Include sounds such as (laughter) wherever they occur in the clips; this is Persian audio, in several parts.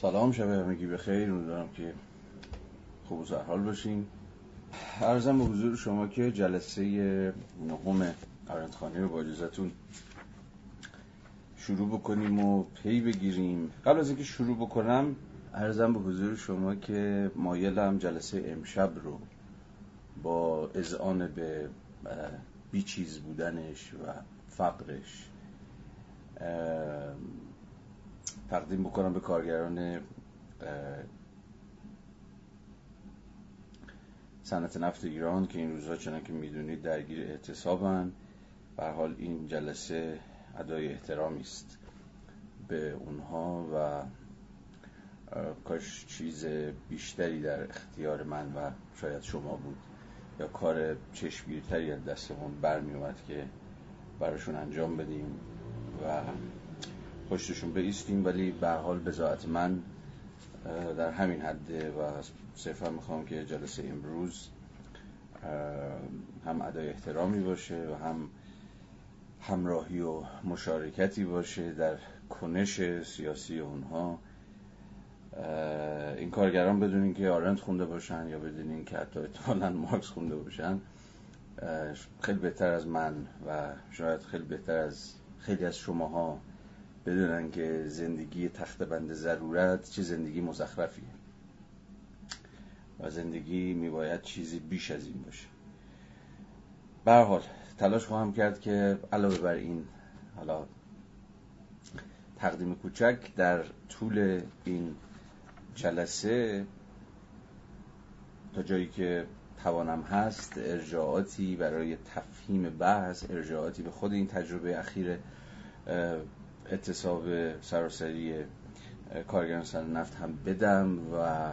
سلام شب همگی بخیر امیدوارم که خوب و حال باشین. ارزم به حضور شما که جلسه نهم ارندخانه رو با اجازتون شروع بکنیم و پی بگیریم. قبل از اینکه شروع بکنم ارزم به حضور شما که مایلم جلسه امشب رو با اذعان به بیچیز بودنش و فقرش. تقدیم بکنم به کارگران صنعت نفت ایران که این روزها چنان که می‌دونید درگیر اعتصابن. به حال این جلسه ادای احترامی است به اونها و کاش چیز بیشتری در اختیار من و شاید شما بود یا کار چشمگیرتری از دستمون برمی اومد که براشون انجام بدیم و پشتشون بیستیم ولی به حال بذات من در همین حده و صرفا می‌خوام که جلسه امروز هم ادای احترامی باشه و هم همراهی و مشارکتی باشه در کنش سیاسی اونها. این کارگران بدونین که آرند خونده باشن یا بدونین که حتی احتمالا مارکس خونده باشن خیلی بهتر از من و شاید خیلی بهتر از خیلی از شماها بدونن که زندگی تخت بند ضرورت چه زندگی مزخرفیه. و زندگی میباید چیزی بیش از این باشه. به حال تلاش خواهم کرد که علاوه بر این حالا تقدیم کوچک در طول این جلسه تا جایی که توانم هست ارجاعاتی برای تفهیم بحث ارجاعاتی به خود این تجربه اخیر اعتصاب سراسری کارگران صنعت نفت هم بدم و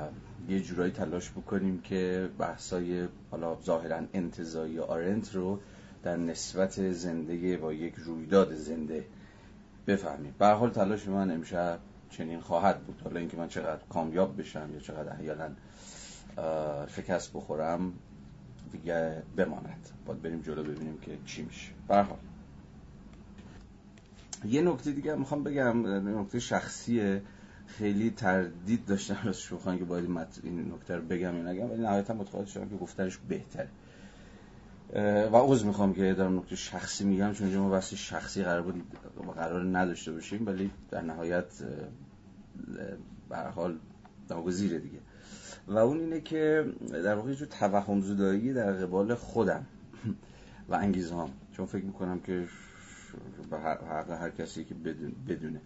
یه جورایی تلاش بکنیم که بحثای حالا ظاهرا انتظایی آرنت رو در نسبت زنده با یک رویداد زنده بفهمیم. به حال تلاش من امشب چنین خواهد بود. حالا اینکه من چقدر کامیاب بشم یا چقدر احیانا شکست بخورم دیگه بماند. باید بریم جلو ببینیم که چی میشه. به حال. یه نکته دیگه می‌خوام بگم نکته شخصیه. خیلی تردید داشتم از شوخان که باید این نکته رو بگم یا نگم ولی نهایتا متقاعد شدم که گفتنش بهتره. و عوض می‌خوام که دارم نکته شخصی میگم چون ما بحث شخصی قرار بود قرار نداشته باشیم ولی در نهایت به حال ناگزیره دیگه. و اون اینه که در واقع جو توهم زدایی در قبال خودم (laughs) و انگیزه هم چون فکر می‌کنم که به حق هر کسی که بدونه.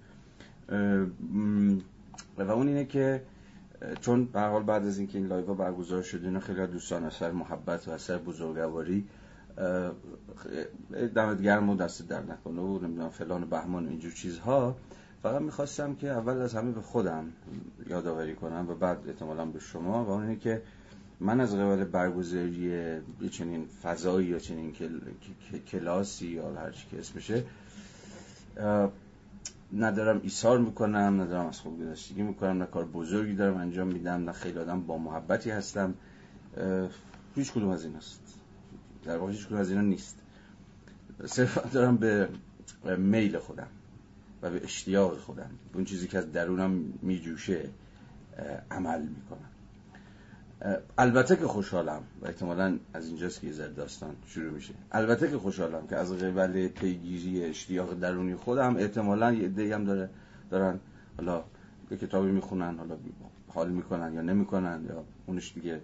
و اون اینه که چون به حال بعد از اینکه این لایو برگزار شده اینا خیلی دوستان اثر محبت و اثر بزرگواری دمت گرم و دست در نکنه و نمی‌دونم فلان و بهمان اینجور چیزها. فقط می‌خواستم که اول از همه به خودم یادآوری کنم و بعد احتمالا به شما و اون اینه که من از قبل برگزاری یه چنین فضایی یا چنین کلاسی یا هر چی که اسمشه ندارم ایثار می‌کنم ندارم از خوب گذشتگی می‌کنم نه کار بزرگی دارم انجام میدم نه خیلی آدم با محبتی هستم. هیچ کدوم از این هست. در واقع هیچ کدوم از اینا نیست. صرف دارم به میل خودم و به اشتیاق خودم. اون چیزی که از درونم میجوشه عمل می‌کنم. البته که خوشحالم. و احتمالا از اینجاست که یه داستان شروع میشه. البته که خوشحالم که از قبل پیگیری اشتیاق درونی خودم احتمالا یه عده‌ای هم داره دارن. حالا یه کتابی می‌خونن حالا حال می‌کنن یا نمی‌کنن یا اونش دیگه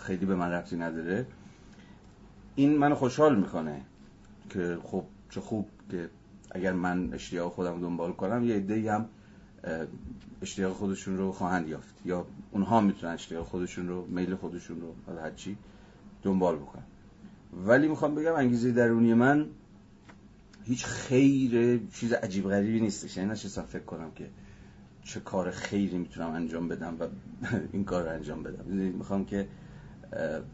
خیلی به من ربطی نداره. این منو خوشحال می‌کنه که خب چه خوب که اگر من اشتیاق خودم دنبال کنم یه عده‌ای هم اشتیاق خودشون رو خواهند یافت. یا اونها می‌تونن اشتیاق خودشون رو میل خودشون رو هر چی دنبال بکنن. ولی می‌خوام بگم انگیزه درونی من هیچ خیر چیز عجیب غریبی نیستش. یعنی نشستم فکر کنم که چه کار خیری می‌تونم انجام بدم و (laughs) این کار رو انجام بدم. می‌خوام که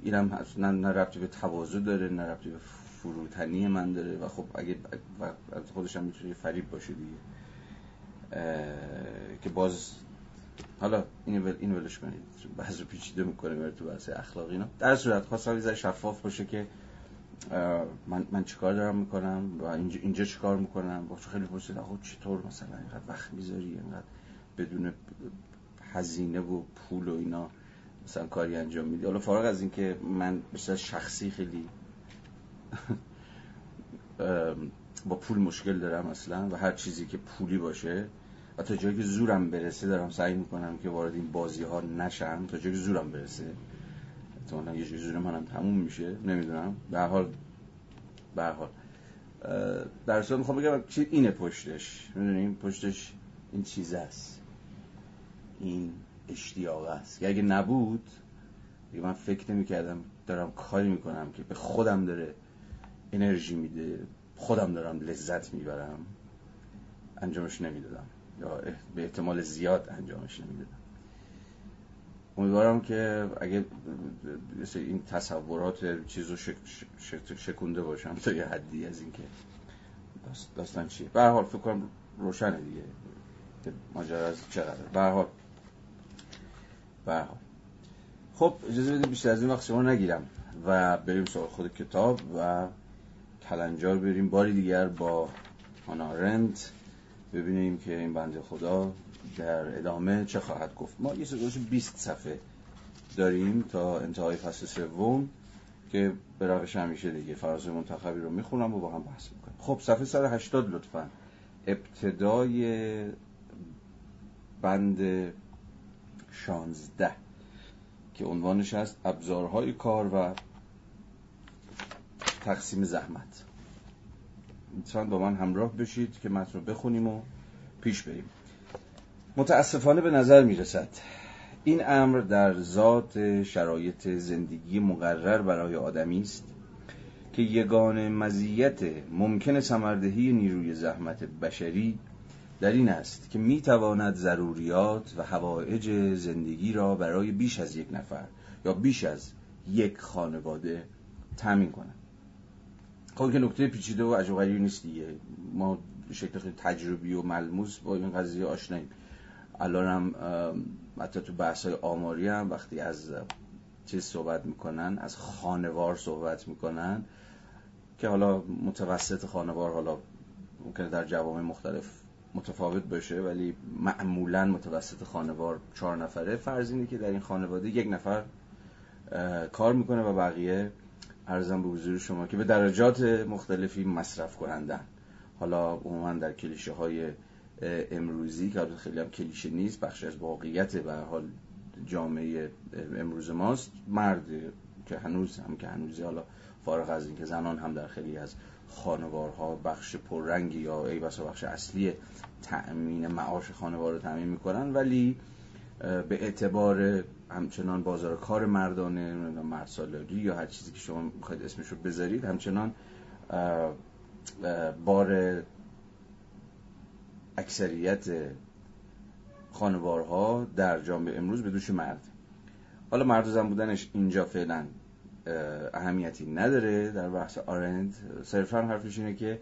اینم نه, نه ربطی به تواضع داره نه ربطی به فروتنی من داره. و خب اگه خودش هم می‌تونه فریب باشه دیگه. که باز حالا این ول این ولش کنید. بعض رو پیچیده می‌کنه میره تو بحث اخلاقی اینا. در صورت خواستم یه شفاف باشه که من من چیکار دارم می‌کنم؟ و اینجا اینجا چیکار می‌کنم؟ با خیلی پرسید آقا چطور مثلا اینقدر وقت می‌ذاری؟ اینقدر بدون هزینه و پول و اینا مثلا کاری انجام میدی؟ حالا فارغ از اینکه من به شخصی خیلی با پول مشکل دارم اصلا و هر چیزی که پولی باشه و تا جایی که زورم برسه دارم سعی می‌کنم که وارد این بازی ها نشم تا جایی که زورم برسه. احتمالا یه جوری زورم هم تموم میشه نمی‌دونم. به حال به حال. در صورت می‌خوام بگم چی اینه پشتش. می‌دونیم پشتش این چیز است. این اشتیاق است. که اگه نبود دیگه من فکر نمی کردم دارم کاری می‌کنم که به خودم داره انرژی میده خودم دارم لذت می‌برم. انجامش نمی‌دادم. یا به احتمال زیاد انجامش نمی‌دادم امیدوارم که اگه این تصورات چیز رو شکونده باشم تا یه حدی از اینکه داستان چیه. به حال فکر کنم روشنه دیگه. ماجرا از چقدر به حال. به خب اجازه بدید بیشتر از این وقت شما نگیرم و بریم سراغ خود کتاب و کلنجار بریم. باری دیگر با آنا رند ببینیم که این بنده خدا در ادامه چه خواهد گفت. ما یه سرگوش 20 صفحه داریم تا انتهای فصل سوم که به روش همیشه دیگه فراز منتخبی رو می‌خونم و با هم بحث می‌کنم خب صفحه 180 لطفا. ابتدای بند 16 که عنوانش هست ابزارهای کار و تقسیم زحمت. لطفا با من همراه بشید که متن رو بخونیم و پیش بریم. متاسفانه به نظر می رسد این امر در ذات شرایط زندگی مقرر برای آدمی است که یگان مزیت ممکن سمردهی نیروی زحمت بشری در این است که می تواند ضروریات و هوایج زندگی را برای بیش از یک نفر یا بیش از یک خانواده تامین کند. خب که نکته پیچیده و عجب نیست دیگه. ما به شکل خیلی تجربی و ملموس با این قضیه آشناییم. الان هم حتی تو بحث های آماری هم وقتی از چیز صحبت می‌کنن از خانوار صحبت می‌کنن که حالا متوسط خانوار حالا ممکنه در جوامع مختلف متفاوت باشه ولی معمولا متوسط خانوار چهار نفره. فرض اینه که در این خانواده یک نفر کار می‌کنه و بقیه ارزم به حضور شما که به درجات مختلفی مصرف کنندن. حالا عموما در کلیشه های امروزی که خیلی هم کلیشه نیست بخش از واقعیت به حال جامعه امروز ماست. مرد که هنوز هم که هنوزی حالا فارغ از اینکه زنان هم در خیلی از خانوارها بخش پررنگی یا ای بسا بخش اصلی تأمین معاش خانوار رو تأمین می‌کنن ولی به اعتبار همچنان بازار کار مردانه مرد سالاری یا هر چیزی که شما می‌خواید اسمش رو بذارید همچنان بار اکثریت خانوارها در جامعه امروز به دوش مرد. حالا مرد زن بودنش اینجا فعلا اهمیتی نداره در بحث آرند. صرفا حرفش اینه که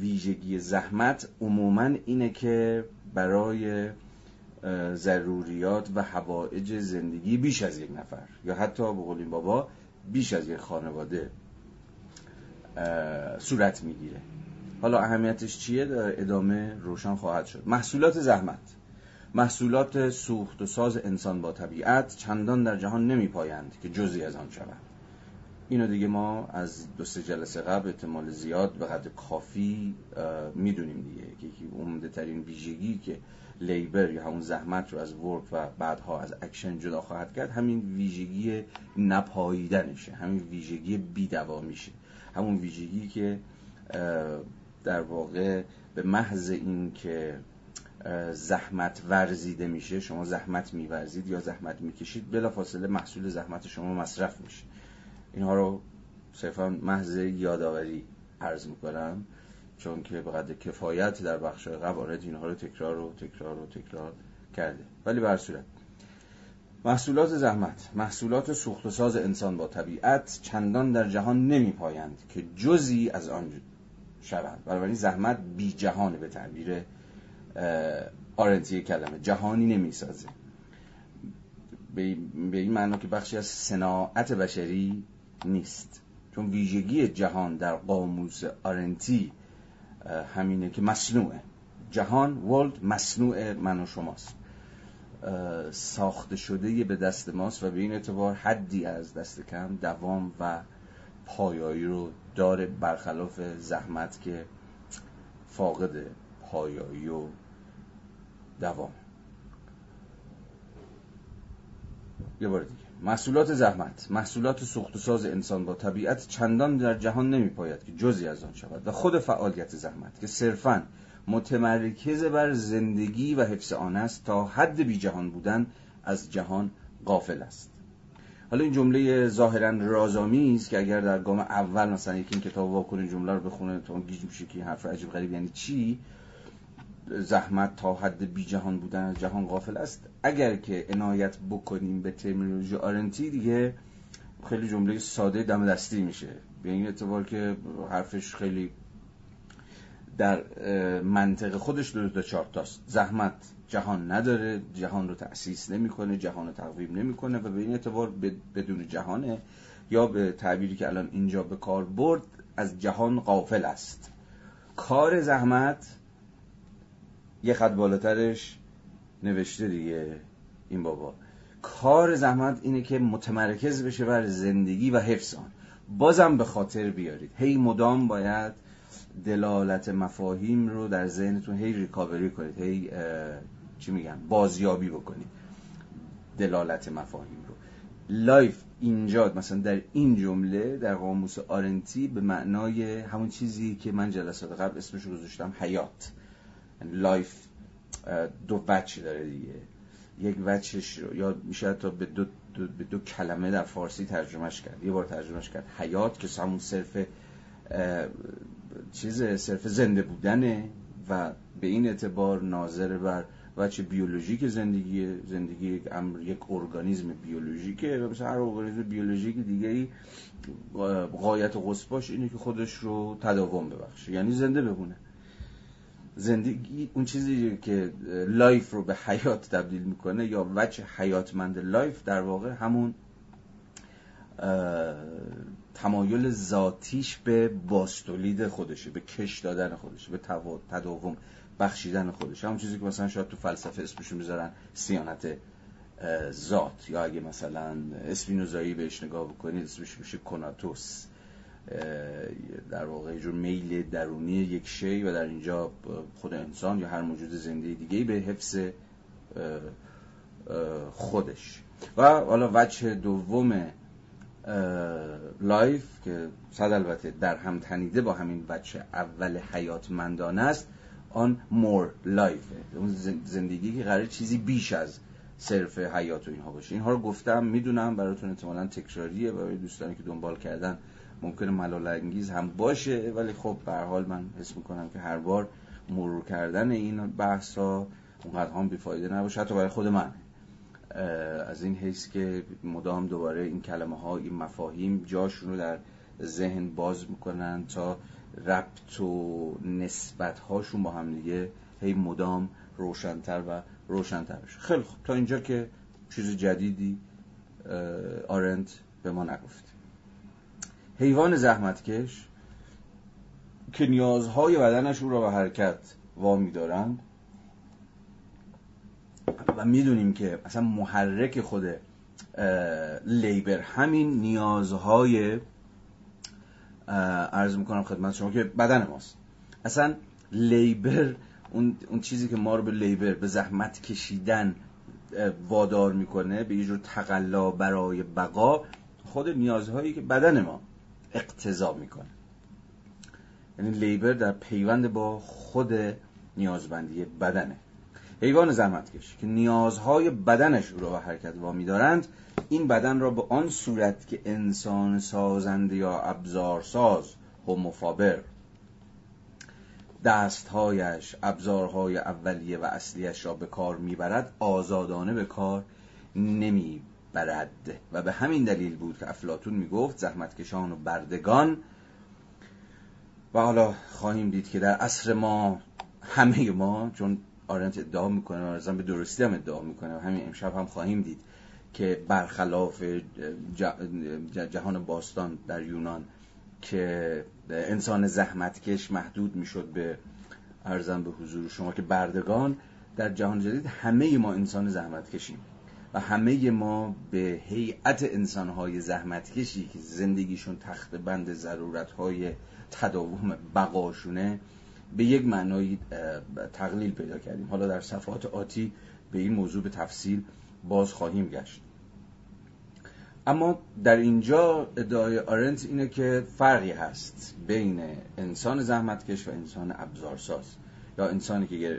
ویژگی زحمت عموما اینه که برای ضروریات و هوایج زندگی بیش از یک نفر یا حتی به قول بابا بیش از یک خانواده صورت می‌گیره. حالا اهمیتش چیه؟ ادامه روشن خواهد شد. محصولات زحمت محصولات سوخت و ساز انسان با طبیعت چندان در جهان نمی پایند که جزی از آن شوند اینو دیگه ما از دو سه جلسه قبل احتمال زیاد به قدر کافی می‌دونیم دیگه. که یکی عمده ترین ویژگی که labor یا همون زحمت رو از work و بعدها از اکشن جدا خواهد کرد همین ویژگی نپاییدنشه همین ویژگی بیدوامیشه. همون ویژگی که در واقع به محض این که زحمت ورزیده میشه شما زحمت میورزید یا زحمت می‌کشید بلا فاصله محصول زحمت شما مصرف میشه. اینها رو صرفا محض یادآوری عرض می‌کنم. چون که به قدر کفایت در بخش آرد اینها رو تکرار و تکرار و تکرار کرده. ولی به صورت محصولات زحمت محصولات سوخت و ساز انسان با طبیعت چندان در جهان نمی پایند که جزی از آن شوند. بنابراین زحمت بی جهان به تعبیر آرنتی کلمه جهانی نمی سازه به این معنا که بخشی از صناعت بشری نیست. چون ویژگی جهان در قاموس آرنتی همینه که مصنوعه. جهان ورلد مصنوع من و شماست. ساخته شده به دست ماست و به این اعتبار حدی از دست کم دوام و پایایی رو داره برخلاف زحمت که فاقد پایایی و دوام. یه بار دیگه. محصولات زحمت محصولات سخت و ساز انسان با طبیعت چندان در جهان نمی پاید که جزی از آن شود و خود فعالیت زحمت که صرفا متمرکز بر زندگی و حفظ آن است تا حد بی جهان بودن از جهان غافل است. حالا این جمله ظاهرا رازامی است که اگر در گام اول مثلا یکی این کتاب واکنه جمله رو بخونه تو گیج میشه که حرف عجیب غریب یعنی چی؟ زحمت تا حد بی جهان بودن از جهان غافل است. اگر که عنایت بکنیم به ترمینولوژی آرنتی دیگه خیلی جمله ساده دم دستی میشه. به این اعتبار که حرفش خیلی در منطق خودش دو تا چهار تاست. زحمت جهان نداره جهان رو تأسیس نمی‌کنه جهان رو تقویم نمی‌کنه و به این اعتبار بدون جهانه یا به تعبیری که الان اینجا به کار برد از جهان غافل است. کار زحمت یه خط بالاترش نوشته دیگه این بابا. کار زحمت اینه که متمرکز بشه بر زندگی و حفظ آن. بازم به خاطر بیارید. هی مدام باید دلالت مفاهیم رو در ذهنتون هی ریکاوری کنید. هی چی میگن؟ بازیابی بکنید. دلالت مفاهیم رو. life اینجا مثلا در این جمله در قاموس آرنتی به معنای همون چیزی که من جلسات قبل اسمش رو گذاشتم حیات. life دو وجه داره دیگه. یک وجهش رو یا میشه تا به دو, به دو کلمه در فارسی ترجمهش کرد. یه بار ترجمهش کرد. حیات که همون صرف چیز صرف زنده بودنه و به این اعتبار ناظر بر وجه بیولوژیک زندگی زندگی یک امر یک ارگانیسم بیولوژیکه. و مثل هر ارگانیسم بیولوژیک دیگه ای غایت قصواش اینه که خودش رو تداوم ببخشه. یعنی زنده بمونه. زندگی اون چیزی که life رو به حیات تبدیل می‌کنه یا وجه حیاتمند life در واقع همون تمایل ذاتیش به بازتولید خودشه به کش دادن خودشه به تداوم بخشیدن خودش همون چیزی که مثلا شاید تو فلسفه اسمشو می‌ذارن صیانت ذات. یا اگه مثلا اسپینوزایی بهش نگاه بکنید اسمش میشه conatus. در واقع جور میل درونی یک شی و در اینجا خود انسان یا هر موجود زنده دیگه به حفظ خودش. و حالا وجه دوم life که صد البته در هم تنیده با همین وجه اول حیاتمندانه است آن مور لایفه اون زندگی که قرار چیزی بیش از صرف حیات و اینها باشه. اینها رو گفتم می‌دونم براتون احتمالا تکراریه برای دوستانی که دنبال کردن ممکنه ملال انگیز هم باشه ولی خب به حال من حس می‌کنم که هر بار مرور کردن این بحث ها اونقدر هم بیفایده نباشه. حتی برای خود من. از این حیث که مدام دوباره این کلمه ها این مفاهیم جاشون رو در ذهن باز می‌کنن تا ربط و نسبت هاشون با هم دیگه هی مدام روشنتر و روشنتر بشه. خیلی خوب. تا اینجا که چیز جدیدی آرنت به ما نگفت. حیوان زحمتکش که نیازهای بدنش او را به حرکت وامی دارند و می‌دونیم که اصلا محرک خود لیبر همین نیازهای عرض می‌کنم خدمت شما که بدن ماست. اصلا لیبر اون, اون چیزی که ما رو به لیبر به زحمت کشیدن وادار می‌کنه به یه جور تقلا برای بقا خود نیازهایی که بدن ما. اقتضا می‌کنه. یعنی لیبر در پیوند با خود نیازبندی بدنه. حیوان زحمتکش که نیازهای بدنش رو به حرکت وامی دارند این بدن را به آن صورت که انسان سازنده یا ابزارساز هوموفابر. دستهایش ابزارهای اولیه و اصلیش را به کار می‌برد آزادانه به کار نمی‌برد و به همین دلیل بود که افلاتون می‌گفت زحمتکشان و بردگان. و حالا خواهیم دید که در عصر ما همه ما چون آرنت ادعا می‌کنه و به درستی هم ادعا می‌کنه و همین امشب هم خواهیم دید که برخلاف جهان باستان در یونان که انسان زحمتکش محدود می‌شد به ارزم به حضور شما که بردگان در جهان جدید همه ما انسان زحمت کشیم و همه ما به هیئت انسانهای زحمت کشی که زندگیشون تخت بند ضرورتهای تداوم بقاشونه به یک معنای تقلیل پیدا کردیم. حالا در صفحات آتی به این موضوع به تفصیل باز خواهیم گشت. اما در اینجا ادعای آرنت اینه که فرقی هست بین انسان زحمتکش و انسان ابزارساز یا انسانی که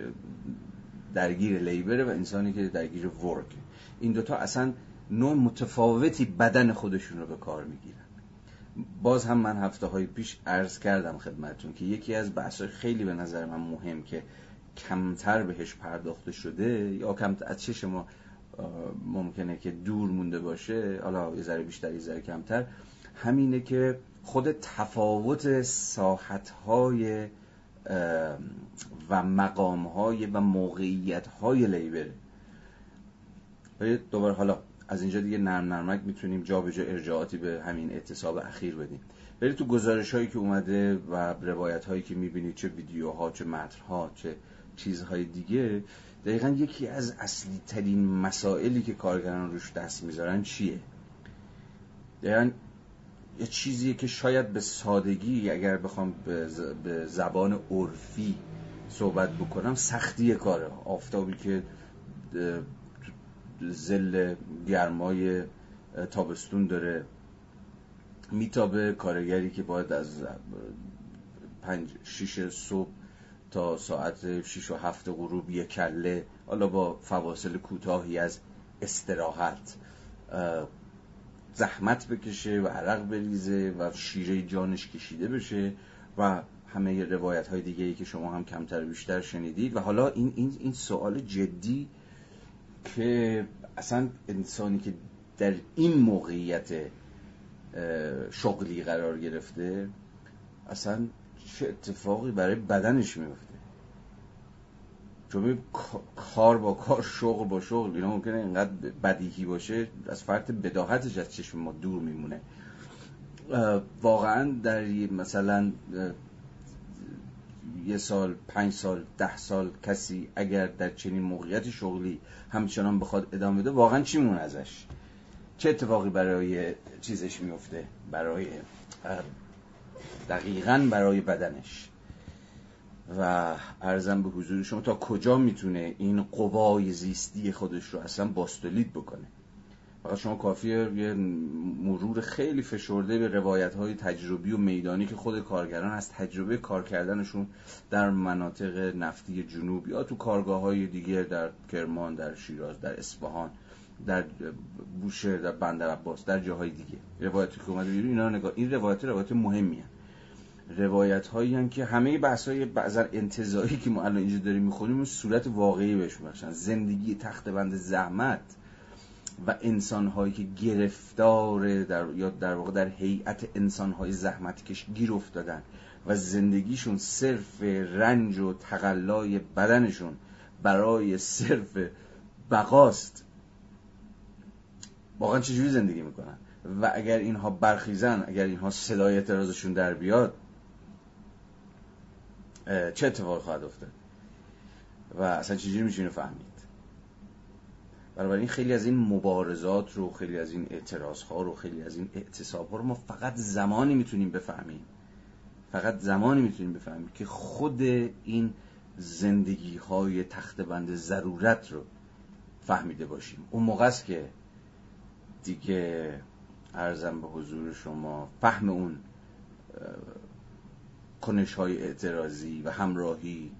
درگیر لیبره و انسانی که درگیر ورک. این دوتا اصلا نوع متفاوتی بدن خودشون رو به کار می‌گیرن. باز هم من هفته های پیش عرض کردم خدمتون که یکی از بحث خیلی به نظر من مهم که کمتر بهش پرداخته شده یا کم از چه شما ممکنه که دور مونده باشه حالا یه ذره بیشتر یه ذره کمتر همینه که خود تفاوت ساحت های و مقام های و موقعیت های لیبره دوباره حالا از اینجا دیگه نرم نرمک می‌تونیم جا به جا ارجاعاتی به همین اعتصاب اخیر بدیم. برید تو گزارش هایی که اومده و روایت هایی که می‌بینید چه ویدیوها چه متنها چه چیزهای دیگه دقیقا یکی از اصلی ترین مسائلی که کارگران روش دست می‌ذارن چیه؟ دقیقا یه چیزیه که شاید به سادگی اگر بخوام به زبان عرفی صحبت بکنم سختی کاره. آفتابی که زل گرمای تابستون داره. میتابه کارگری که باید از پنج شیش صبح تا ساعت شیش و هفت غروب یک کله حالا با فواصل کوتاهی از استراحت زحمت بکشه و عرق بریزه و شیره جانش کشیده بشه و همه روایت های دیگه ای که شما هم کمتر بیشتر شنیدید. و حالا این, این, این سوال جدی که اصلا انسانی که در این موقعیت شغلی قرار گرفته اصلا چه اتفاقی برای بدنش میفته چون کار با کار شغل با شغل اینا ممکنه اینقدر بدیهی باشه از فرط بداهتش از چشم ما دور میمونه. واقعا در مثلا یه سال پنج سال ده سال کسی اگر در چنین موقعیت شغلی همچنان بخواد ادامه بده واقعا چی مون ازش؟ چه اتفاقی برای چیزش میفته برای دقیقا برای بدنش. و ارزم به حضور شما تا کجا می‌تونه این قوای زیستی خودش رو اصلا باستولید بکنه؟ فقط شما کافیه یه مرور خیلی فشرده به روایت های تجربی و میدانی که خود کارگران از تجربه کار کردنشون در مناطق نفتی جنوب یا تو کارگاه های دیگه در کرمان در شیراز در اصفهان در بوشهر در بندر عباس در جاهای دیگه. روایتی که اومده اینا نگاه این روایت روایت مهمی هن. روایت هایی که همه بحث های بعضا انتظایی که ما الان اینجا داریم می‌خونیم صورت واقعی بهش بخشن. زندگی تخت بند زحمت. و انسان هایی که گرفتار در یا در واقع در هیئت انسان های زحمت کش گیر افتادن و زندگیشون صرف رنج و تقلای بدنشون برای صرف بقاست واقعا چجوری زندگی می‌کنن؟ و اگر اینها برخیزن اگر اینها صدای اعتراضشون در بیاد چه اتفاقی خواهد افتاد؟ و اصلا چجوری میشونه فهمید بنابراین خیلی از این مبارزات رو خیلی از این اعتراض ها رو خیلی از این اعتصاب ها رو ما فقط زمانی می‌تونیم بفهمیم. فقط زمانی می‌تونیم بفهمیم که خود این زندگی های تخت بند ضرورت رو فهمیده باشیم. اون موقع است که دیگه ارزم به حضور شما فهم اون کنش های اعتراضی و همراهی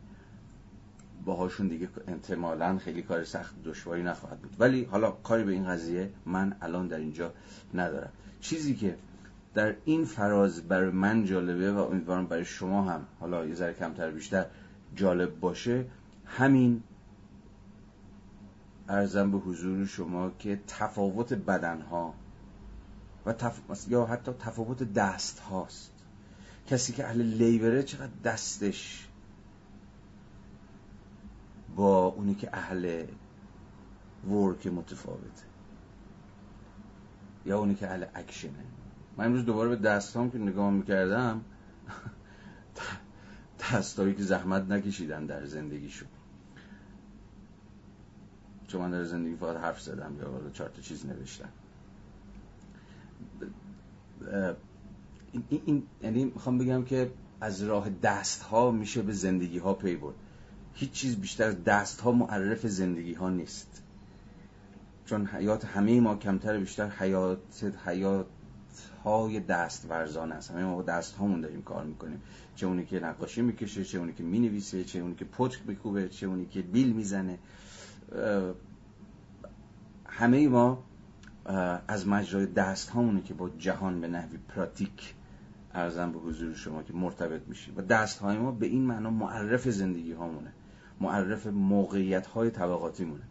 باهاشون دیگه احتمالا خیلی کار سخت دشواری نخواهد بود. ولی حالا کاری به این قضیه من الان در اینجا ندارم. چیزی که در این فراز برای من جالبه و امیدوارم برای شما هم حالا یه ذره کمتر بیشتر جالب باشه همین ارزم به حضور شما که تفاوت بدنها و یا حتی تفاوت دست هاست کسی که اهل لیبره چقدر دستش با اونی که اهل ورک متفاوته. یا اونی که اهل اکشنه من امروز دوباره به دستام که نگاه می‌کردم (laughs) دستایی که زحمت نکشیدن در زندگیشون. چون من در زندگی فقط حرف زدم یا چهار تا چیز نوشتم. این, این یعنی می‌خوام بگم که از راه دست ها میشه به زندگی ها پی برد. هیچ چیز بیشتر از دست ها معرف زندگی ها نیست. چون حیات همه ما کمتر بیشتر حیات حیات های دست ورزان است. همه ما دست هامون داریم کار می‌کنیم. چه اونی که نقاشی می‌کشه چه اونی که می‌نویسه چه اونی که پتک میکوبه چه اونی که بیل می‌زنه. همه ما از مجرای دست هامونه که با جهان به نحوی پراتیک ارزم به حضور شما که مرتبط میشیم. و دست های ما به این معنا معرف زندگی هامونه معرف موقعیت های طبقاتی مونه.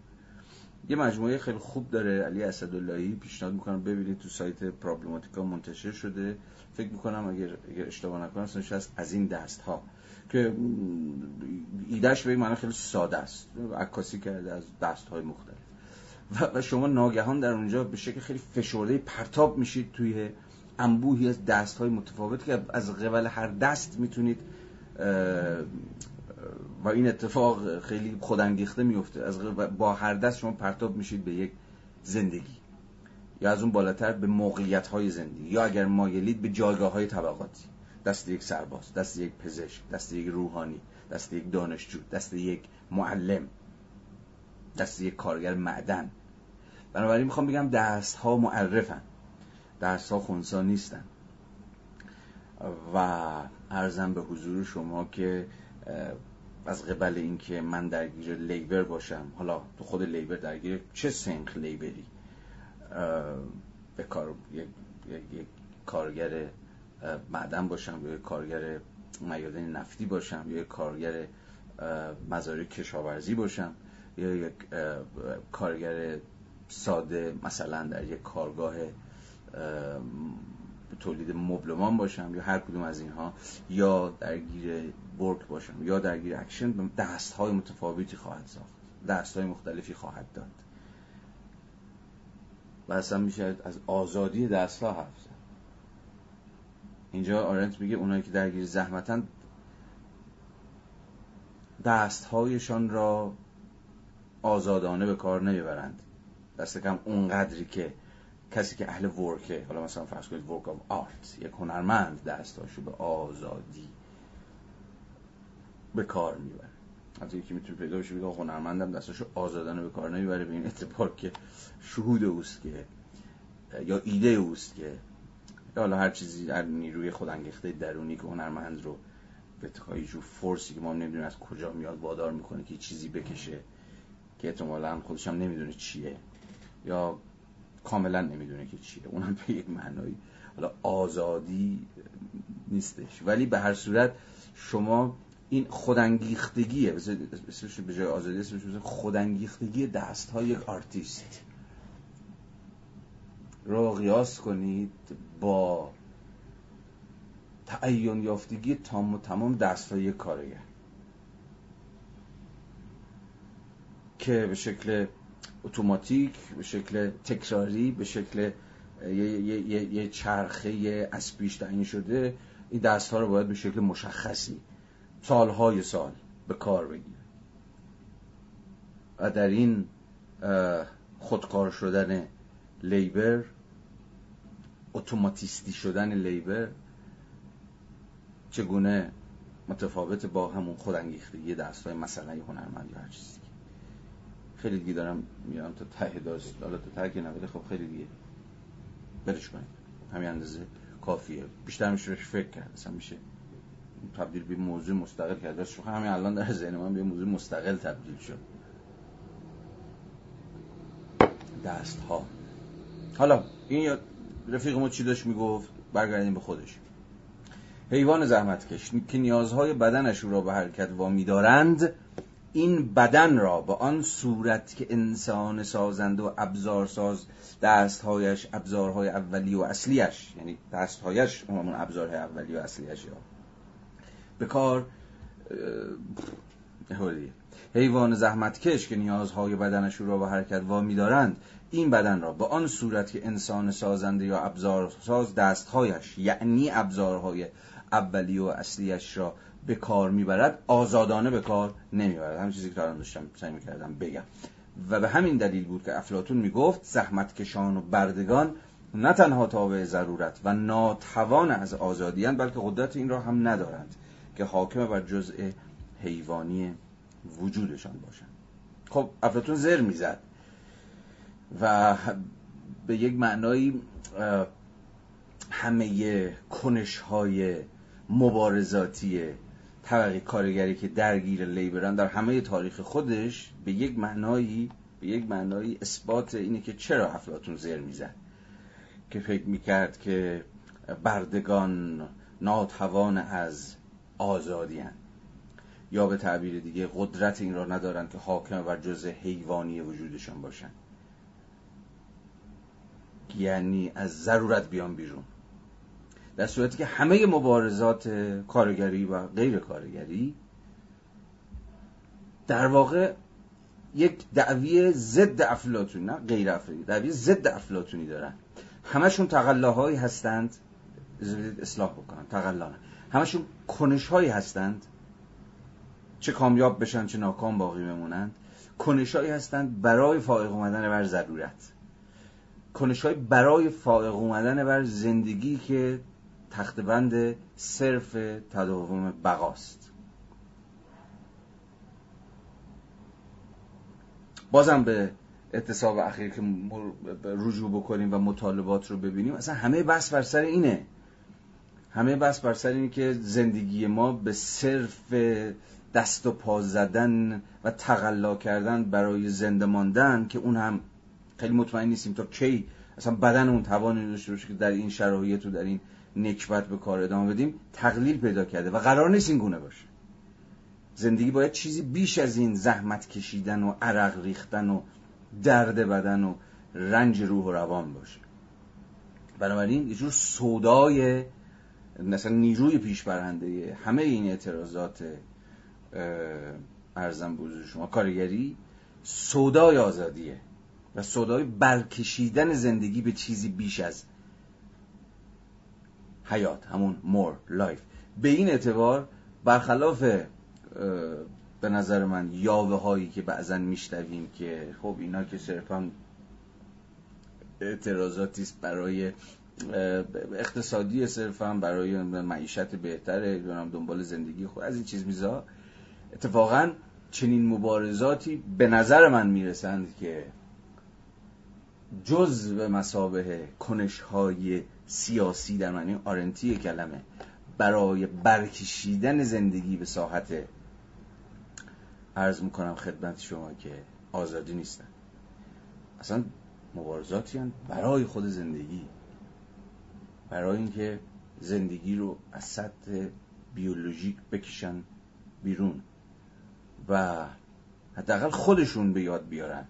یه مجموعه خیلی خوب داره علی اسداللهی پیشنهاد می‌کنم ببینید تو سایت پرابلماتیکا منتشر شده. فکر می‌کنم اگر, اگر اشتباه نکنم هست از این دست ها که ایدهش به معنی خیلی ساده است عکاسی کرده از دست های مختلف. و شما ناگهان در اونجا به شکل خیلی فشرده پرتاب میشید توی انبوهی از دست های متفاوت که از قبل هر دست می‌تونید و این اتفاق خیلی خودانگیخته میفته. از با هر دست شما پرتاب میشید به یک زندگی. یا از اون بالاتر به موقعیت های زندگی. یا اگر مایلید به جایگاه های طبقاتی. دست یک سرباز دست یک پزشک دست یک روحانی دست یک دانشجو دست یک معلم دست یک کارگر معدن. بنابراین می‌خوام بگم دست ها معرفن. دست ها خونسا نیستن. و ارزم به حضور شما که از قبل اینکه من درگیر لیبر باشم حالا تو خود لیبر درگیر چه سنخ لیبری؟ به کار یک, یک کارگر معدن باشم یا یک کارگر میادن نفتی باشم یا یک کارگر مزارع کشاورزی باشم یا یک کارگر ساده مثلا در یک کارگاه تولید مبلمان باشم یا هر کدوم از اینها یا درگیر work باشم یا درگیر اکشن دست های متفاوتی خواهد ساخت. دست های مختلفی خواهد داد. و اصلا میشه از آزادی دست ها حرف زد. اینجا آرنت میگه اونایی که درگیر زحمتن دست هایشان را آزادانه به کار نمی‌برند. دست کم اونقدری که کسی که اهل ورکه حالا مثلا فرض کنید ورک آف آرت یک هنرمند دستاشو به آزادی به کار می‌بره. حتی یکی می‌تونه پیدا بشه بگه هنرمندم دستاشو آزادانه به کار نمی‌بره. به این اعتبار که شهود اوست که یا ایده اوست که یا حالا هر چیزی در نیروی خودانگیخته درونی که هنرمند رو به جو فورسی که ما نمی‌دونیم از کجا میاد وادار می‌کنه که چیزی بکشه که احتمالا خودش هم نمی‌دونه چیه یا کاملا نمی‌دونه که چیه. اونم به یک معنایی. حالا آزادی نیستش. ولی به هر صورت شما این خودانگیختگیه. اسمش به جای آزادی اسمش خودانگیختگی دست های یک آرتیست. رو قیاس کنید با تعین یافتگی تام و تمام دست های کارگر که به شکل اتوماتیک به شکل تکراری به شکل یه, یه،, یه،, یه چرخه از پیش تعیین شده این دست ها رو باید به شکل مشخصی سالهای سال به کار بگیره. و در این خودکار شدن لیبر اتوماتیستی شدن لیبر چگونه متفاوت با همون خودانگیختگی دست های مثلا هنرمند یا هر چیزی خیلی دیگه دارم میرم تا ته داشت حالا تا ته که خب خیلی دیگه. برش کنید. همین اندازه کافیه. بیشتر میشه فکر کرد. اصلا میشه تبدیل به موضوع مستقل کرد. شو همین الان در ذهن من به موضوع مستقل تبدیل شد. دست ها حالا این رفیق ما چی داشت می‌گفت؟ برگردیم به خودش. حیوان زحمتکش که نیازهای بدنش را به حرکت وامی دارند این بدن را به آن صورت که انسان سازند و ابزارساز دستهایش ابزارهای اولی و اصلیش یعنی دستهایش همون ابزارهای اولی و اصلیش یا به کار حیوان زحمتکش که نیازهای بدنش را به حرکت وامی دارند این بدن را به آن صورت که انسان سازنده یا ابزارساز دستهایش یعنی ابزارهای اولی و اصلیش را به کار می‌برد آزادانه به کار نمی‌برد. همین چیزی که الان داشتم سعی می‌کردم بگم. و به همین دلیل بود که افلاتون می‌گفت زحمتکشان و بردگان نه تنها تابع ضرورت و ناتوان از آزادیان بلکه قدرت این را هم ندارند. که حاکم بر جزء حیوانی وجودشان باشند خب افلاتون زر می‌زد و به یک معنایی همه کنش های مبارزاتی طبقه کارگری که درگیر لیبرن در همه تاریخ خودش به یک معنایی به یک معنایی اثبات اینه که چرا افلاتون زر می‌زد. که فکر می‌کرد که بردگان ناتوان از آزادی یا به تعبیر دیگه قدرت این را ندارند که حاکم بر جزء حیوانی وجودشان باشند یعنی از ضرورت بیان بیرون. در صورتی که همه مبارزات کارگری و غیر کارگری در واقع یک دعوی ضد افلاتونی نه غیر افلاتونی دعوی ضد افلاتونی دارن. همشون تقلاهایی هستند. اصلاح بکنن تقلا همشون کنش هایی هستند. چه کامیاب بشن چه ناکام باقی بمونند کنش هایی هستند برای فائق اومدن بر ضرورت. کنش های برای فائق اومدن بر زندگی که تخت بند صرف تداوم بقاست. بازم به اتصاب اخیر که رجوع بکنیم و مطالبات رو ببینیم اصلا همه بحث بر سر اینه. همه بحث بر سر اینه که زندگی ما به صرف دست و پا زدن و تقلا کردن برای زنده ماندن که اون هم خیلی مطمئن نیستیم تا کی اصلا بدن اون توانی داشته باشه که در این شرایط و در این نکبت به کار ادامه بدیم تقلیل پیدا کرده و قرار نیست این گونه باشه. زندگی باید چیزی بیش از این زحمت کشیدن و عرق ریختن و درد بدن و رنج روح و روان باشه. بنابراین یه جور سودای مثلا نیروی پیش برنده همه این اعتراضات عرضم به حضور شما کارگری سودای آزادیه و سودای برکشیدن زندگی به چیزی بیش از حیات همون more life به این اعتبار برخلاف به نظر من یاوه هایی که بعضا میشنویم که خب اینا که صرفا اعتراضاتی برای اقتصادی صرفا برای معیشت بهتره دنبال زندگی خود از این چیز میزا اتفاقا چنین مبارزاتی به نظر من می‌رسند که جز به مسابه کنش های سیاسی در معنی آرنتی کلمه برای برکشیدن زندگی به ساحت عرض می‌کنم خدمت شما که آزادی نیستن. اصلا مبارزاتی برای خود زندگی. برای اینکه زندگی رو از سطح بیولوژیک بکشن بیرون و حداقل خودشون به یاد بیارن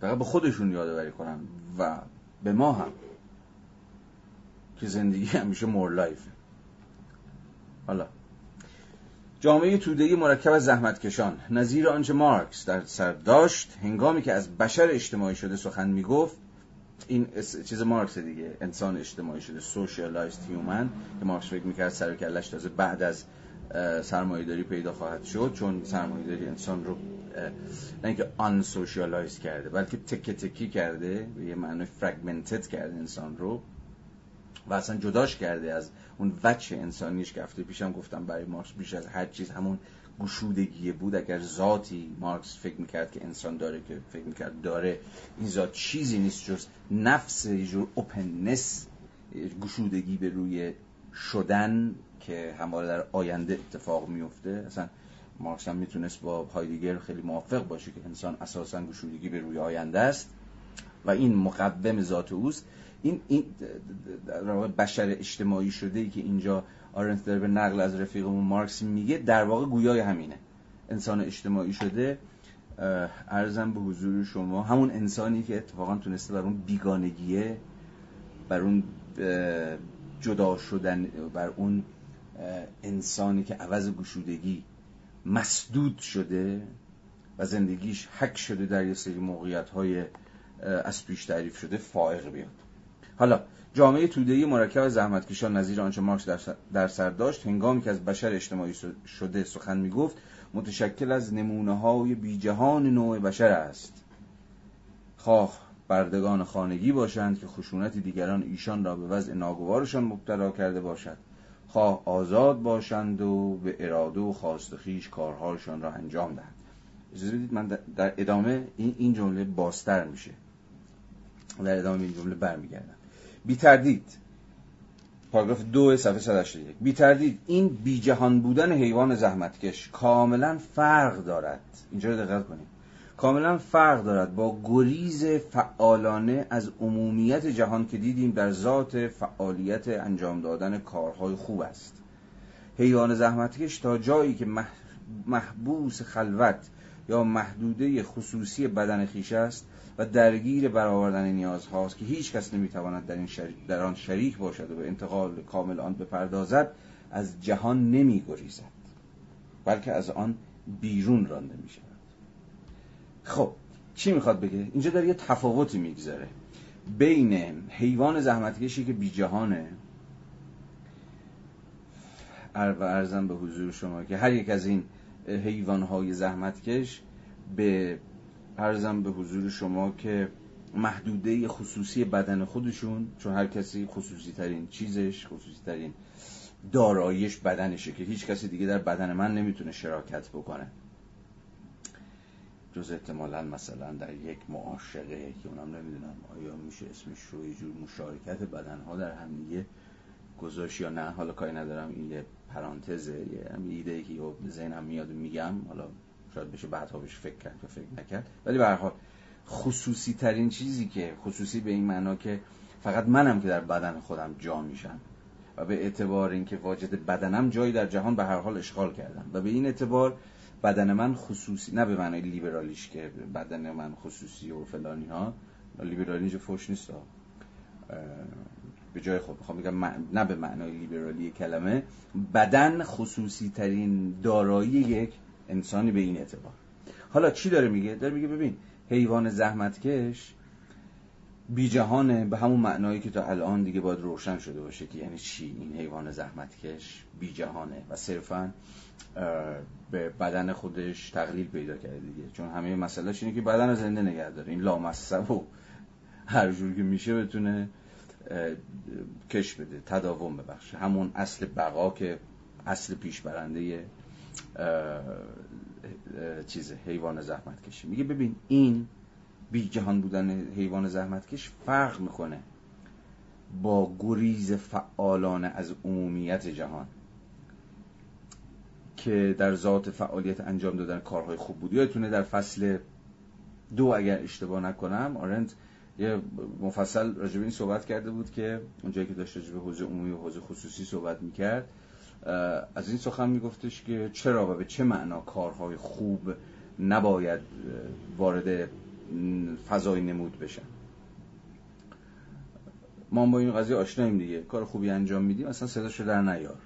فقط به خودشون یادآوری کنن و به ما هم که زندگی همیشه more life حالا جامعه توده‌ای مرکب از زحمتکشان. نظیر آنچه مارکس در سر داشت هنگامی که از بشر اجتماعی شده سخن می‌گفت این چیز مارکس دیگه انسان اجتماعی شده socialized human که مارکس فکر می‌کرد سر و کلش تازه بعد از سرمایه‌داری پیدا خواهد شد چون سرمایه‌داری انسان رو نه اینکه unsocialize کرده بلکه تکه تکه کرده به یه معنی fragmented کرده انسان رو و اصلا جداش کرده از اون وچه انسانیش که هفته پیشم گفتم برای مارکس بیش از هر چیز همون گشودگی بود اگر ذاتی مارکس فکر می‌کرد که انسان داره که فکر می‌کرد داره این ذات چیزی نیست جز نفس یه جور اوپننس گشودگی به روی شدن که همواره در آینده اتفاق میفته اصلا مارکس هم می‌تونست با هایدگر خیلی موافق باشه که انسان اساسا گشودگی به روی آینده است و این مقوم ذات اوست. این این بشر اجتماعی شده ای که اینجا آرنت داره به نقل از رفیقمون مارکس میگه در واقع گویای همینه. انسان اجتماعی شده ارزم به حضور شما همون انسانی که اتفاقا تونسته بر اون بیگانگیه بر اون جدا شدن بر اون انسانی که عوض گشودگی مسدود شده و زندگیش حک شده در یه سری موقعیت های از پیش تعریف شده فائق بیاد. حالا جامعه توده‌ای مرکب از زحمتکشان نظیر آنچه مارکس در سر داشت هنگامی که از بشر اجتماعی شده سخن می‌گفت متشکل از نمونه های بیجهان نوع بشر است. خواه بردگان خانگی باشند که خشونت دیگران ایشان را به وضع ناگوارشان مبتلا کرده باشد. خواه آزاد باشند و به اراده و خواست خیش کارهایشان را انجام دهند. اجازه بدید من در ادامه این این جمله باستر میشه. در ادامه این جمله برمیگردم. بی تردید پاراگراف دو صفحه 181 بی تردید این بی جهان بودن حیوان زحمتکش کاملا فرق دارد. اینجا رو دقت کنید. کاملا فرق دارد با گریز فعالانه از عمومیت جهان که دیدیم در ذات فعالیت انجام دادن کارهای خوب است. حیوان زحمتکش تا جایی که محبوس خلوت یا محدوده خصوصی بدن خیش است و درگیر برآوردن نیازهاست که هیچ کس نمی‌تواند در, این در آن شریک باشد و به انتقال کامل آن بپردازد از جهان نمیگریزد بلکه از آن بیرون رانده می شود خب چی می‌خواد بگه؟ اینجا داره یه تفاوتی می‌گذاره بین حیوان زحمتکشی که بی جهانه و ارزم به حضور شما که هر یک از این حیوانهای زحمتکش به ارزم به حضور شما که محدوده خصوصی بدن خودشون چون هر کسی خصوصی ترین چیزش خصوصی ترین دارایش بدنشه که هیچ کسی دیگه در بدن من نمی‌تونه شراکت بکنه. جز احتمالا مثلا در یک معاشقه که اونم نمی‌دونم آیا میشه اسمش رو یه جور مشارکت بدنها در همدیگه گذاشت یا نه. حالا کاری ندارم این یه پرانتزه یه ایده ای که ذهنم میاد و میگم. حالا شاید بشه بعدها بهش فکر کرد و فکر نکرد. ولی به حال خصوصی ترین چیزی که خصوصی به این معنا که فقط منم که در بدن خودم جا میشم و به اعتبار اینکه واجد بدنم جایی در جهان به هر حال اشغال کردم. و به این اعتبار بدن من خصوصی نه به معنای لیبرالیش که بدن من خصوصی و فلانی ها لیبرالی اینجا فوش نیست به جای خود می‌خوام بگم نه به معنای لیبرالی کلمه بدن خصوصی ترین دارایی یک انسانی به این اعتبار. حالا چی داره میگه؟ داره میگه ببین حیوان زحمتکش بی جهانه به همون معنایی که تا الان دیگه باید روشن شده باشه که یعنی چی؟ این حیوان زحمتکش بی جهانه و صرفا به بدن خودش تقلیل پیدا کرده دیگه. چون همه مسئله اینه که بدن زنده نگه داره. این لامصب و هر جور که میشه بتونه کش بده تداوم ببخشه. همون اصل بقا که اصل پیش برنده چیز حیوان زحمت کشی میگه ببین این بی جهان بودن حیوان زحمت کش فرق می‌کنه با گریز فعالانه از عمومیت جهان که در ذات فعالیت انجام دادن کارهای خوب بود. یادتونه در فصل دو اگر اشتباه نکنم آرنت یه مفصل راجب این صحبت کرده بود که اونجایی که داشت راجب حوزه عمومی و حوزه خصوصی صحبت می‌کرد از این سخن میگفتش که چرا و به چه معنا کارهای خوب نباید وارد فضای نمود بشن؟ ما با این قضیه آشناییم دیگه. کار خوبی انجام میدیم اصلا صداشو در نیار.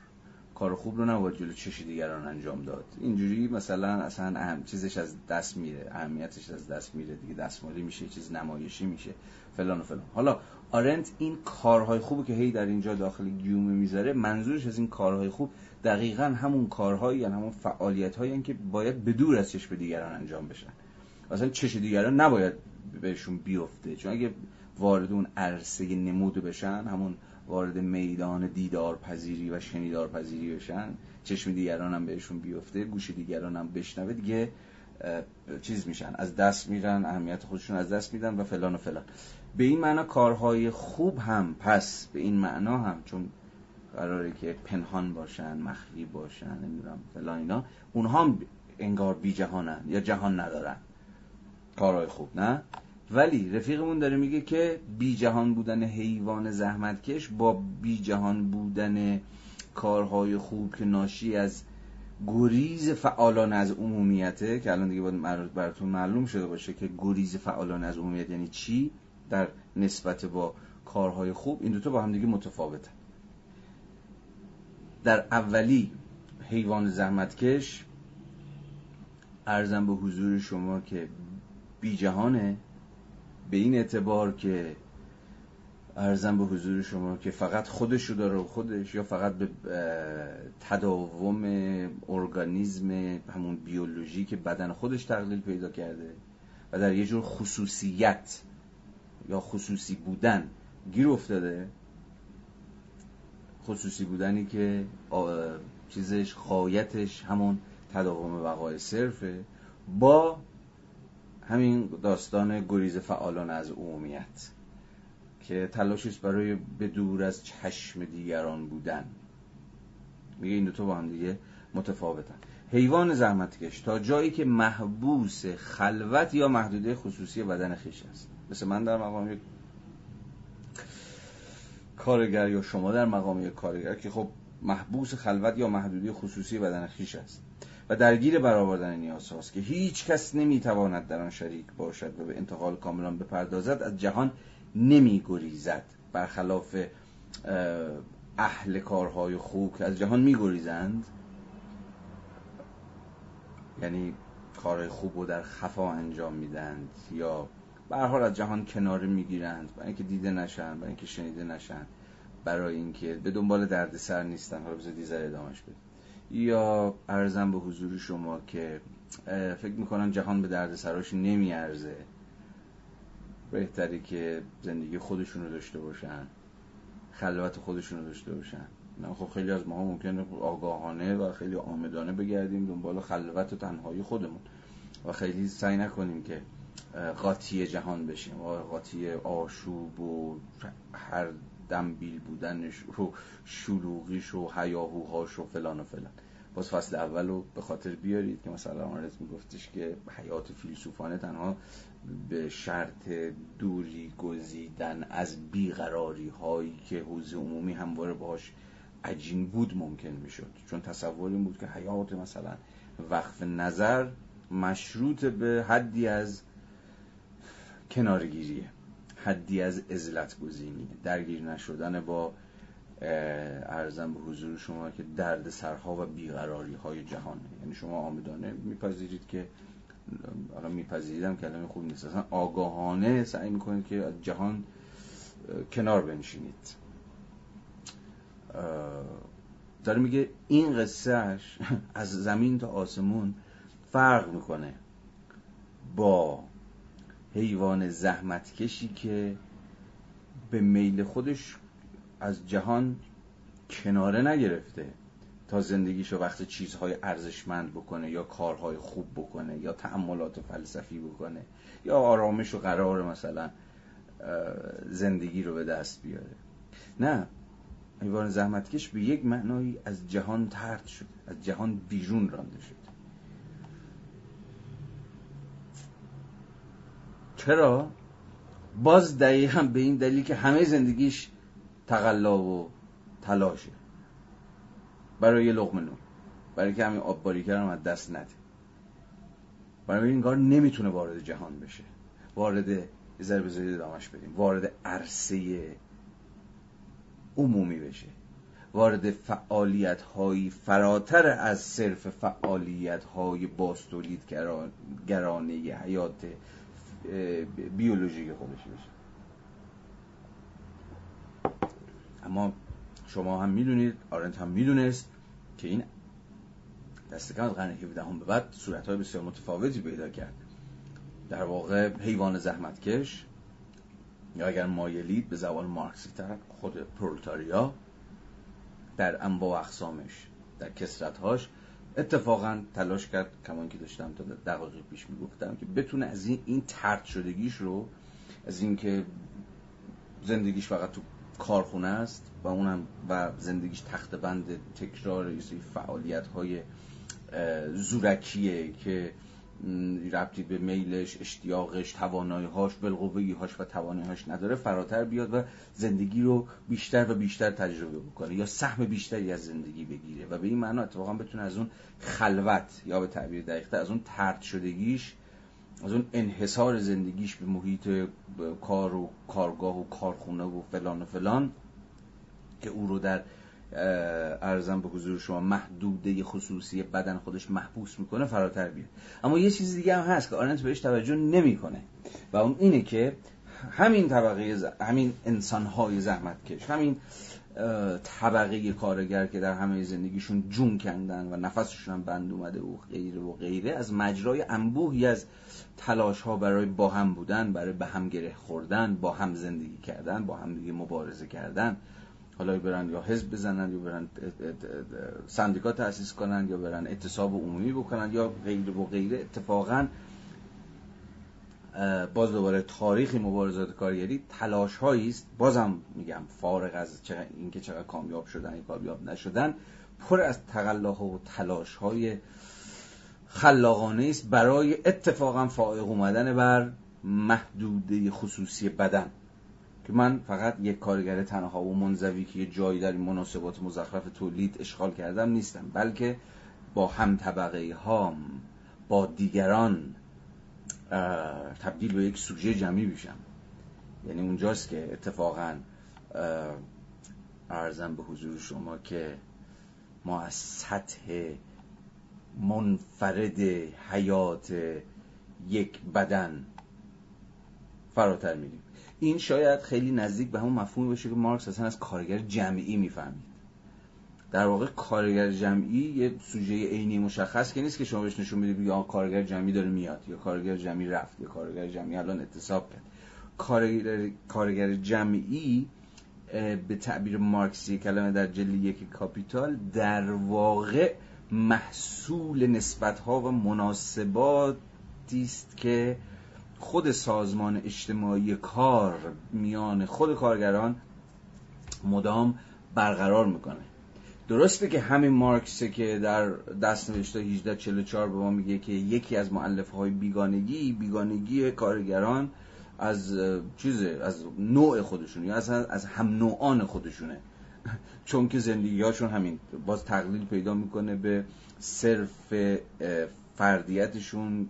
کار خوب رو نباید جلو چشی دیگران انجام داد. اینجوری مثلا اصلا اهم چیزش از دست میره اهمیتش از دست میره دیگه. دستمالی میشه چیز نمایشی میشه. فلان و فلان. حالا آرنت این کارهای خوبی که هی در اینجا داخل گیومه می‌ذاره منظورش از این کارهای خوب دقیقا همون کارهایی یعنی همون فعالیت هایی که باید به دور از چشم دیگران انجام بشن. مثلا چش دیگران نباید بهشون بیفته. چون اگه وارد اون عرصه نمود بشن همون وارد میدان دیدار پذیری و شنیدار پذیری بشن چشم دیگران هم بهشون بیفته گوش دیگران هم بشنوه دیگه چیز میشن. از دست میرن اهمیت خودشون از دست میدن و فلان و فلان. به این معنا کارهای خوب هم پس به این معنا هم چون قراره که پنهان باشن مخفی باشن نمی‌دونم فلان اینا اونها هم انگار بی جهانن یا جهان ندارن. کارهای خوب نه؟ ولی رفیقمون داره میگه که بی جهان بودن حیوان زحمتکش با بی جهان بودن کارهای خوب که ناشی از گریز فعالان از عمومیته که الان دیگه باید براتون معلوم شده باشه که گریز فعالان از عمومیت یعنی چی؟ در نسبت با کارهای خوب این دوتا با هم دیگه متفاوته در اولی حیوان زحمتکش ارزم به حضور شما که بی جهانه به این اعتبار که ارزم به حضور شما که فقط خودش رو داره خودش یا فقط به تداوم ارگانیزم همون بیولوژی که بدن خودش تقلیل پیدا کرده و در یه جور خصوصیت یا خصوصی بودن گیر افتاده. خصوصی بودنی که چیزش خایتش همون تداوم بقای صرفه با همین داستان گریز فعالان از عمومیت که تلاشش برای به دور از چشم دیگران بودن. میگه این دوتا با هم دیگه متفاوتن. حیوان زحمتکش تا جایی که محبوس خلوت یا محدوده خصوصی بدن خیش است. مثل من در مقام یک کارگر یا شما در مقام یک کارگر که خب محبوس خلوت یا محدوده خصوصی بدن خیش است. و درگیر برآوردن نیاز هاست که هیچ کس نمی‌تواند در آن شریک باشد و به انتقال کاملا بپردازد از جهان نمی گریزد برخلاف اهل کارهای خوب که از جهان می گریزند یعنی کارهای خوب رو در خفا انجام میدند یا به حال از جهان کناره می‌گیرند برای اینکه دیده نشن برای اینکه شنیده نشن برای اینکه به دنبال دردسر نیستن. حالا بذار دیزر ادامش بده یا ارزم به حضور شما که فکر می‌کنن جهان به دردسراش نمیارزه. بهتری که زندگی خودشون رو داشته باشن خلوت خودشون رو داشته باشن. خب خیلی از ما ممکنه آگاهانه و خیلی آمدانه بگردیم دنبال خلوت و تنهایی خودمون. و خیلی سعی نکنیم که قاطی جهان بشیم و قاطی آشوب و هر دنبیل بودنش و شلوغیش و هیاهوهاش و فلان و فلان. باز فصل اول رو به خاطر بیارید که مثلا آرز میگفتش که حیات فیلسوفانه تنها به شرط دوری گزیدن از بیقراری هایی که حوزه عمومی همواره باش عجین بود ممکن می‌شد. چون تصور این بود که حیات مثلا وقف نظر مشروط به حدی از کنارگیریه. حدی از ازلت گزینی. درگیر نشدن با ارزم به حضور شما که درد سرها و بیقراری های جهانه یعنی شما آمدانه میپذیرید که حالا میپذیریدم کلمه خوب نیست. اصلا آگاهانه سعی می‌کنید که از جهان کنار بنشینید. داره میگه این قصهش (laughs) از زمین تا آسمون فرق می‌کنه با حیوان زحمتکشی که به میل خودش از جهان کناره نگرفته تا زندگیشو وقت چیزهای ارزشمند بکنه یا کارهای خوب بکنه یا تعملات فلسفی بکنه یا آرامش و قرار مثلا زندگی رو به دست بیاره. نه حیوان زحمتکش به یک معنایی از جهان ترد شده از جهان بیرون رانده شده. چرا؟ باز دقیقا به این دلیل که همه زندگیش تقلا و تلاشه. برای یه لغم نون. برای که همین آب باریکر هم از دست نده. برای این کار نمی‌تونه وارد جهان بشه. وارد ذره بذارید دامش بدیم. وارد عرصه عمومی بشه. وارد فعالیت هایی فراتر از صرف فعالیت های باستولید گرانه حیات بیولوژیک خودش بشه. اما شما هم می‌دونید آرنت هم می‌دونست که این دست کم از قرن 17 هم به بعد صورت های بسیار متفاوتی پیدا کرد. در واقع حیوان زحمتکش یا اگر مایلید به زبان مارکسی تر خود پرولتاریا در انواع اقسامش در کسرتهاش اتفاقا تلاش کرد کمان که داشتم تا دقایق پیش می‌گفتم که بتونه از این این ترد شدگیش رو از اینکه زندگیش فقط تو کارخونه است و اونم و زندگیش تخت بند تکرار فعالیت های زورکیه که ربطی به میلش اشتیاقش توانایی‌هاش هاش و توانایی‌هاش نداره فراتر بیاد و زندگی رو بیشتر و بیشتر تجربه بکنه یا سهم بیشتری از زندگی بگیره. و به این معنا اتفاقا بتونه از اون خلوت یا به تعبیر دقیقتر از اون ترد شدگیش از اون انحصار زندگیش به محیط کار و کارگاه و کارخونه و فلان و فلان که او رو در ارزم به حضور شما محدوده خصوصی بدن خودش محبوس می‌کنه فراتر بیاد اما یه چیز دیگه هم هست که آرنت بهش توجه نمی‌کنه و اون اینه که همین طبقه ز... همین انسانهای زحمتکش همین طبقه کارگر که در همه زندگیشون جون کندن و نفسشون هم بند اومده و غیره و غیره از مجرای انبوهی از تلاش ها برای با هم بودن برای به هم گره خوردن با هم زندگی کردن با هم دیگه مبارزه کردن. حالا برن یا حزب بزنن یا برن سندیکا تأسیس کنن یا برن اعتصاب عمومی بکنن یا غیره و غیره. اتفاقا باز دوباره تاریخ مبارزات کارگری تلاش هایی است. بازم میگم فارغ از اینکه چقدر کامیاب شدن یا کامیاب نشدن پر از تقلاها و تلاش های خلاقانه است برای اتفاقا فائق اومدن بر محدوده خصوصی بدن. که من فقط یک کارگر تنها و منزوی که یه جایی در این مناسبات مزخرف تولید اشغال کردم نیستم بلکه با هم طبقه هام با دیگران تبدیل به یک سوژه جمعی میشم. یعنی اونجاست که اتفاقا ارزم به حضور شما که ما از سطح منفرد حیات یک بدن فراتر میریم. این شاید خیلی نزدیک به همون مفهومی باشه که مارکس اصلا از کارگر جمعی می‌فهمید. در واقع کارگر جمعی یه سوژه عینی مشخص که نیست که شما بهش نشون بدید یا کارگر جمعی داره میاد یا کارگر جمعی رفت یا کارگر جمعی الان اعتصاب کرد. کارگر, کارگر جمعی به تعبیر مارکسی کلمه در جلد یک کاپیتال در واقع محصول نسبت ها و مناسباتی است که خود سازمان اجتماعی کار میان خود کارگران مدام برقرار می‌کنه. درسته که همین مارکسه که در دست نوشته 1844 به ما میگه که یکی از معلف های بیگانگی بیگانگی کارگران از چیزه از نوع خودشون یا از از هم نوعان خودشونه. (laughs) چون که زندگی هاشون همین باز تقلیل پیدا می‌کنه به صرف فردیتشون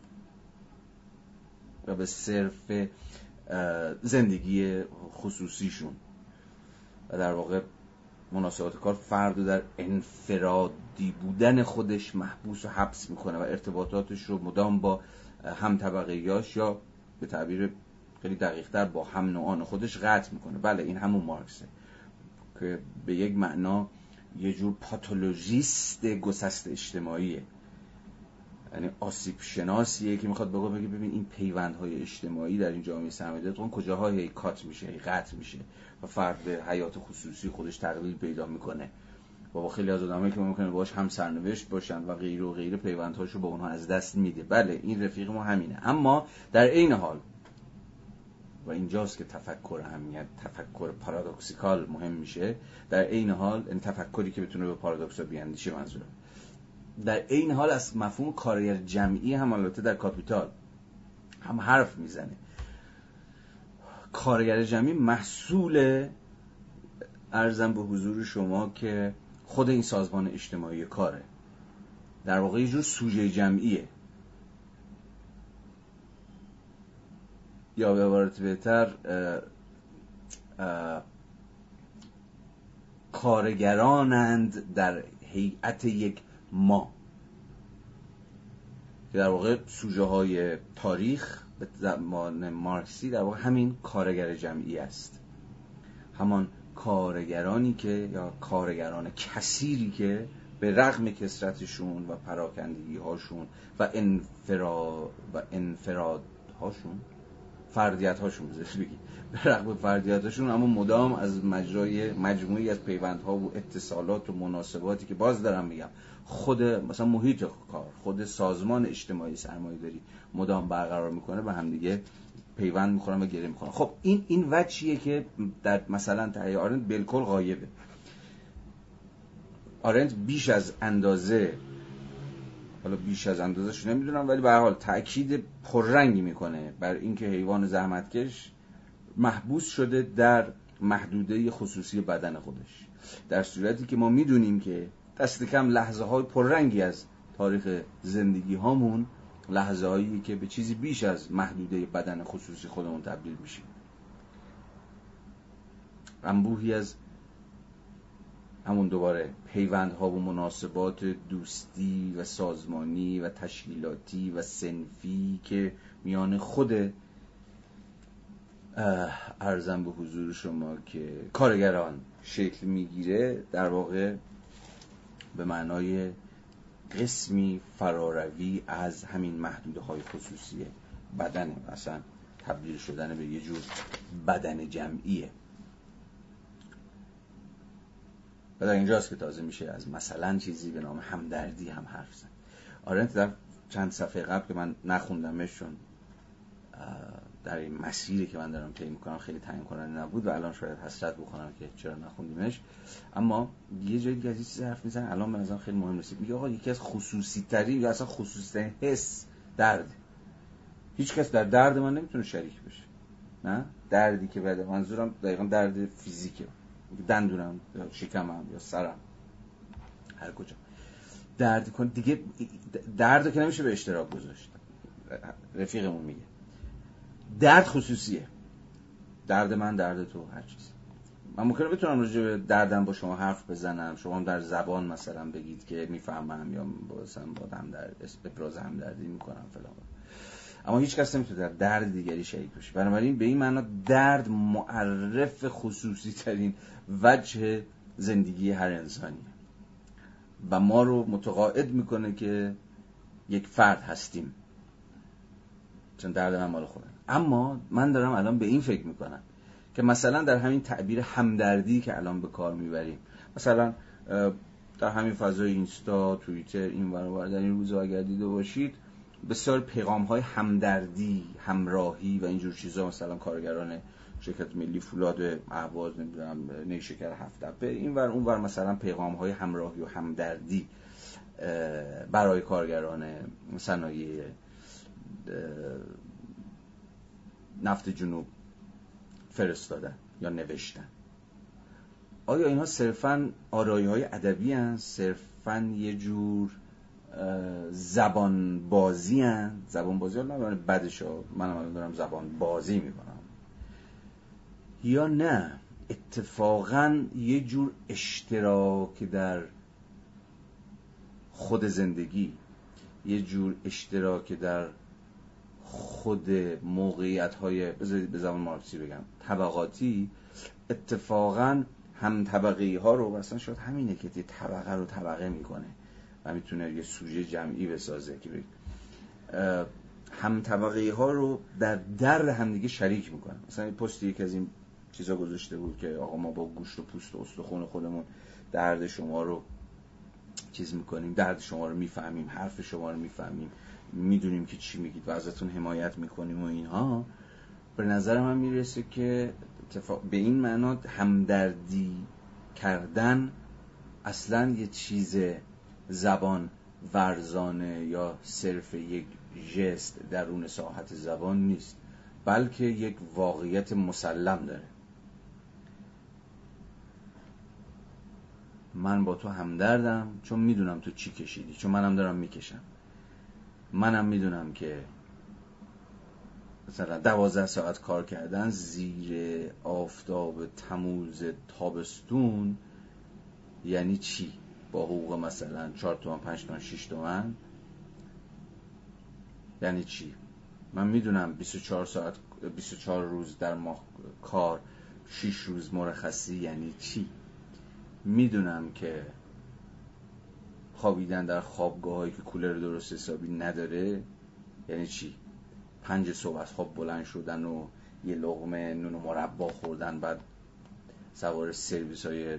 و به صرف زندگی خصوصیشون. و در واقع مناسبات کار فرد رو در انفرادی بودن خودش محبوس و حبس می‌کنه و ارتباطاتش رو مدام با هم طبقه یا به تعبیر خیلی دقیقتر با هم نوعان خودش قطع می‌کنه. بله این همون مارکسه که به یک معنا یه جور پاتولوژیست گسست اجتماعیه. یعنی آسیب شناسیه که می‌خواد بگه بگه ببین این پیوندهای اجتماعی در این جامعه سرمایه‌داری اون کجاهای کات میشه قطع میشه و فرد حیات خصوصی خودش تقلیل پیدا می‌کنه. و با خیلی از آدمایی که ممکنه باش هم سرنوشت باشن و غیر و غیره پیوندهاشو با اونها از دست میده. بله این رفیق ما همینه. اما در عین حال و اینجاست که تفکر اهمیت تفکر پارادوکسیکال مهم میشه در عین حال این تفکری که بتونه به پارادوکس بیاندیشه منظورم. در این حال از مفهوم کارگر جمعی هم البته در کاپیتال هم حرف می‌زنه. کارگر جمعی محصول ارزم به حضور شما که خود این سازمان اجتماعی کاره. در واقع یه جور سوژه جمعیه. یا به عبارت بهتر کارگرانند در هیئت یک ما. که در واقع سوژه های تاریخ به زمان مارکسی در واقع همین کارگر جمعی است. همان کارگرانی که یا کارگران کثیری که به رغم کسرتشون و پراکندگی هاشون و انفراد و انفراد هاشون فردیت هاشون بگی به رغم فردیت هاشون اما مدام از مجرای مجموعی از پیوندها و اتصالات و مناسباتی که باز دارم میگم خود مثلا محیط کار خود سازمان اجتماعی سرمایه داری مدام برقرار می‌کنه به همدیگه پیوند می‌خورن و گره می‌کنن. خب این این وجهیه که در مثلا تهیه آرند بالکل غایبه. آرند بیش از اندازه حالا بیش از اندازش نمی‌دونم ولی به حال تاکید پررنگی می‌کنه بر اینکه حیوان زحمتکش محبوس شده در محدوده خصوصی بدن خودش. در صورتی که ما می‌دونیم که دست کم لحظه های پررنگی از تاریخ زندگی هامون لحظه هایی که به چیزی بیش از محدوده بدن خصوصی خودمون تبدیل میشیم. انبوهی از همون دوباره پیوندها و مناسبات دوستی و سازمانی و تشکیلاتی و سنفی که میان خود ارزم به حضور شما که کارگران شکل می‌گیره در واقع به معنای قسمی فراروی از همین محدوده های خصوصی بدن مثلا تبدیل شدن به یه جور بدن جمعیه. و در اینجاست که تازه میشه از مثلا چیزی به نام همدردی هم حرف زد. آرنت در چند صفحه قبل که من نخوندمش چون در این مسیری که من دارم طی می‌کنم خیلی تعیین کننده نبود و الان شاید حسرت بخونم که چرا نخوندیمش. اما یه جایی دیگه از چیزی حرف میزن الان به نظرم خیلی مهم رسید میگه آقا یکی از خصوصی ترین یا اصلا خصوصی ترین حس درد. هیچ کس در درد من نمی‌تونه شریک بشه. نه؟ دردی که بده منظورم دقیقا درد فیزیکه. دندونم یا شکمم یا سرم. هر کجا. درد کن دیگه درد که نمیشه به اشتراک گذاشت. رفیقمون میگه. درد خصوصیه. درد من درد تو هر چیز. من ممکنه بتونم راجع به دردم با شما حرف بزنم. شما هم در زبان مثلا بگید که می‌فهمم یا مثلا با هم در ابراز همدردی می‌کنم فلان. اما هیچ کس نمی‌تونه در درد دیگری شریک بشه. بنابراین به این معنا درد معرف خصوصی ترین وجه زندگی هر انسانی و ما رو متقاعد می‌کنه که یک فرد هستیم. چون درد من مال خودم. اما من دارم الان به این فکر می‌کنم که مثلا در همین تعبیر همدردی که الان به کار می‌بریم مثلا در همین فضای اینستا توییتر این ور در این روزها اگر دیده باشید بسیار پیغام های همدردی همراهی و اینجور چیزا مثلا کارگران شرکت ملی فولاد اهواز نمی‌دونم نیشکر هفت این ور اون ور مثلا پیغام های همراهی و همدردی برای کارگران صنایع نفت جنوب فرستادن یا نوشتن آیا اینها صرفا آرایی های ادبی هن؟ صرفا یه جور زبان بازی هن؟ زبان بازی ها نه بدش من دارم زبان بازی می‌کنم یا نه اتفاقا یه جور اشتراک در خود زندگی یه جور اشتراک در خود موقعیت های به زمان مارکسی بگم طبقاتی اتفاقا هم طبقه ها رو مثلا شاید همینه که طبقه رو طبقه می‌کنه و می‌تونه یه سوژه جمعی بسازه که هم طبقه ها رو در در همدیگه شریک می‌کنه مثلا پستی یک از این چیزا گذاشته بود که آقا ما با گوشت و پوست و استخون خودمون درد شما رو چیز می‌کنیم درد شما رو می‌فهمیم حرف شما رو می‌فهمیم. می‌دونیم که چی میگید و ازتون حمایت می‌کنیم و اینها به نظر من می‌رسه که به این معنا همدردی کردن اصلا یه چیز زبان ورزانه یا صرف یک ژست درون ساحت زبان نیست بلکه یک واقعیت مسلم داره. من با تو همدردم چون می‌دونم تو چی کشیدی چون منم دارم می‌کشم. منم می‌دونم که مثلا دوازده ساعت کار کردن زیر آفتاب تموز تابستون یعنی چی؟ با حقوق مثلا چهار تومن پنج تومن شیش تومن؟ یعنی چی؟ من می‌دونم 24 ساعت 24 روز در ماه کار 6 روز مرخصی یعنی چی؟ می‌دونم که خوابیدن در خوابگاه هایی که کولر درست حسابی نداره یعنی چی؟ پنج صبح از خواب بلند شدن و یه لغمه نون و مربا خوردن بعد سوار سرویس های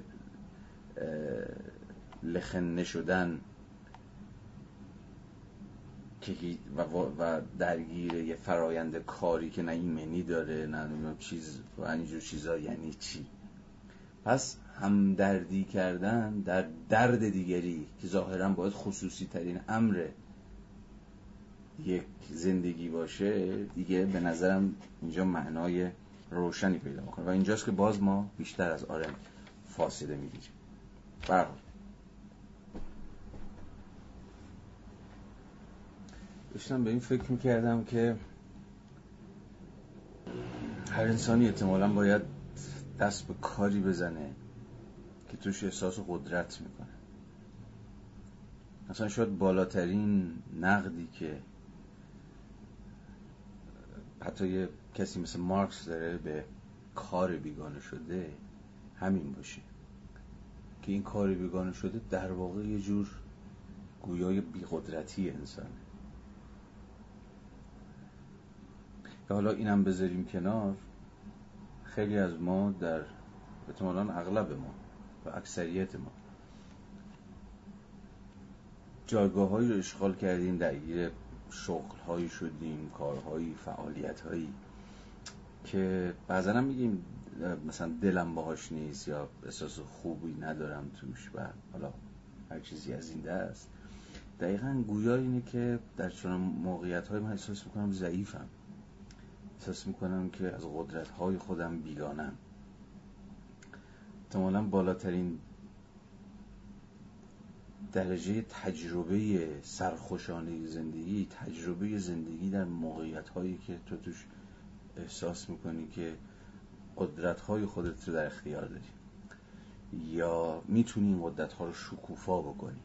لخنه شدن که و, و درگیر یه فرایند کاری که نه ایمنی داره نه چیز و اینجور چیزا یعنی چی؟ پس همدردی کردن در درد دیگری که ظاهرا باید خصوصی ترین امر یک زندگی باشه دیگه به نظرم اینجا معنای روشنی پیدا می‌کنه. و اینجاست که باز ما بیشتر از آرم فاصله می‌گیریم. برحال داشتم به این فکر می‌کردم که هر انسانی احتمالا باید دست به کاری بزنه که توش احساس قدرت می‌کنه. مثلا شاید بالاترین نقدی که حتی یه کسی مثل مارکس داره به کار بیگانه شده همین باشه. که این کار بیگانه شده در واقع یه جور گویای بیقدرتی انسانه. که حالا اینم بذاریم کنار. خیلی از ما در احتمالا اغلب ما و اکثریت ما. جایگاه هایی رو اشغال کردیم درگیر شغل هایی شدیم کارهایی فعالیت هایی که بعضا هم میگیم مثلا دلم باهاش نیست یا احساس خوبی ندارم توش و حالا هر چیزی از این دست. دقیقا گویا اینه که در چنان موقعیت های من احساس می‌کنم ضعیفم. احساس می‌کنم که از قدرت های خودم بیگانم. احتمالا بالاترین درجه تجربه سرخوشانه زندگی تجربه زندگی در موقعیت هایی که تو توش احساس می‌کنی که قدرت های خودت رو در اختیار داری یا می‌تونی این ها رو شکوفا بکنی.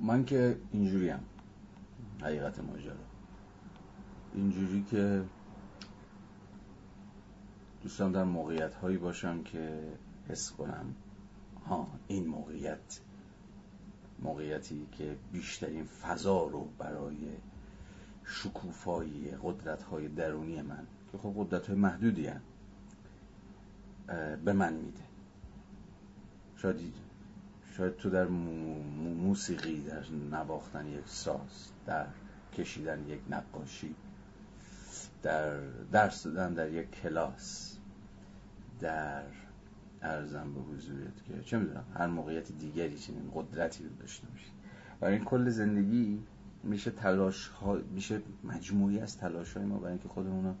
من که اینجوری هم حقیقت ماجرا. اینجوری که دوستان در موقعیت هایی باشم که حس کنم ها این موقعیت موقعیتی که بیشترین فضا رو برای شکوفایی قدرت های درونی من که خب قدرت های محدودی هن به من میده. شاید شاید تو در موسیقی در نواختن یک ساز در کشیدن یک نقاشی در درس دادن در یک کلاس در ارزم به حضورت که چه می‌دونم هر موقعیت دیگری چنین قدرتی رو داشته باشید برای این کل زندگی میشه تلاش ها میشه مجموعی از تلاش های ما برای اینکه خودمون رو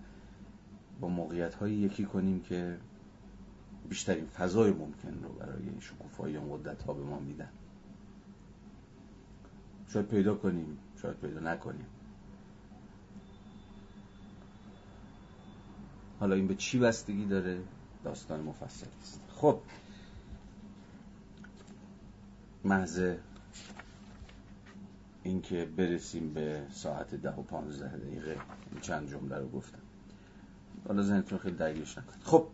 با موقعیت های یکی کنیم که بیشترین فضای ممکن رو برای شکوفایی اون قدرت ها به ما میدن. شاید پیدا کنیم شاید پیدا نکنیم. حالا این به چی بستگی داره؟ داستان مفصلی است. خب. محض اینکه برسیم به ساعت ده و پانزده دقیقه چند جمله رو گفتم. حالا ذهنتون خیلی درگیرش نکنید. خب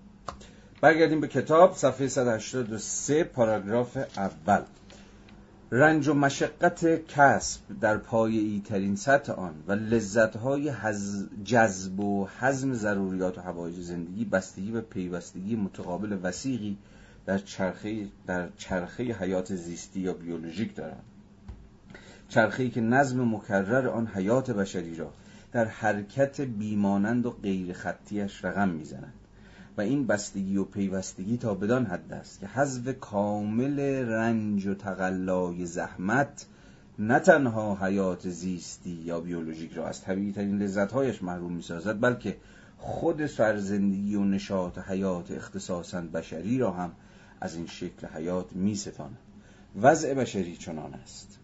برگردیم به کتاب صفحه 183 پاراگراف اول. رنج و مشقت کسب در پای ترین سطح آن و لذتهای جذب و حزم ضروریات و حوایج زندگی بستگی و پیوستگی متقابل وسیقی در چرخه, در چرخه حیات زیستی یا بیولوژیک دارند. چرخه‌ای که نظم مکرر آن حیات بشری را در حرکت بیمانند و غیر خطیش رقم می‌زند. و این بستگی و پیوستگی تا بدان حد است که حذف کامل رنج و تقلای زحمت نه تنها حیات زیستی یا بیولوژیک را از طبیعی ترین لذتهایش محروم می سازد بلکه خود سرزندگی و نشاط حیات اختصاصا بشری را هم از این شکل حیات می ستاند وضع بشری چنان است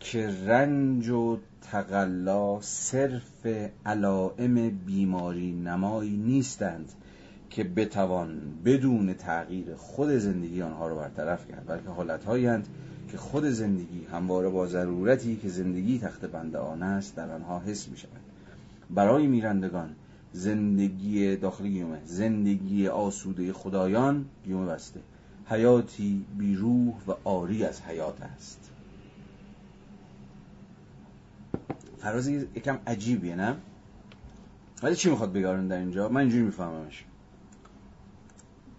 که رنج و تقلا صرف علائم بیماری نمایی نیستند. که بتوان بدون تغییر خود زندگی آنها را برطرف کرد بلکه حالتهایی هند که خود زندگی همواره با ضرورتی که زندگی تخت بند آن است در آنها حس می شود برای میرندگان زندگی داخلی گیومه زندگی آسوده خدایان گیومه بسته. حیاتی بیروح و آری از حیات است. فراز یکم عجیبیه نه؟ ولی چی می‌خواد بگارن در اینجا؟ من اینجوری میفهممش.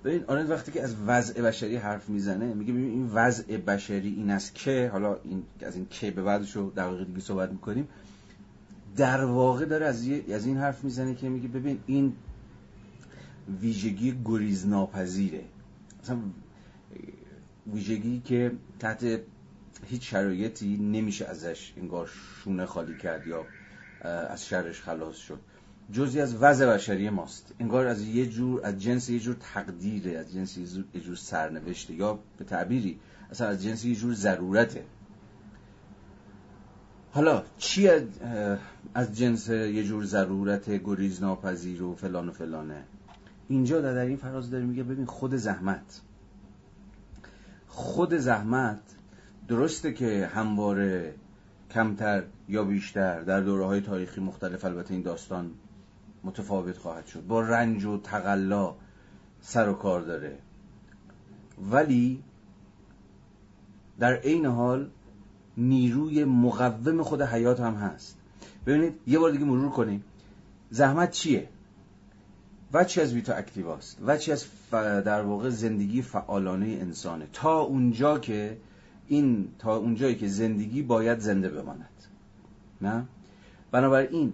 ببین آره وقتی که از وضع بشری حرف می‌زنه میگه ببین این وضع بشری این است که حالا این از این که به بعدش رو دقیقه دیگه صحبت می‌کنیم در واقع داره از, از این حرف می‌زنه که میگه ببین این ویژگی گریز ناپذیره مثلا ویژگی که تحت هیچ شرایطی نمیشه ازش انگار شونه خالی کرد یا از شرش خلاص شد. جزی از وضع بشری ماست. انگار از یه جور از جنس یه جور تقدیره از جنس یه جور سرنوشته یا به تعبیری. اصلا از جنس یه جور ضرورته. حالا چی از جنس یه جور ضرورت گریز ناپذیر و فلان و فلانه؟ اینجا در این فراز داره میگه ببین خود زحمت. خود زحمت درسته که همواره کمتر یا بیشتر در دوره های تاریخی مختلف البته این داستان متفاوت خواهد شد. با رنج و تقلا سر و کار داره. ولی در عین حال نیروی مقوم خود حیات هم هست. ببینید یه بار دیگه مرور کنیم. زحمت چیه؟ چی از ویتا اکتیواست چی از در واقع زندگی فعالانه انسانه؟ تا اونجا که این تا اونجایی که زندگی باید زنده بماند. نه؟ بنابراین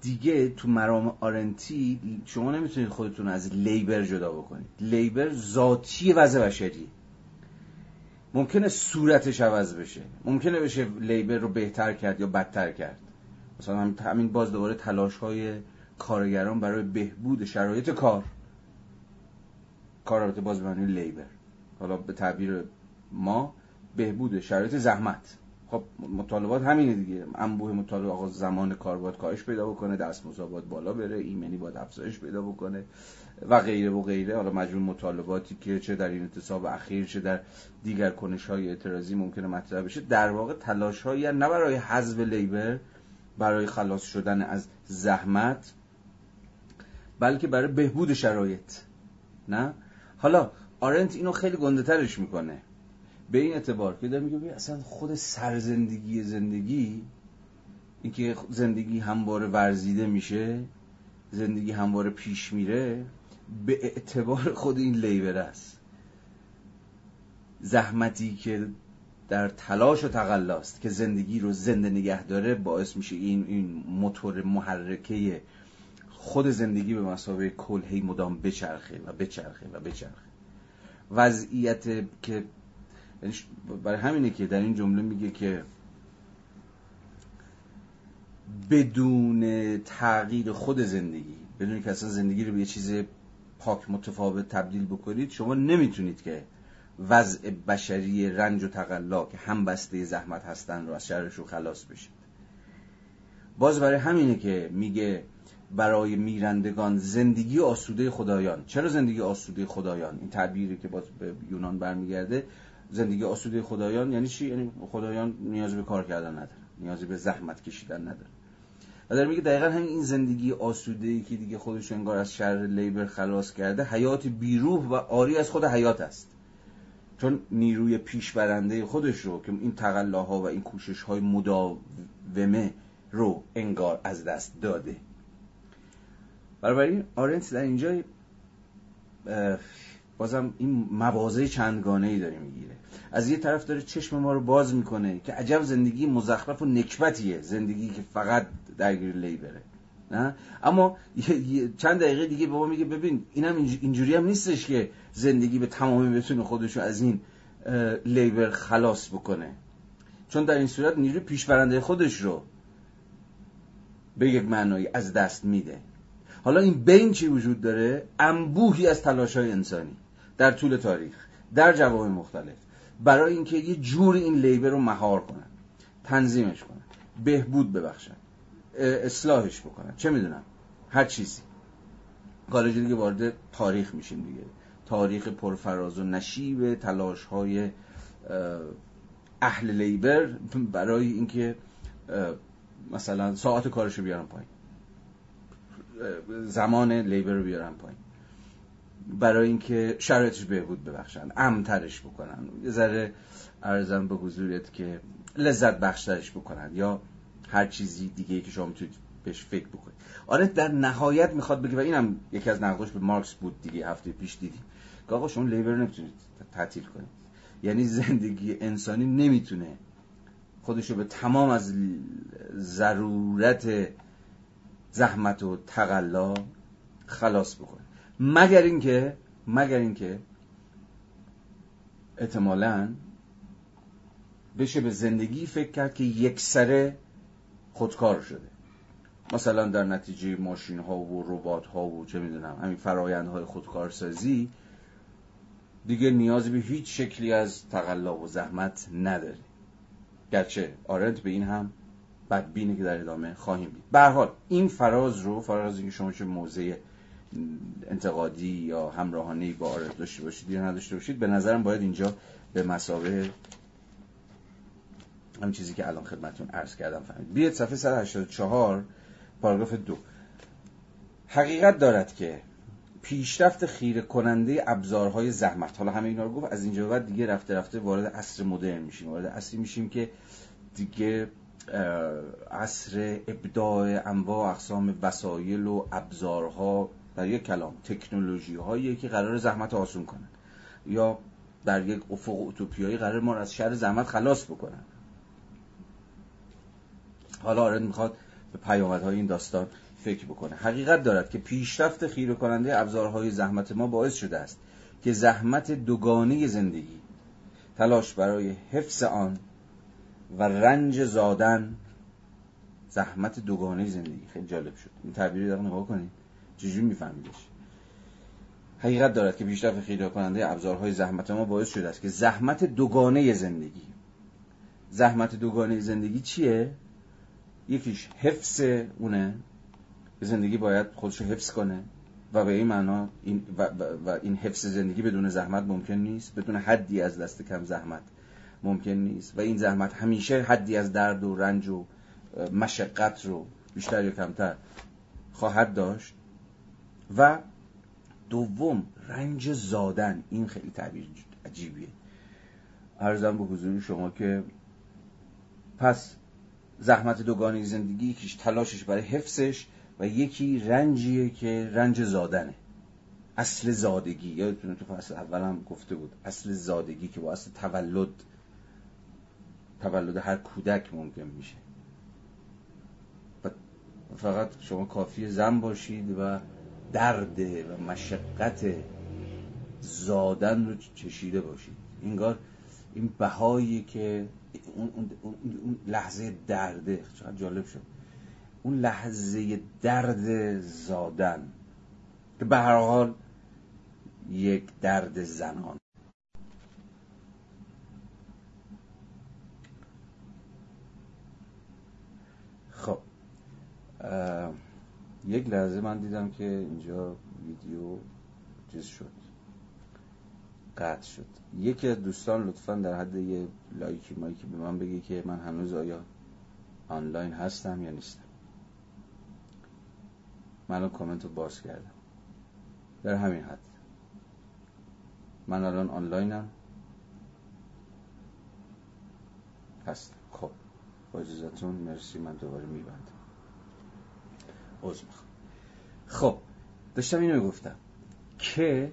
دیگه تو مرام آرنتی شما نمی‌تونید خودتون از لیبر جدا بکنید. لیبر ذاتی وضع بشری ممکنه صورتش عوض بشه. ممکنه بشه لیبر رو بهتر کرد یا بدتر کرد. مثلا همین باز دوباره تلاش های کارگران برای بهبود شرایط کار. کار البته باز به لیبر. حالا به تعبیر ما بهبود شرایط زحمت. خب مطالبات همینه دیگه. انبوه مطالبه آقا زمان کار باید کاهش پیدا بکنه دست باید بالا بره ایمنی باید افزایش پیدا بکنه و غیره و غیره. حالا مجموع مطالباتی که چه در این اتصاب اخیر چه در دیگر کنش های اعتراضی ممکنه مطرح بشه. در واقع تلاش هایی نه برای حذف لیبر برای خلاص شدن از زحمت بلکه برای بهبود شرایط. نه؟ حالا آرنت اینو خیلی گنده ترش می‌کنه. به این اعتبار که داره میگه اصلا خود سرزندگی زندگی اینکه زندگی همواره ورزیده میشه زندگی همواره پیش میره به اعتبار خود این لیبر است. زحمتی که در تلاش و تقلاست که زندگی رو زنده نگه داره باعث میشه این این موتور محرکه خود زندگی به مسابقه کل هی مدام بچرخه و بچرخه و بچرخه. وضعیت که برای همینه که در این جمله میگه که بدون تغییر خود زندگی بدون که اصلا زندگی رو به یه چیز پاک متفاوت تبدیل بکنید شما نمی‌تونید که وضع بشری رنج و تقلا که هم بسته زحمت هستن رو از شرشون خلاص بشید. باز برای همینه که میگه برای میرندگان زندگی آسوده خدایان. چرا زندگی آسوده خدایان؟ این تعبیری که باز به یونان برمیگرده. زندگی آسوده خدایان یعنی چی؟ یعنی خدایان نیازی به کار کردن ندارن نیازی به زحمت کشیدن ندارن. و در میگه دقیقا همین این زندگی آسوده ای که دیگه خودش انگار از شر لیبر خلاص کرده حیات بیروح و آری از خود حیات است. چون نیروی پیش برنده خودش رو که این تقلاها و این کوشش های مداومه رو انگار از دست داده. برای آرنت در اینجا بازم این موازه چندگانه ای داره می‌گیره. از یه طرف داره چشم ما رو باز می‌کنه که عجب زندگی مزخرف و نکبتیه زندگی که فقط درگیر لیبره. نه؟ اما چند دقیقه دیگه به ما میگه ببین اینم اینجوری هم نیستش که زندگی به تمامی بتونه خودشو از این لیبر خلاص بکنه. چون در این صورت نیروی پیشبرنده خودش رو به یک معنایی از دست میده. حالا این بین چی وجود داره؟ انبوهی از تلاش های انسانی در طول تاریخ در جواب مختلف. برای اینکه یه جور این لیبر رو مهار کنن تنظیمش کنن بهبود ببخشن اصلاحش بکنن. چه می‌دونم؟ هر چیزی. کالج دیگه وارد تاریخ میشیم دیگه. تاریخ پرفراز و نشیب تلاش های اهل لیبر برای اینکه مثلا ساعت کارشو بیارن پایین. زمان لیبر رو بیارن پایین. برای اینکه شرایطش بهبود ببخشن امترش بکنن. یه ذره ارزم به حضورت که لذت بخشترش بکنن یا هر چیزی دیگه که شما می‌تونید بهش فکر بکنید. آره در نهایت می‌خواد بگه و اینم یکی از نقداش به مارکس بود دیگه هفته پیش دیدیم. که آقا شما لیبر نمی‌تونید تعطیل کنید. یعنی زندگی انسانی نمی‌تونه خودشو به تمام از ضرورت زحمت و تقلا خلاص بکنه. مگر اینکه مگر اینکه احتمالا بشه به زندگی فکر کرد که یک سره خودکار شده. مثلا در نتیجه ماشین ها و ربات ها و چه می‌دونم همین فرایند های خودکارسازی دیگه نیازی به هیچ شکلی از تقلا و زحمت نداره گرچه آرنت به این هم بدبینه که در ادامه خواهیم دید. به حال این فراز رو فراز که شما چه موضع انتقادی یا همراهانه با آرنت داشته باشید یا نداشته باشید به نظرم باید اینجا به مسابه همین چیزی که الان خدمتون عرض کردم فهمید. بیاید صفحه 184 پاراگراف دو. حقیقت دارد که پیشرفت خیره کننده ابزارهای زحمت حالا همه اینا رو گفت از اینجا بعد دیگه رفته رفته وارد عصر مدرن میشیم. وارد عصری میشیم که دیگه عصر ابداع انواع اقسام وسایل و ابزارها در یک کلام تکنولوژی هایی که قرار زحمت آسون کنن. یا در یک افق اوتوپیایی قرار ما از شر زحمت خلاص بکنن. حالا آرد می‌خواد به پیامدهای این داستان فکر بکنه. حقیقت دارد که پیشرفت خیره کننده ابزارهای زحمت ما باعث شده است که زحمت دوگانه زندگی تلاش برای حفظ آن و رنج زادن زحمت دوگانه زندگی. خیلی جالب شد. این تعبیری رو نگاه کنید. چجوری میفهمیدش. حقیقت دارد که پیشرفت خیره کننده ابزارهای زحمت ما باعث شده است که زحمت دوگانه زندگی. زحمت دوگانه زندگی چیه؟ یکیش حفظ اونه. زندگی باید خودشو حفظ کنه و به این معنا این و, و این حفظ زندگی بدون زحمت ممکن نیست بدون حدی از دست کم زحمت ممکن نیست و این زحمت همیشه حدی از درد و رنج و مشقت رو بیشتر یا کمتر خواهد داشت. و دوم رنج زادن. این خیلی تعبیر عجیبیه. ارزم به حضور شما که پس زحمت دوگانه زندگی یکیش تلاشش برای حفظش و یکی رنجیه که رنج زادنه. اصل زادگی. یادتونه تو فصل اولم گفته بود اصل زادگی که با اصل تولد تولد هر کودک ممکن میشه. فقط شما کافی زن باشید و درد و مشقت زادن رو چشیده باشید. انگار این بهایی که اون, اون, اون لحظه درده چقدر جالب شد. اون لحظه درد زادن که به هر حال یک درد زنان. خب یک لحظه من دیدم که اینجا ویدیو چیز شد. قطع شد. یکی از دوستان لطفا در حد یه لایکی مایکی به من بگی که من هنوز آیا آنلاین هستم یا نیستم. من کامنت رو باز کردم. در همین حد. من الان آنلاینم. هستم. خب. با مرسی. من دوباره میبندم. عوض خب داشتم اینو گفتم که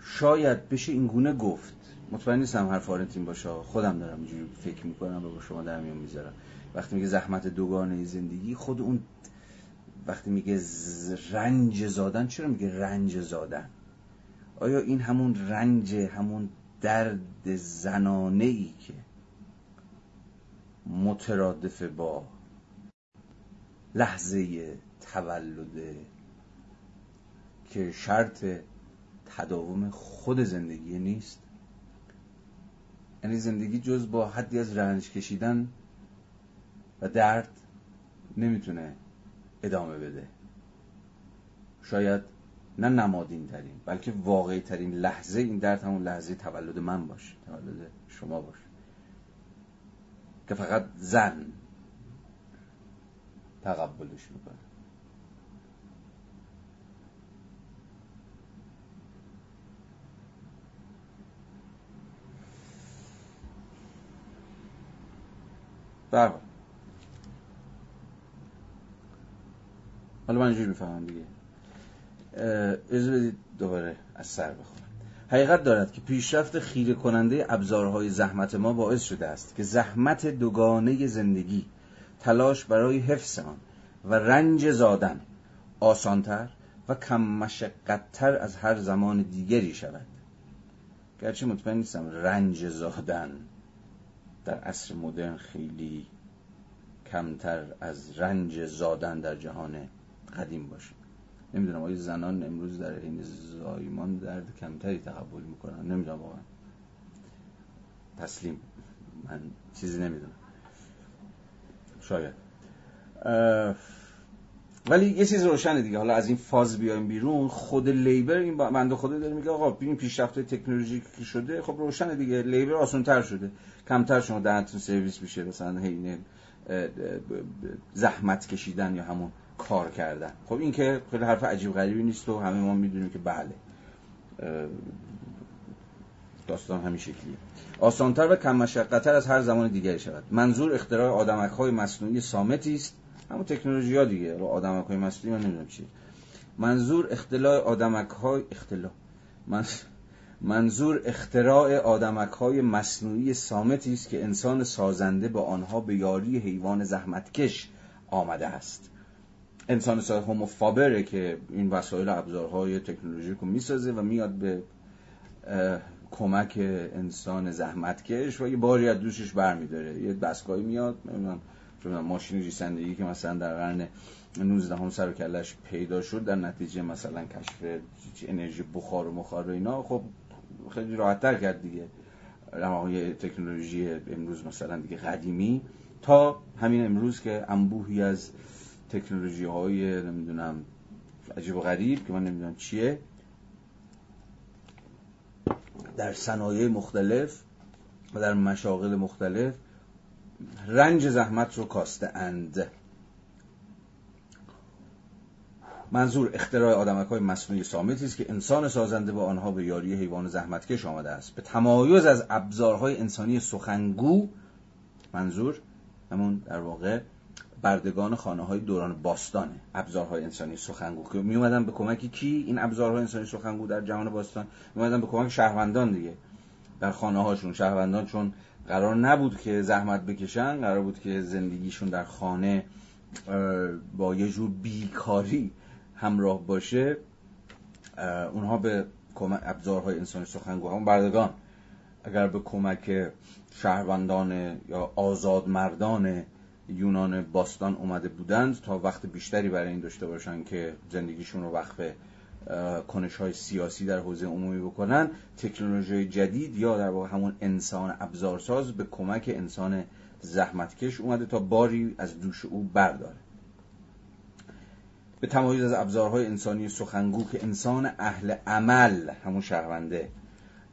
شاید بشه این گونه گفت. مطمئن نیستم حرف آرنتین باشه. خودم دارم اینجوری فکر می‌کنم و با شما در میون می‌ذارم. وقتی میگه زحمت دوگانه زندگی خود اون وقتی میگه رنج زادن چرا میگه رنج زادن؟ آیا این همون رنج همون درد زنانه ای که مترادف با لحظه تولده که شرط تداوم خود زندگی نیست. یعنی زندگی جز با حدی از رنج کشیدن و درد نمی‌تونه ادامه بده. شاید نه نمادین ترین بلکه واقعی ترین لحظه این درد همون لحظه تولد من باشه تولد شما باشه. که فقط زن تقبلش می‌کنه. برحال حالا من اینجوری می‌فهمم دیگه. اجازه بدید دوباره از سر بخونم. حقیقت دارد که پیشرفت خیره کننده ابزارهای زحمت ما باعث شده است که زحمت دوگانه زندگی تلاش برای حفظ آن و رنج زادن آسانتر و کم مشقتتر از هر زمان دیگری شود. گرچه مطمئن نیستم رنج زادن در عصر مدرن خیلی کمتر از رنج زادن در جهان قدیم باشه. نمی‌دونم آیا زنان امروز در این زایمان درد کمتری تقبل می‌کنن؟ نمی‌دونم واقعا. تسلیم. من چیزی نمی‌دونم. شاید. ولی یه چیز روشنه دیگه. حالا از این فاز بیایم بیرون خود لیبر این بنده خدا داره میگه آقا ببین پیشرفت تکنولوژیکی شده خب روشنه دیگه. لیبر آسان‌تر شده. کمتر شما دهنتون سرویس میشه مثلا حین زحمت کشیدن یا همون کار کردن. خب این که خیلی حرف عجیب غریبی نیست و همه ما می‌دونیم که بله. داستان همین شکلیه. آسانتر و کم مشقتر از هر زمان دیگری شود. منظور اختراع آدمک های مصنوعی سامتی است. همون تکنولوژی ها دیگه. آدمک های مصنوعی من نمی‌دونم چیه. منظور اختلاع آدمک های اختلاع منظور اختراع آدمک های مصنوعی سامتی است که انسان سازنده با آنها به یاری حیوان زحمتکش آمده است. انسان سای هوموفابره که این وسایل ابزارهای تکنولوژیک رو می‌سازه و میاد به کمک انسان زحمتکش و یه باری از دوشش برمیداره. یه دستگاهی میاد نمی‌دونم ماشین ریسندگی که مثلا در قرن 19 هم سر و کلش پیدا شد در نتیجه مثلا کشف انرژی بخار و مخار و اینا خب خیلی راحت تر کرد دیگه. یه تکنولوژی امروز مثلا دیگه قدیمی. تا همین امروز که انبوهی از تکنولوژی های نمی‌دونم عجیب و غریب که من نمی‌دونم چیه در صنایع مختلف و در مشاغل مختلف رنج زحمت رو کاسته اند. منظور اختراع آدمک های مصنوعی سامتی است که انسان سازنده با آنها به یاری حیوان زحمتکش آمده است. به تمایز از ابزارهای انسانی سخنگو منظور همون در واقع بردگان خانه های دوران باستانه ابزارهای انسانی سخنگو. که می اومدن به کمک کی؟ این ابزارهای انسانی سخنگو در جهان باستان. می اومدن به کمک شهروندان دیگه. در خانه هاشون شهروندان چون قرار نبود که زحمت بکشن قرار بود که زندگیشون در خانه با یه جور بیکاری همراه باشه. اونها به کمک ابزارهای انسانی سخنگو. همون بردگان اگر به کمک شهروندان یا آزاد مردان یونان باستان اومده بودند تا وقت بیشتری برای این داشته باشن که زندگیشون رو وقف کنش های سیاسی در حوزه عمومی بکنن. تکنولوژی جدید یا در واقع همون انسان ابزارساز به کمک انسان زحمتکش اومده تا باری از دوش او برداره. به تمایز از ابزارهای انسانی سخنگو که انسان اهل عمل همون شهرونده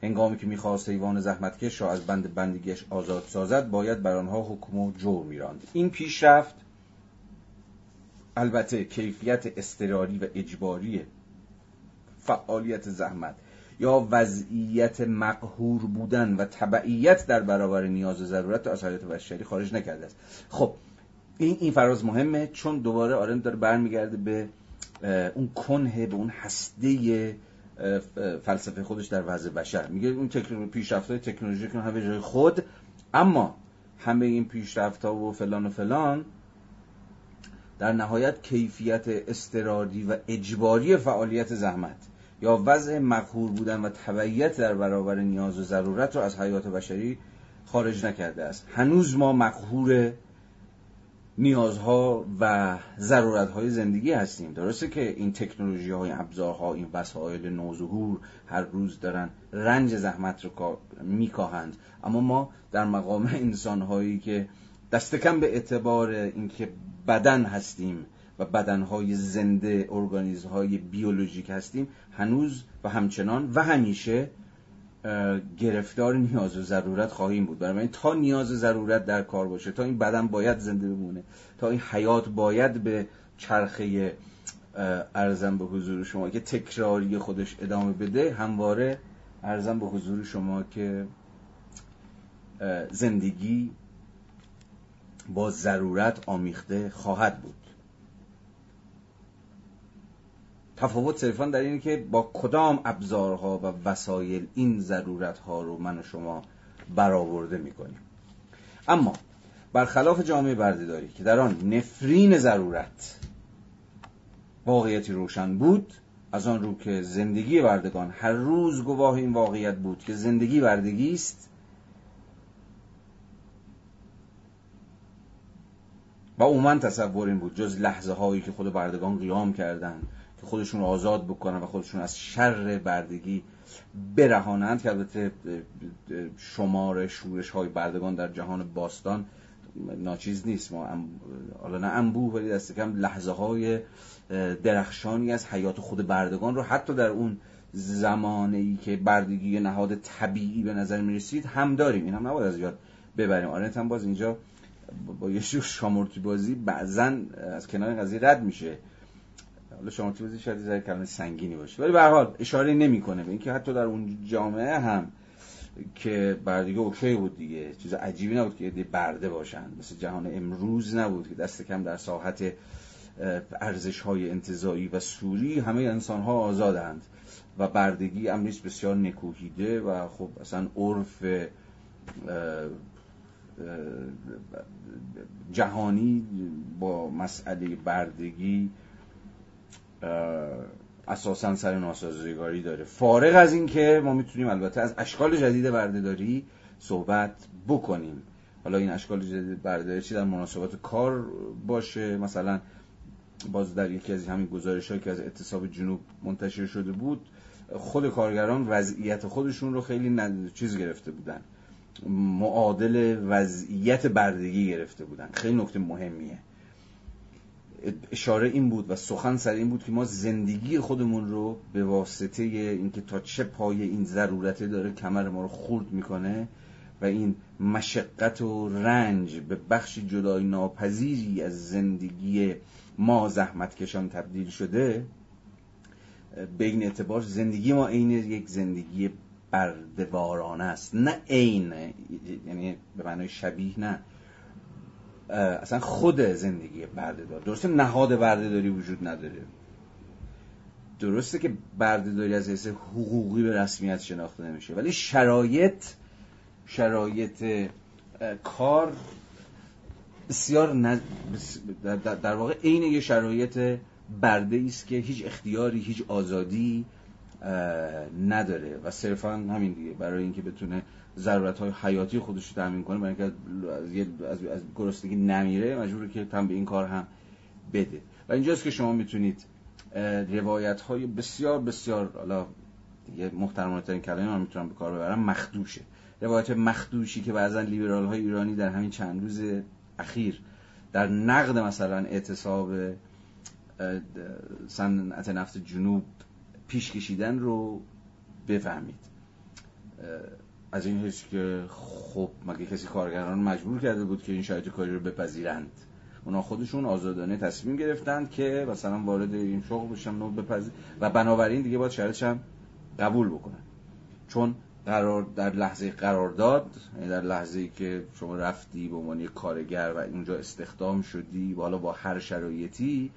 هنگامی که می‌خواست حیوان زحمتکش را از بند بندگیش آزاد سازد باید بر آنها حکم و جور میراند. این پیشرفت البته کیفیت استراری و اجباری فعالیت زحمت یا وضعیت مقهور بودن و تبعیت در برابر نیاز و ضرورت از حیات بشری خارج نکرده است. خب این این فراز مهمه چون دوباره آرن داره برمیگرده به اون کنه به اون هسته فلسفه خودش در وضع بشر. میگه اون پیشرفت های تکنولوژی که همه جای خود اما همه این پیشرفت ها و فلان و فلان در نهایت کیفیت استرادی و اجباری فعالیت زحمت یا وضع مقهور بودن و تبعیت در برابر نیاز و ضرورت رو از حیات بشری خارج نکرده است. هنوز ما مقهور نیازها و ضرورتهای زندگی هستیم. درسته که این تکنولوژی های ابزارها این وسایل نوظهور هر روز دارن رنج زحمت رو میکاهند. اما ما در مقام انسان هایی که دست کم به اعتبار اینکه بدن هستیم و بدنهای زنده ارگانیزهای بیولوژیک هستیم هنوز و همچنان و همیشه گرفتار نیاز و ضرورت خواهیم بود. برای تا نیاز و ضرورت در کار باشه تا این بدن باید زنده بمونه تا این حیات باید به چرخه ارزم به حضور شما که تکراری خودش ادامه بده همواره ارزم به حضور شما که زندگی با ضرورت آمیخته خواهد بود. تفاوت صرفا در اینه که با کدام ابزارها و وسایل این ضرورتها رو من و شما برآورده می‌کنیم. اما برخلاف جامعه بردهداری که در آن نفرین ضرورت واقعیتی روشن بود از آن رو که زندگی بردگان هر روز گواه این واقعیت بود که زندگی بردگی است و عموما تصور این بود جز لحظه هایی که خود بردگان قیام کردند خودشون رو آزاد بکنن و خودشون از شر بردگی برهانند که البته شمار شورش های بردگان در جهان باستان ناچیز نیست. ما حالا نه انبوه ولی دست کم لحظه های درخشانی از حیات خود بردگان رو حتی در اون زمانه ای که بردگی نهاد طبیعی به نظر می رسید هم داریم. این هم نباید از یاد ببریم. آرنت هم باز اینجا با یه شور شامورتی بازی بعضا از کنار قضیه رد میشه. حالا شامورتی بازی شاید یه کلمه سنگینی باشه. ولی به هر حال اشاره نمی‌کنه. به اینکه حتی در اون جامعه هم که بردگی اوکی بود دیگه چیز عجیبی نبود که یه برده باشن. مثل جهان امروز نبود که دست کم در ساحت ارزش های انتظایی و سوری همه انسان ها آزادند و بردگی امریست بسیار نکوهیده و خب اصلا عرف جهانی با مسئله بردگی اساسا سر ناسازگاری داره. فارغ از این که ما می‌تونیم البته از اشکال جدید بردهداری صحبت بکنیم. حالا این اشکال جدید بردهداری چی در مناسبات کار باشه؟ مثلا باز در یکی از همین گزارش که از اعتصاب جنوب منتشر شده بود خود کارگران وضعیت خودشون رو خیلی چیز گرفته بودن. معادل وضعیت بردگی گرفته بودن. خیلی نکته مهمیه. اشاره این بود و سخن سر این بود که ما زندگی خودمون رو به واسطه اینکه تا چه پای این ضرورته داره کمر ما رو خورد می‌کنه و این مشقت و رنج به بخش جدای ناپذیری از زندگی ما زحمت کشان تبدیل شده به این اعتبار زندگی ما عین یک زندگی بردبارانه است. نه عین یعنی به معنای شبیه نه. اصلا خود زندگی بردهدار. درسته نهاد بردهداری وجود نداره. درسته که بردهداری از حیث حقوقی به رسمیت شناخته نمیشه. ولی شرایط شرایط کار بسیار در واقع عین یه شرایط برده است که هیچ اختیاری هیچ آزادی نداره. و صرفا همین دیگه. برای اینکه بتونه ضرورت های حیاتی خودش رو تامین کنه برای اینکه از, از گرسنگی نمیره مجبوره که تم به این کار هم بده. و اینجاست که شما می‌تونید روایت های بسیار بسیار حالا دیگه محترمانه ترین کلمه من می‌تونم به کار ببرم مخدوشه. روایت مخدوشی که بعضا لیبرال های ایرانی در همین چند روز اخیر در نقد مثلا اعتصاب صنعت نفت جنوب پیش کشیدن رو بفهمید. از این حیث که خب مگه کسی کارگران مجبور کرده بود که این شرایط کاری رو بپذیرند؟ اونا خودشون آزادانه تصمیم گرفتند که مثلا وارد این شغل بشن و بپذیر و بنابراین دیگه باید شرایطش هم قبول بکنن. چون قرار در لحظه قرارداد یعنی در لحظه ای که شما رفتی به عنوان کارگر و اونجا استخدام شدی حالا با هر شرایطی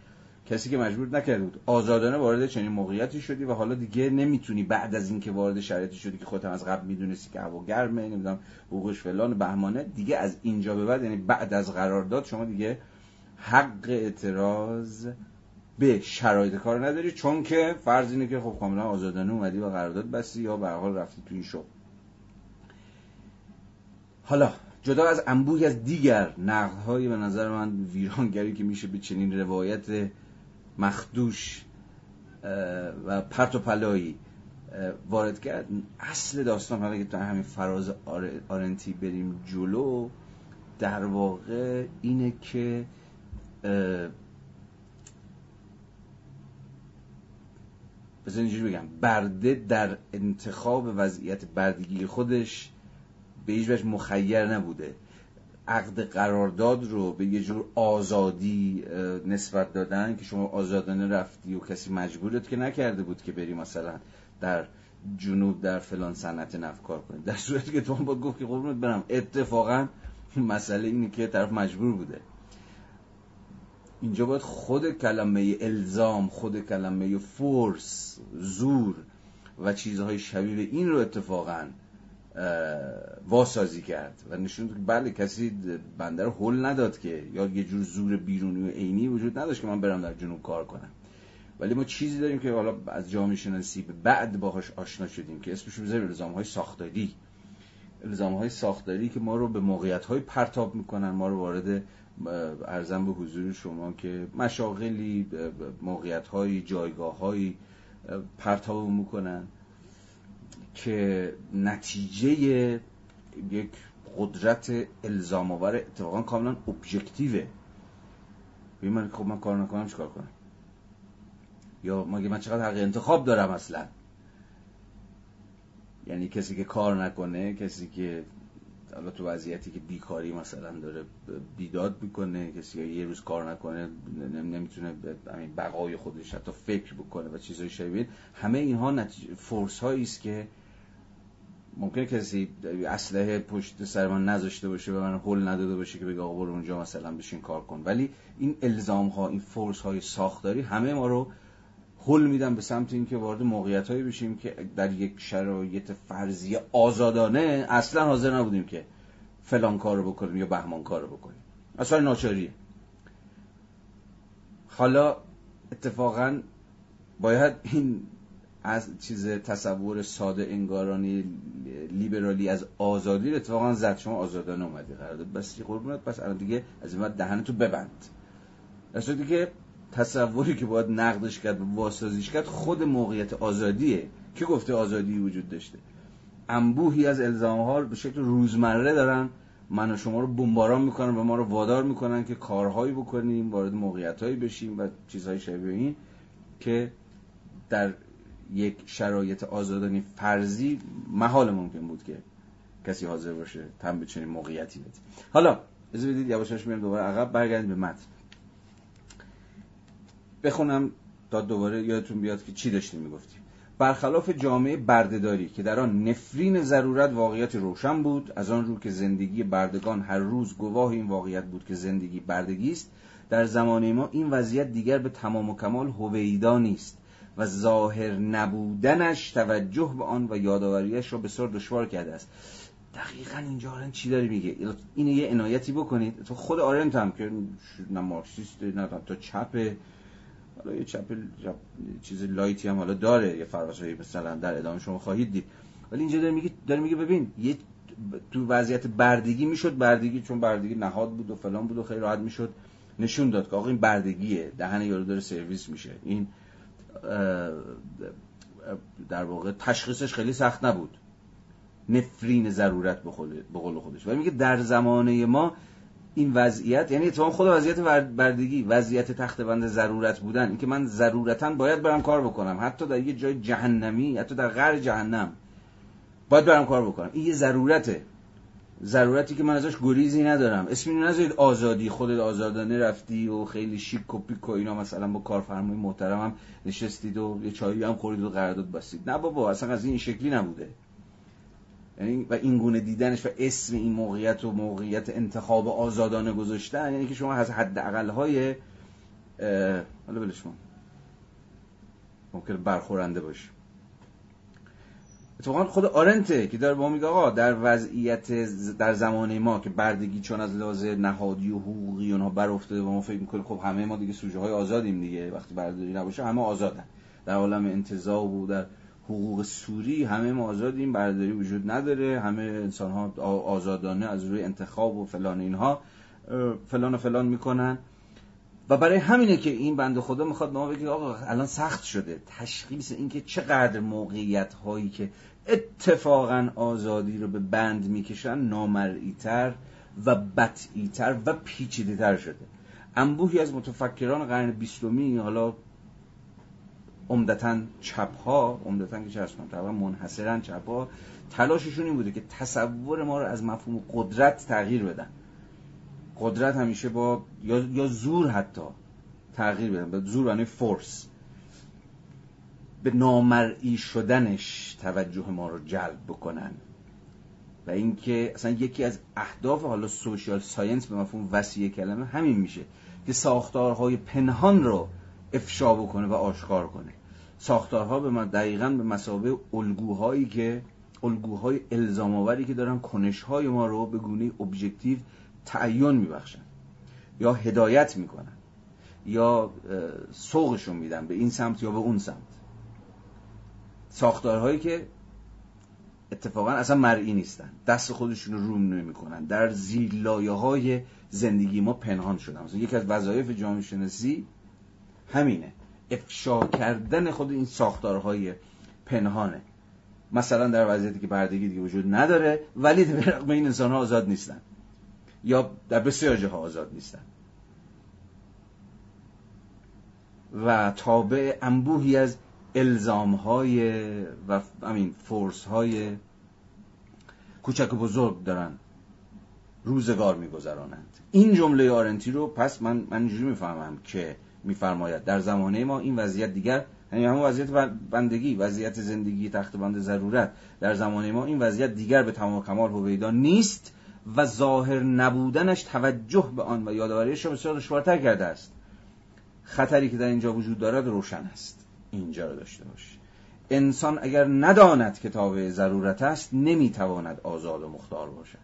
کسی که مجبور نکرده بود. آزادانه وارد چنین موقعیتی شدی و حالا دیگه نمی‌تونی بعد از اینکه وارد شرایطی شدی که خودت از قبل می‌دونستی که هوا گرمه نمی‌دونم حقوقش فلان بهمانه دیگه از اینجا به بعد یعنی بعد از قرارداد شما دیگه حق اعتراض به شرایط کار نداری چون که فرض اینه که خب کاملا آزادانه اومدی و قرارداد بستی یا به حال رفتی تو این شغل. حالا جدا از انبوهی از دیگر نقدهای به نظر من ویرانگری که میشه به چنین روایت مخدوش و پرت و پلایی وارد کرد. اصل داستان حالا که تو همین فراز آرنتی بریم جلو در واقع اینه که بذار اینجوری بگم برده در انتخاب وضعیت بردگی خودش به هیچ مخیر نبوده. عقد قرارداد رو به یه جور آزادی نسبت دادن که شما آزادانه رفتی و کسی مجبورت که نکرده بود که بری مثلا در جنوب در فلان صنعت نفت کار کنید در صورتی که تو هم باید گفت که قربونت برم. اتفاقا مسئله اینه که طرف مجبور بوده. اینجا باید خود کلمه الزام خود کلمه فورس زور و چیزهای شبیه این رو اتفاقا واسازی کرد و نشون که بله کسی بنده رو حل نداد که یا یه جور زور بیرونی و عینی وجود نداشت که من برم در جنوب کار کنم. ولی ما چیزی داریم که حالا از جامعه شناسی به بعد باهاش آشنا شدیم که اسمش بذاریم الزام های ساختاری. الزام های ساختاری که ما رو به موقعیت های پرتاب می‌کنن. ما رو وارد ارزم به حضور شما که مشاغلی موقعیت های جایگاه های پرتاب می‌کنن. که نتیجه یک قدرت الزام آور اتفاقا کاملا ابجکتیوه من خب من کار نکنم چیکار کنم؟ یا مگه من چقدر حق انتخاب دارم اصلا؟ یعنی کسی که کار نکنه کسی که حالا تو وضعیتی که بیکاری مثلا داره بیداد می‌کنه کسی یه روز کار نکنه نمی‌تونه همین بقای خودش حتی فکر بکنه و چیزای شبیه. همه اینها نتیجه فورس هایی است که ممکنه کسی اسلحه پشت سر من نذاشته باشه و من هول نداده باشه که بگه آقا برو اونجا مثلا بشین کار کن. ولی این الزام ها این فورس های ساختاری همه ما رو هل میدن به سمت اینکه وارد موقعیت هایی بشیم که در یک شرایط فرضی آزادانه اصلا حاضر نبودیم که فلان کار رو بکنیم یا بهمان کار رو بکنیم. اصلا ناچاریه. حالا اتفاقا باید این از چیز تصور ساده انگارانی لیبرالی از آزادی رو اتفاقا زد. شما آزادانه اومدی قرار داد بس قربونت. پس الان دیگه از این دهنتو ببند. در که تصوری که باید نقدش کرد و واسازیش کرد خود موقعیت آزادیه. که گفته آزادی وجود داشته؟ انبوهی از الزام ها به شکل روزمره دارن. من و شما رو بمباران می‌کنن و ما رو وادار می‌کنن که کارهایی بکنیم وارد موقعیت هایی بشیم و چیزهای شبیه این که در یک شرایط آزادانی فرضی محال ممکن بود که کسی حاضر باشه تن به چنین موقعیتی بده. حالا اجازه بدید یواشاش میرم دوباره عقب برگردیم به متن. بخونم تا دوباره یادتون بیاد که چی داشتیم می‌گفتیم. برخلاف جامعه بردهداری که در آن نفرین ضرورت واقعیت روشن بود از آن رو که زندگی بردگان هر روز گواه این واقعیت بود که زندگی بردگی است در زمان ما این وضعیت دیگر به تمام و کمال هویدا نیست. و ظاهر نبودنش توجه به آن و یادآوریش را بسیار دشوار کرده است. دقیقا اینجا آرن چی داری میگه؟ اینو یه عنایتی بکنید. تو خود آرنت هم که نه مارکسیست نه تا چپ. حالا یه چپ, چیز لایتی هم حالا داره. یه فراسایی مثلا در ادامه شما خواهید دید. ولی اینجا داره میگه داره میگه ببین یه تو وضعیت بردگی می‌شد بردگی چون بردگی نهاد بود و فلان بود و خیلی راحت می‌شد. نشون داد که آقا این بردگیه دهن یارو داره سرویس میشه. این در واقع تشخیصش خیلی سخت نبود. نفرین ضرورت به قول خودش. ولی میگه در زمانه ما این وضعیت یعنی اتفاقا خود وضعیت بردگی وضعیت تخت بند ضرورت بودن. اینکه من ضرورتا باید برم کار بکنم. حتی در یه جای جهنمی حتی در غر جهنم باید برم کار بکنم. این یه ضرورته. ضرورتی که من ازش گریزی ندارم. اسمی نذارید آزادی. خودت آزادانه رفتی و خیلی شیک و پیک و اینا. مثلا با کارفرمای محترمم نشستید و یه چایی هم خورید و قرارداد بستید. نه بابا اصلا از این شکلی نبوده. یعنی و این گونه دیدنش و اسم این موقعیت و موقعیت انتخاب آزادانه گذاشتن یعنی که شما از حد اقل های حالا بلش ممکن برخورنده باشی. اتفاقا خود آرنته که داره با میگه آقا در وضعیت در زمان ما که بردگی چون از لحاظ نهادی و حقوقی اونها بر افتاده و ما فکر می‌کنیم خب همه ما دیگه سوژه های آزادیم دیگه. وقتی برداری نباشه همه آزادن. در عالم انتزاع و در حقوق سوری همه ما آزادیم برداری وجود نداره همه انسان ها آزادانه از روی انتخاب و فلان اینها فلان و فلان می‌کنن. و برای همینه که این بنده خدا می‌خواد ما بگه آقا الان سخت شده. تشخیص اینکه چقدر موقعیت هایی که اتفاقا آزادی رو به بند می‌کشن نامرئیتر و بطعیتر و پیچیده تر شده. انبوهی از متفکران قرن بیستمی حالا عمدتا چپ ها عمدتا که چه تقریبا منحصرا چپ ها تلاششون این بوده که تصور ما رو از مفهوم قدرت تغییر بدن. قدرت همیشه با یا, یا زور حتی تغییر بدن به زور یعنی فورس به نامرئی شدنش توجه ما رو جلب بکنن. و اینکه اصلا یکی از اهداف حالا social science به مفهوم وسیع کلمه همین میشه که ساختارهای پنهان رو افشا بکنه و آشکار کنه. ساختارها به معنی دقیقا به مثابه الگوهایی که الگوهای الزام آوری که دارن کنشهای ما رو به گونه objective تعین میبخشن یا هدایت می‌کنن یا سوقشون میدن به این سمت یا به اون سمت. ساختارهایی که اتفاقا اصلا مرئی نیستن. دست خودشون رو روم نمی‌کنن در زیر لایه های زندگی ما پنهان شدن. مثلا یکی از وظایف جامعه شناسی همینه. افشا کردن خود این ساختارهای پنهانه. مثلا در وضعیتی که بردگی دیگه وجود نداره ولی به این انسان ها آزاد نیستن. یا در بسیار جاها آزاد نیستن. و تابع انبوهی از الزام های و امین فورس های کوچک و بزرگ دارن. روزگار میگذرانند. این جمله آرنتی رو پس من من اینجوری می‌فهمم که میفرماید. در زمانه ما این وضعیت دیگر یعنی همون وضعیت بندگی وضعیت زندگی تخت بند ضرورت. در زمانه ما این وضعیت دیگر به تمام کمال هویدا نیست. و ظاهر نبودنش توجه به آن و یادآوریش را بسیار دشوارتر کرده است. خطری که در اینجا وجود دارد روشن است. اینجا رو داشته باش. انسان اگر نداند که تابع ضرورت است نمی‌تواند آزاد و مختار باشد.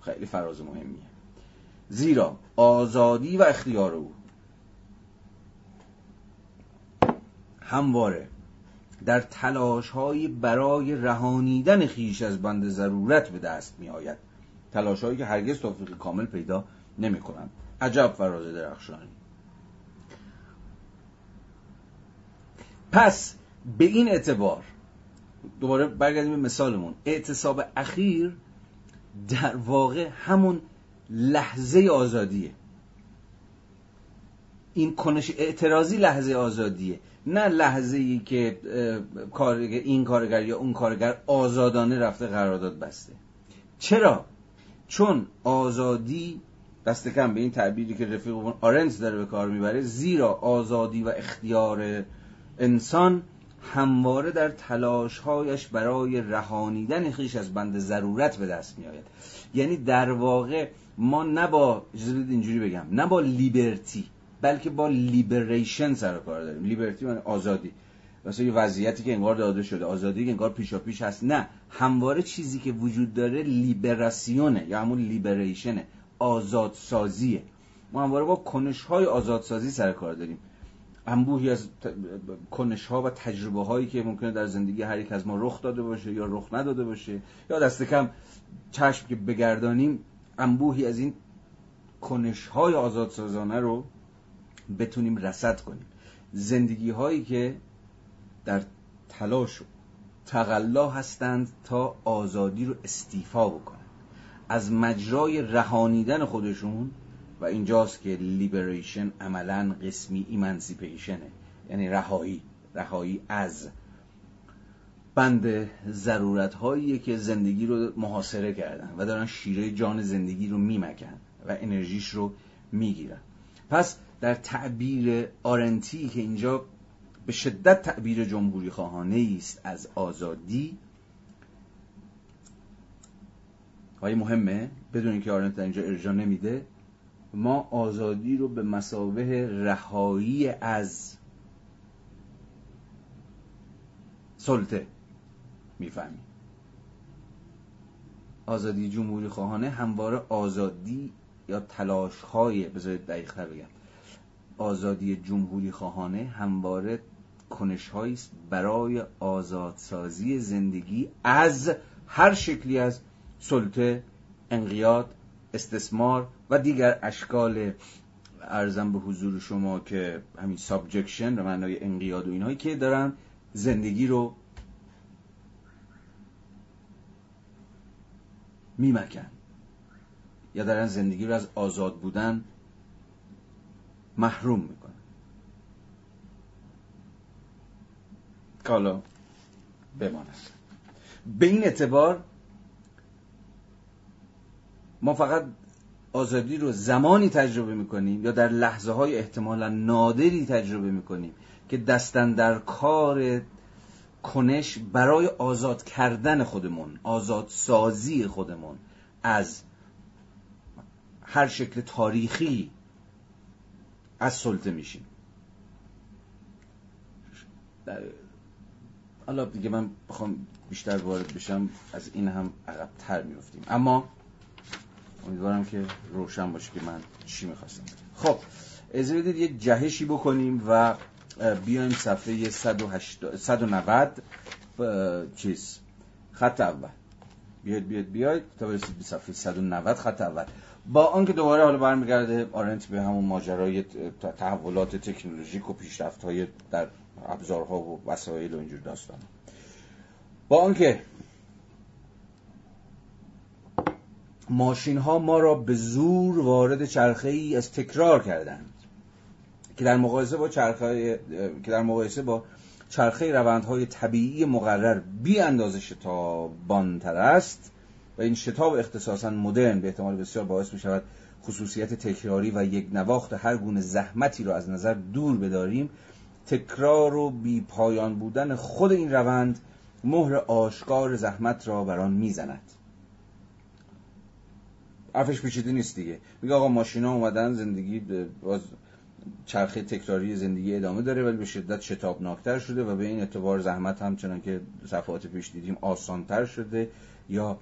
خیلی فراز مهمیه. زیرا آزادی و اختیار او همواره در تلاش های برای رهانیدن خیش از بند ضرورت به دست می آید تلاش هایی که هرگز توفیق کامل پیدا نمی کنند عجب فراز درخشانی. پس به این اعتبار دوباره برگردیم به مثالمون. اعتصاب اخیر در واقع همون لحظه آزادیه. این کنش اعتراضی لحظه آزادیه. نه لحظه ای که این کارگر یا اون کارگر آزادانه رفته قرارداد بسته. چرا؟ چون آزادی دست کم به این تعبیری که رفیق آرنز داره به کار می‌بره زیرا آزادی و اختیار انسان همواره در تلاشهایش برای رهانیدن خیش از بند ضرورت به دست میآید. یعنی در واقع ما نه با اینجوری بگم نه با لیبرتی بلکه با لیبریشن سر کار داریم. لیبرتی یعنی آزادی. مثلا یه وضعیتی که انگار داده شده آزادی که انگار پیشا پیش هست. نه. همواره چیزی که وجود داره لیبراسیونه یا همون لیبریشنه آزادسازیه. ما همواره با کنش های آزادسازی سر کار داریم. انبوهی از کنش ها و تجربه هایی که ممکنه در زندگی هر یک از ما رخ داده باشه یا رخ نداده باشه یا دست کم چشم که بگردانیم انبوهی از این کنش های آزادسازانه رو بتونیم رسد کنیم. زندگی هایی که در تلاش تقلا هستند تا آزادی رو استیفا بکنن. از مجرای رهانیدن خودشون و اینجاست که لیبریشن عملا قسمی ایمنسیپیشنه یعنی رهایی رهایی از بند ضرورت هایی که زندگی رو محاصره کردن و دارن شیره جان زندگی رو میمکن و انرژیش رو می‌گیرن. پس در تعبیر آرنتی که اینجا به شدت تعبیر جمهوری خواهانه است از آزادی. های مهمه بدون اینکه آرنت در اینجا ارجا نمیده ما آزادی رو به مسابه رهایی از سلطه می‌فهمیم. آزادی جمهوری خواهانه همواره آزادی یا تلاش های بذارید دقیق بگم آزادی جمهوری خواهانه همواره کنش است برای آزادسازی زندگی از هر شکلی از سلطه انقیاد استثمار و دیگر اشکال. ارزم به حضور شما که همین سابجکشن به معنای انقیاد و اینهایی که دارن زندگی رو میمکن. یا دارن زندگی رو از آزاد بودن محروم می‌کنن. حالا بماند به این اعتبار ما فقط آزادی رو زمانی تجربه می‌کنیم یا در لحظه های احتمالا نادری تجربه می‌کنیم که دستن در کار کنش برای آزاد کردن خودمون آزاد سازی خودمون از هر شکل تاریخی از سلطه میشیم. حالا دیگه من بخوام بیشتر وارد بشم از این هم عقبتر میفتیم اما امیدوارم که روشن باشه که من چی می‌خواستم. خب از بدید یه جهشی بکنیم و بیایم صفحه 190 چیز؟ خط اول. بیاید بیاید بیاید. تا برسید به صفحه 190 خط اول. با آنکه دوباره حالا برمیگرده آرنت به همون ماجرای تحولات تکنولوژیک و پیشرفت های در ابزارها و وسایل و اینجور داستان. با آنکه ماشین ها ما را به زور وارد چرخه ای از تکرار کردند که در مقایسه با چرخه که در مقایسه با چرخه روندهای طبیعی مقرر بی اندازه شتابانتر است و این شتاب اختصاصا مدرن به احتمال بسیار باعث می شود خصوصیت تکراری و یک نواخت هر گونه زحمتی را از نظر دور بداریم تکرار و بی پایان بودن خود این روند مهر آشکار زحمت را بر آن می‌زند. حرفش پیچیده نیست دیگه. میگه آقا ماشینا اومدن زندگی باز چرخه تکراری زندگی ادامه داره ولی به شدت شتابناکتر شده و به این اعتبار زحمت همچنان که صفحات پیش دیدیم آسانتر شده یا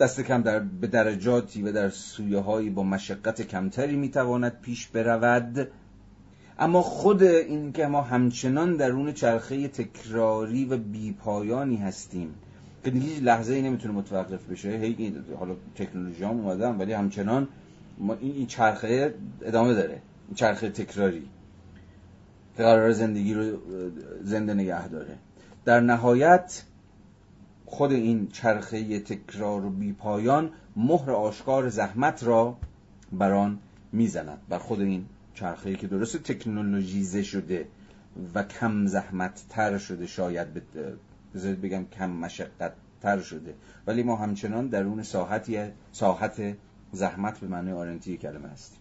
دست کم در به درجاتی و در سویه هایی با مشقت کمتری می‌تواند پیش برود. اما خود این که ما همچنان درون چرخه تکراری و بیپایانی هستیم که هیچ لحظه ای نمی‌تونه متوقف بشه. هی حالا تکنولوژی هم اومدن ولی همچنان ما این چرخه ادامه داره. این چرخه تکراری که قرار زندگی رو زنده نگه داره. در نهایت خود این چرخه تکرار و بیپایان مهر آشکار زحمت را بران می‌زند بر خود این چرخه که درست تکنولوژیزه شده و کم زحمت تر شده شاید بذارید بگم کم مشقت تر شده. ولی ما همچنان درون ساحتی ساحت زحمت به معنی آرنتی کلمه هستیم.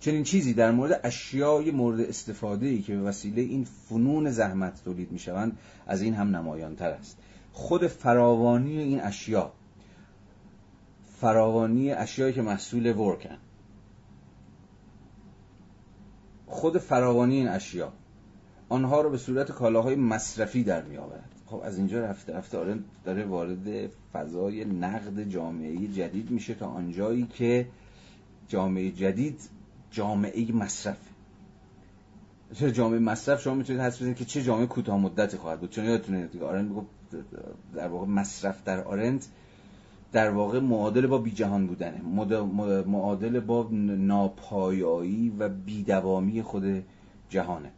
چنین چیزی در مورد اشیای مورد استفاده ای که به وسیله این فنون زحمت تولید می شوند از این هم نمایان تر است. خود فراوانی این اشیا فراوانی اشیایی که محصول ورکن خود فراوانی این اشیا. آنها رو به صورت کالاهای مصرفی در می آورد. خب از اینجا رفته رفته آره داره وارد فضای نقد جامعه جدید میشه تا آنجایی که جامعه جدید جامعه مصرف. چه جامعه مصرف؟ شما می‌تونید حس بزنید که چه جامعه کوتاه مدتی خواهد بود؟ چون یادتونه دیگه آرند در واقع مصرف در آرند در واقع معادل با بی جهان بودنه معادل با ناپایایی و بیدوامی خود جهانه.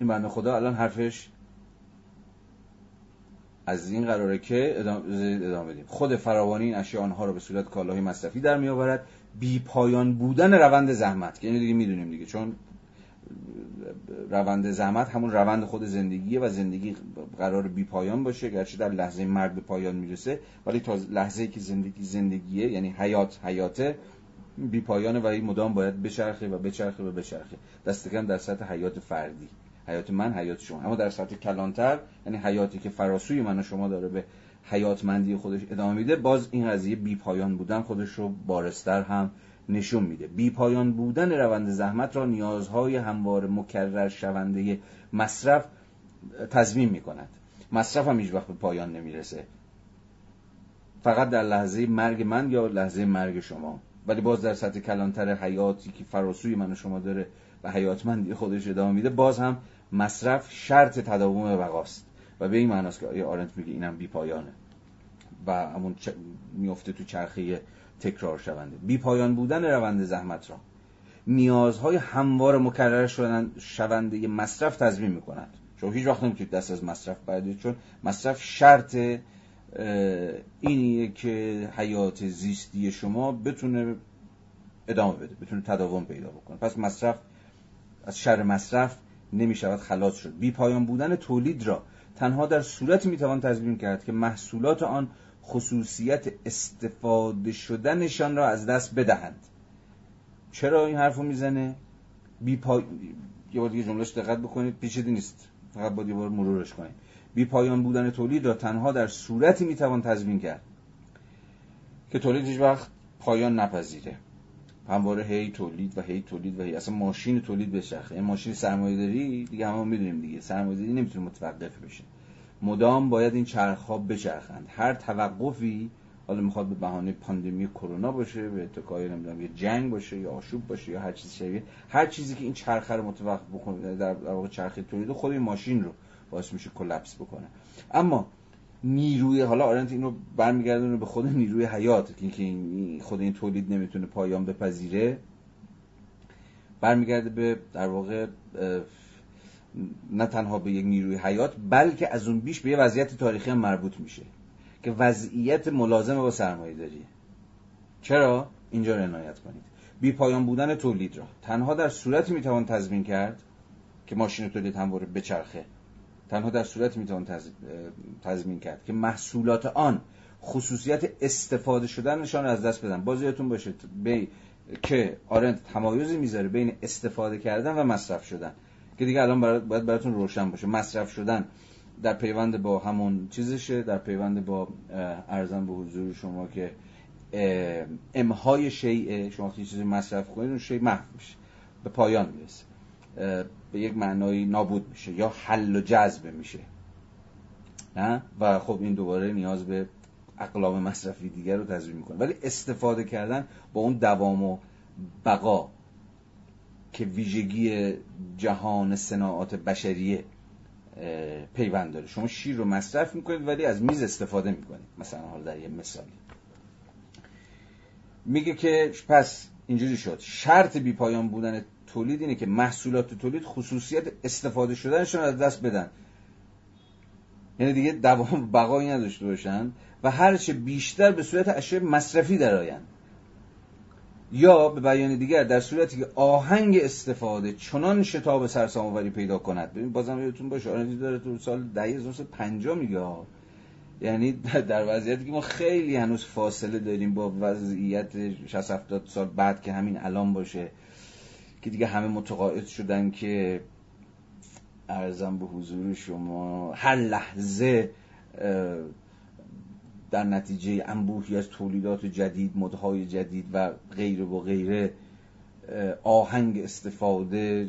این بنده خدا الان حرفش از این قراره که ادامه, ادامه بدیم. خود فراوانی این اشیاء آنها رو به صورت کالاهای مصرفی در می آورد بی پایان بودن روند زحمت. که اینو دیگه می‌دونیم دیگه چون روند زحمت همون روند خود زندگیه و زندگی قرار بی پایان باشه گرچه در لحظه مرگ به پایان می‌رسه ولی تا لحظه که زندگی زندگیه یعنی حیات حیاته بی پایانه و این مدام باید بچرخه و بچرخه و بچرخه. دست کم در سطح حیات فردی. حیات من حیات شما. اما در سطح کلانتر یعنی حیاتی که فراسوی من و شما داره به حیاتمندی خودش ادامه میده باز این قضیه بی پایان بودن خودش رو بارستر هم نشون میده. بی پایان بودن روند زحمت را نیازهای هموار مکرر شونده مصرف تضمین می‌کند. مصرف هم هیچ وقت به پایان نمی‌رسه. فقط در لحظه مرگ من یا لحظه مرگ شما. ولی باز در سطح کلانتر حیاتی که فراسوی من و شما داره و حیاتمندی خودش ادامه میده باز هم مصرف شرط تداوم بقاست و به این معناست که آیه آرنت میگه اینم بی پایانه. و همون میفته تو چرخه تکرار شونده. بی پایان بودن روند زحمت را. نیازهای هموار مکرر شدن شونده مصرف تضمین می‌کند. چون هیچ وقت نمی‌تونید دست از مصرف بردید چون مصرف شرط اینیه که حیات زیستی شما بتونه ادامه بده بتونه تداوم پیدا بکنه. پس مصرف از شر مصرف نمی شود خلاص شد. بی پایان بودن تولید را تنها در صورتی می توان تضمین کرد که محصولات آن خصوصیت استفاده شدنشان را از دست بدهند. چرا این حرف رو می‌زنه؟ بی پای... یه بار دیگه جملهش دقت بکنید پیچیده نیست. فقط باید یه بار مرورش کنید. بی پایان بودن تولید را تنها در صورتی می‌توان تضمین کرد که تولید هیچ وقت پایان نپذیره. همواره هی تولید و هی تولید و هی اصلا ماشین تولید بچرخه این ماشین سرمایه داری دیگه همه می‌دونیم دیگه. سرمایه داری نمی‌تونه متوقف بشه. مدام باید این چرخ بچرخند. هر توقفی حالا می‌خواد به بهانه پاندمی کرونا باشه به اتکای نمی‌دونم یه جنگ باشه یا آشوب باشه یا هر چیزی شبیه هر چیزی که این چرخه رو متوقف بکنه در واقع چرخه تولید خود این ماشین رو باعث میشه کلپس بکنه. اما نیروی حالا آرنت این رو برمیگردونه به خود نیروی حیات که خود این تولید نمی‌تونه پایان بپذیره برمیگرده به در واقع نه تنها به یک نیروی حیات بلکه از اون بیش به یه وضعیت تاریخی مربوط میشه که وضعیت ملازم با سرمایه داریه چرا؟ اینجا عنایت کنید. بی پایان بودن تولید را. تنها در صورتی می‌توان تضمین کرد که ماشین تولید هم بچرخه. تنها در صورتی می‌توان تضمین کرد که محصولات آن خصوصیت استفاده شدنشان از دست بدن. باز یادتون باشه بی... که آرنت تمایزی می‌ذاره بین استفاده کردن و مصرف شدن. که دیگه الان باید براتون روشن باشه. مصرف شدن در پیوند با همون چیزشه در پیوند با ارزم به حضور شما که امهای شیء شما که چیزی مصرف کنید اون شیء محو میشه به پایان می‌رسه. به یک معنایی نابود میشه یا حل و جذب میشه. نه؟ و خب این دوباره نیاز به اقلام مصرفی دیگر رو تضمین می‌کنه. ولی استفاده کردن با اون دوام و بقا که ویژگی جهان صناعات بشریه پیوند داره. شما شیر رو مصرف می‌کنید ولی از میز استفاده می‌کنید. مثلا حالا در یه مثالی. میگه که پس اینجوری شد. شرط بی پایان بودن تولید اینه که محصولات تولید خصوصیت استفاده شدنشون از دست بدن. یعنی دیگه دوام بقایی نداشته باشن و هرچه بیشتر به صورت اشیاء مصرفی درآیند. یا به بیان دیگر در صورتی که آهنگ استفاده چنان شتاب سرسام آوری پیدا کند. ببین بازم یادتون باشه آرندی داره تو سال دهه 1950 میگه یعنی در وضعیتی که ما خیلی هنوز فاصله داریم با وضعیت 60 70 سال بعد که همین الان باشه که دیگه همه متقاعد شدن که ارزم به حضور شما هر لحظه در نتیجه انبوهی از تولیدات جدید مدهای جدید و غیره و غیره آهنگ استفاده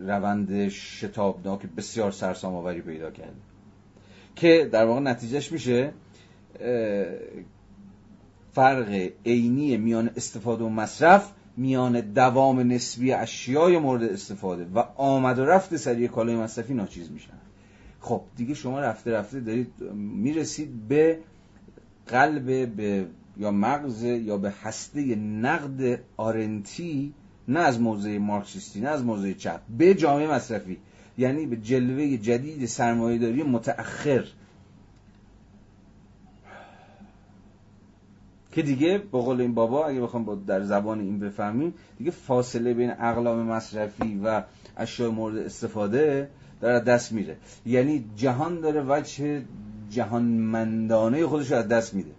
روند شتابناک بسیار سرسام آوری پیدا کرده که در واقع نتیجهش میشه فرق عینی میان استفاده و مصرف میان دوام نسبی اشیای مورد استفاده و آمد و رفت سریع کالای مصرفی ناچیز میشن. خب دیگه شما رفته رفته دارید می‌رسید به قلب به یا مغز یا به هسته نقد آرنتی نه از موضع مارکسیستی نه از موضع چپ به جامعه مصرفی. یعنی به جلوه جدید سرمایهداری متأخر. که دیگه به قول این بابا اگه بخوام در زبان این بفهمیم دیگه فاصله بین اقلام مصرفی و اشیاء مورد استفاده داره دست میره. یعنی جهان داره وجه جهانمندانه خودش رو از دست میده.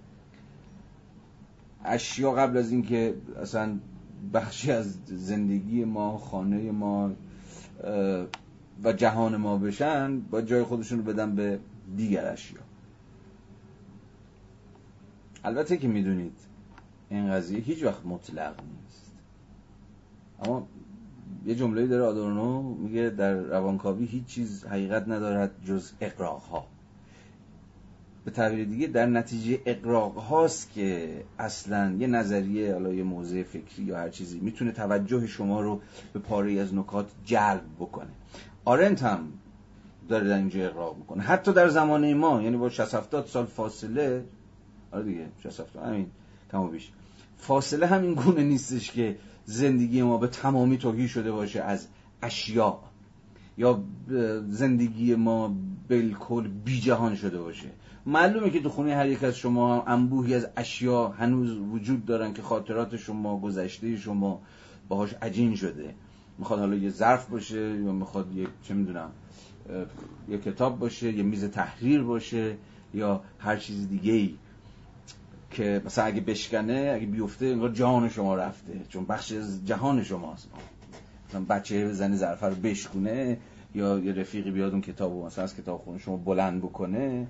اشیا قبل از اینکه اصلا بخشی از زندگی ما خانه ما و جهان ما بشن با جای خودشون رو بدن به دیگر اشیا. البته که می‌دونید این قضیه هیچ وقت مطلق نیست. اما یه جمله داره آدورنو میگه در روانکاوی هیچ چیز حقیقت ندارد جز اقراق ها به تعبیر دیگه در نتیجه اقراق هاست که اصلا یه نظریه حالا یه موضع فکری یا هر چیزی می‌تونه توجه شما رو به پاره از نکات جلب بکنه. آرنت هم داره در اینجا اقراق می‌کنه. حتی در زمانه ما یعنی با 60 70 سال فاصله آره دیگه 60 70 همین کم بیش فاصله همین گونه نیستش که زندگی ما به تمامی توهی شده باشه از اشیاء یا زندگی ما بالکل بی جهان شده باشه. معلومه که تو خونه هر یک از شما انبوهی از اشیاء هنوز وجود دارن که خاطرات شما گذشته شما باهاش عجین شده. می‌خواد حالا یه ظرف باشه یا می‌خواد یه چه می‌دونم یه کتاب باشه یه میز تحریر باشه یا هر چیز دیگه ای که مثلا اگه بشکنه اگه بیفته انگار جهان شما رفته. چون بخش از جهان شماست. مثلا بچه بزنه ظرفه رو بشکونه یا یه رفیقی بیاد اون کتابو مثلا از کتاب خونه شما بلند بکنه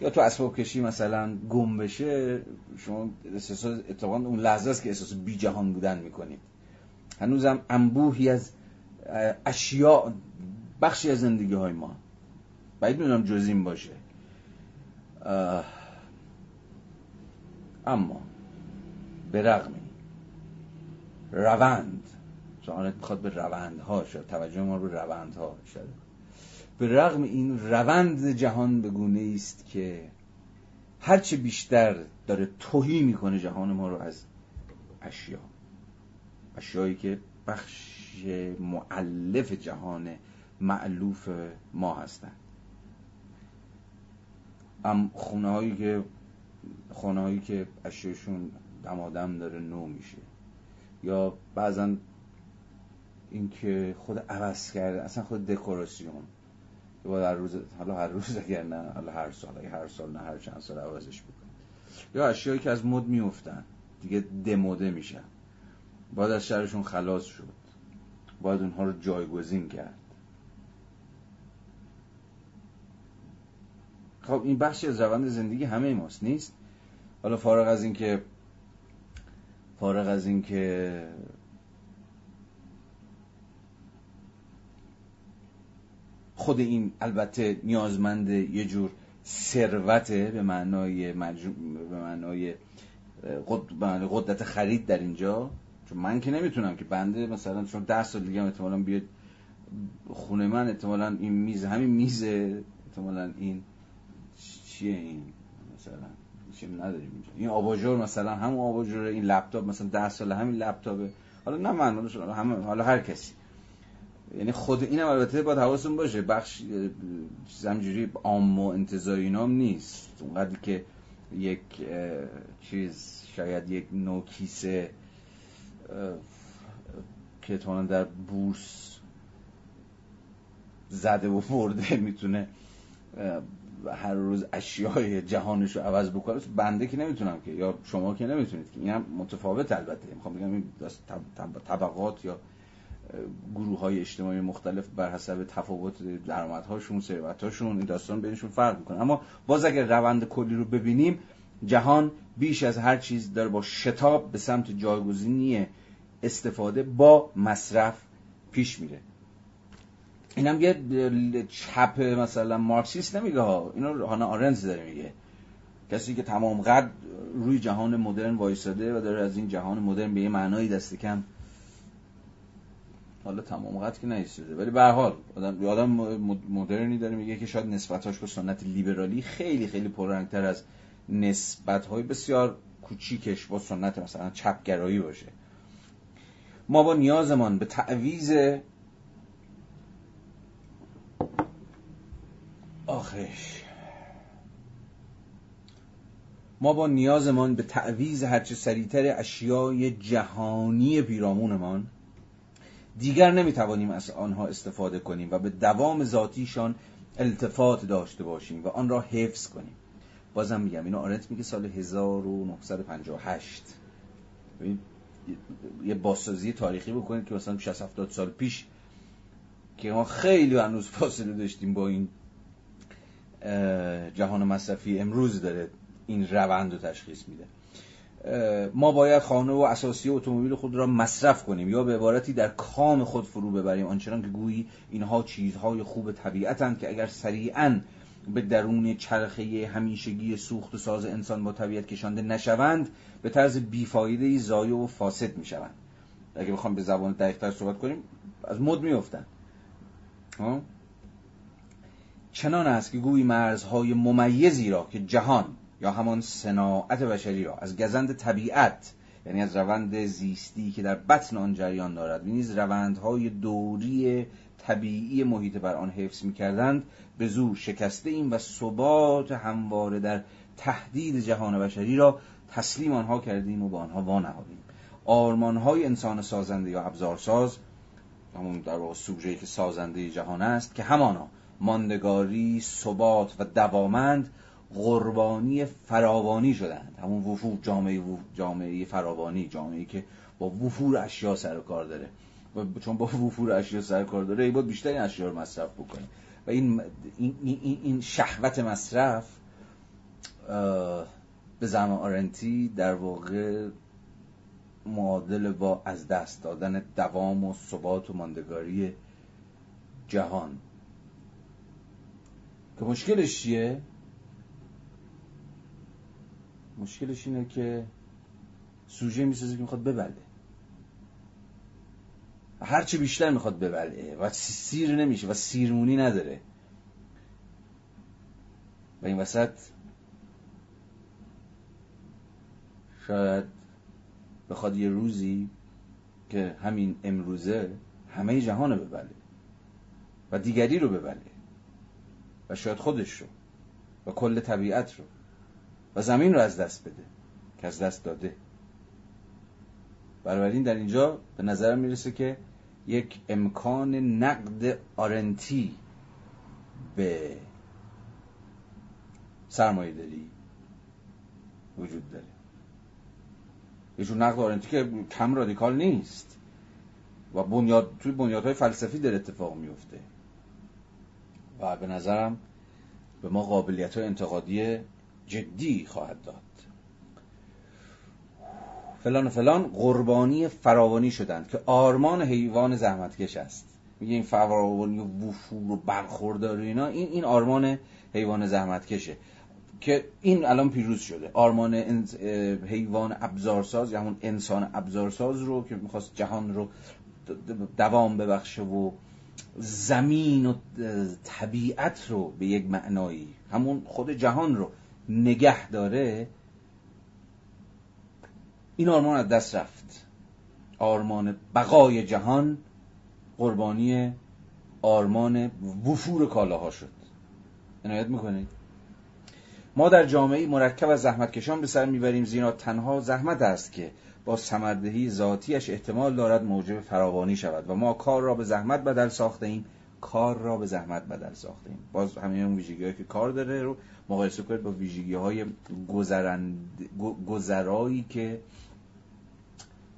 یا تو اسباب کشی مثلا گم بشه شما احساس اتفاقا اون لحظه است که احساس بی جهان بودن می‌کنید هنوزم انبوهی از اشیاء بخشی از زندگی های ما. باید می‌دونم جزیم باشه. اما به رغم روند چون می‌خواد به روندها شد توجه ما رو روندها شد به رغم این روند جهان به گونه است که هرچه بیشتر داره توهی می‌کنه جهان ما رو از اشیا. اشیایی که بخش معلف جهان معلوف ما هستن. ام خونه هایی که خونه هایی که اشیاشون دمادم داره نو میشه. یا بعضا اینکه خود عوض کرده اصلا خود دکوراسیون. باید هر روز حالا هر روز اگر نه حالا هر سال اگر هر سال نه هر چند سال عوضش بکنید یا اشیایی که از مد میفتن دیگه دموده میشن. باید از شرشون خلاص شد. باید اونها رو جایگزین کرد. خب این بخشی از روند زندگی همه ماست نیست؟ حالا فارغ از اینکه فارغ از اینکه خود این البته نیازمند یه جور ثروته به معنای به معنای قدرت خرید در اینجا چون من که نمی‌تونم که بنده مثلا چون ده سال دیگه احتمالا بیاد خونه من احتمالا این میز همین میز احتمالا این چیه این مثلا؟ چی نداریم اینجا. این آباژور مثلا همون آباژور این لپتاپ مثلا ده سال همین لپتاپه. حالا نه من همه حالا هر کسی. یعنی خود اینم البته باید حواستون باشه بخش چیز همجوری عام و انتظاری اینام نیست. اونقدر که یک چیز شاید یک نوکیسه که در بورس زده و (laughs) برده می‌تونه هر روز اشیای جهانش رو عوض بکنه بنده که نمی‌تونم که یا شما که نمی‌تونید که اینم متفاوت البته. می‌خوام بگم این طبقات یا گروه های اجتماعی مختلف بر حسب تفاوت درآمدهاشون ثروتهاشون این داستان بینشون فرق می‌کنه. اما باز اگر روند کلی رو ببینیم جهان بیش از هر چیز داره با شتاب به سمت جایگزینی استفاده با مصرف پیش میره. اینم یه چپ مثلا مارکسیست نمیگه ها. اینو هانا آرنز داره میگه. کسی که تمام قد روی جهان مدرن وایساده و داره از این جهان مدرن به یه معنایی دست کم. حالا تمام قد که نیستده. ولی به حال آدم آدم مدرنی داره میگه که شاید نسبتاش به سنت لیبرالی خیلی خیلی پررنگتر از نسبت های بسیار کوچیکش با سنت مثلا چپگرایی باشه. ما با نیازمان به تعویز آخش. ما با نیازمان به تعویز هرچه سریعتر اشیای جهانی پیرامونمان دیگر نمی‌توانیم از آنها استفاده کنیم و به دوام ذاتیشان التفات داشته باشیم و آن را حفظ کنیم. بازم میگم اینو آرنت میگه سال 1958 یه بازسازی تاریخی بکنید که مثلا 60 70 سال پیش که ما خیلی هنوز فاصله داشتیم با این جهان مصرفی امروز داره این روند رو تشخیص میده. ما باید خانه و اساسی اتومبیل خود را مصرف کنیم یا به عبارتی در کام خود فرو ببریم آنچنان که گویی اینها چیزهای خوب طبیعتند که اگر سریعا به درون چرخه همیشگی سوخت و ساز انسان با طبیعت کشانده نشوند به طرز بیفایده ای زایع و فاسد می‌شوند. اگه بخوام به زبان دقیقتر صحبت کنیم از مد میفتن چنان است که گویی مرزهای ممیزی را که جهان یا همان صناعت بشری را از گزند طبیعت یعنی از روند زیستی که در بطن آن جریان دارد و نیز روندهای دوری طبیعی محیط بر آن حفظ می‌کردند به زور شکسته ایم و ثبات همواره در تهدید جهان بشری را تسلیم آنها کردیم و با آنها وانهادیم. آرمانهای انسان سازنده یا ابزارساز همون در واقع که سازنده جهان است که همانا ماندگاری ثبات و دوامند قربانی فراوانی شدند همون وفور جامعه جامعه فراوانی جامعه که با وفور اشیا سر کار داره. و چون با وفور اشیا سر کار داره باید بیشتر این اشیا رو مصرف بکنیم و این این, این, این شهوت مصرف به زمان آرنتی در واقع معادل با از دست دادن دوام و ثبات و ماندگاری جهان. که مشکلش چیه؟ مشکلش اینه که سوژه می‌سازه که می‌خواد ببله هرچی بیشتر می‌خواد ببله و سیر نمیشه و سیرمونی نداره. و این وسط شاید بخواد یه روزی که همین امروزه همه جهان ببله و دیگری رو ببله شاید خودش رو و کل طبیعت رو و زمین رو از دست بده که از دست داده. بنابراین در اینجا به نظر می‌رسه که یک امکان نقد آرنتی به سرمایه داری وجود داره. یه جور نقد آرنتی که کم رادیکال نیست و بنیاد توی بنیادهای فلسفی در اتفاق میفته. و به نظرم به ما قابلیت های انتقادی جدی خواهد داد. فلان و فلان قربانی فراوانی شدند که آرمان حیوان زحمتکش است. میگه این فراوانی و وفور و برخوردار و اینا این این آرمان حیوان زحمتکشه. که این الان پیروز شده. آرمان حیوان ابزارساز یا همون انسان ابزارساز رو که می‌خواست جهان رو دوام ببخشه و زمین و طبیعت رو به یک معنایی همون خود جهان رو نگه داره این آرمان از دست رفت. آرمان بقای جهان قربانی آرمان وفور کالاها شد. عنایت می‌کنید؟ ما در جامعه مرکب از زحمتکشان به سر می‌بریم زیرا تنها زحمت است که با سمردهی ذاتیش احتمال دارد موجب فراوانی شود و ما کار را به زحمت بدل ساخته ایم کار را به زحمت بدل ساخته ایم باز همه اون ویژگی که کار داره رو مقایسه کنید با ویژگی های گذرایی که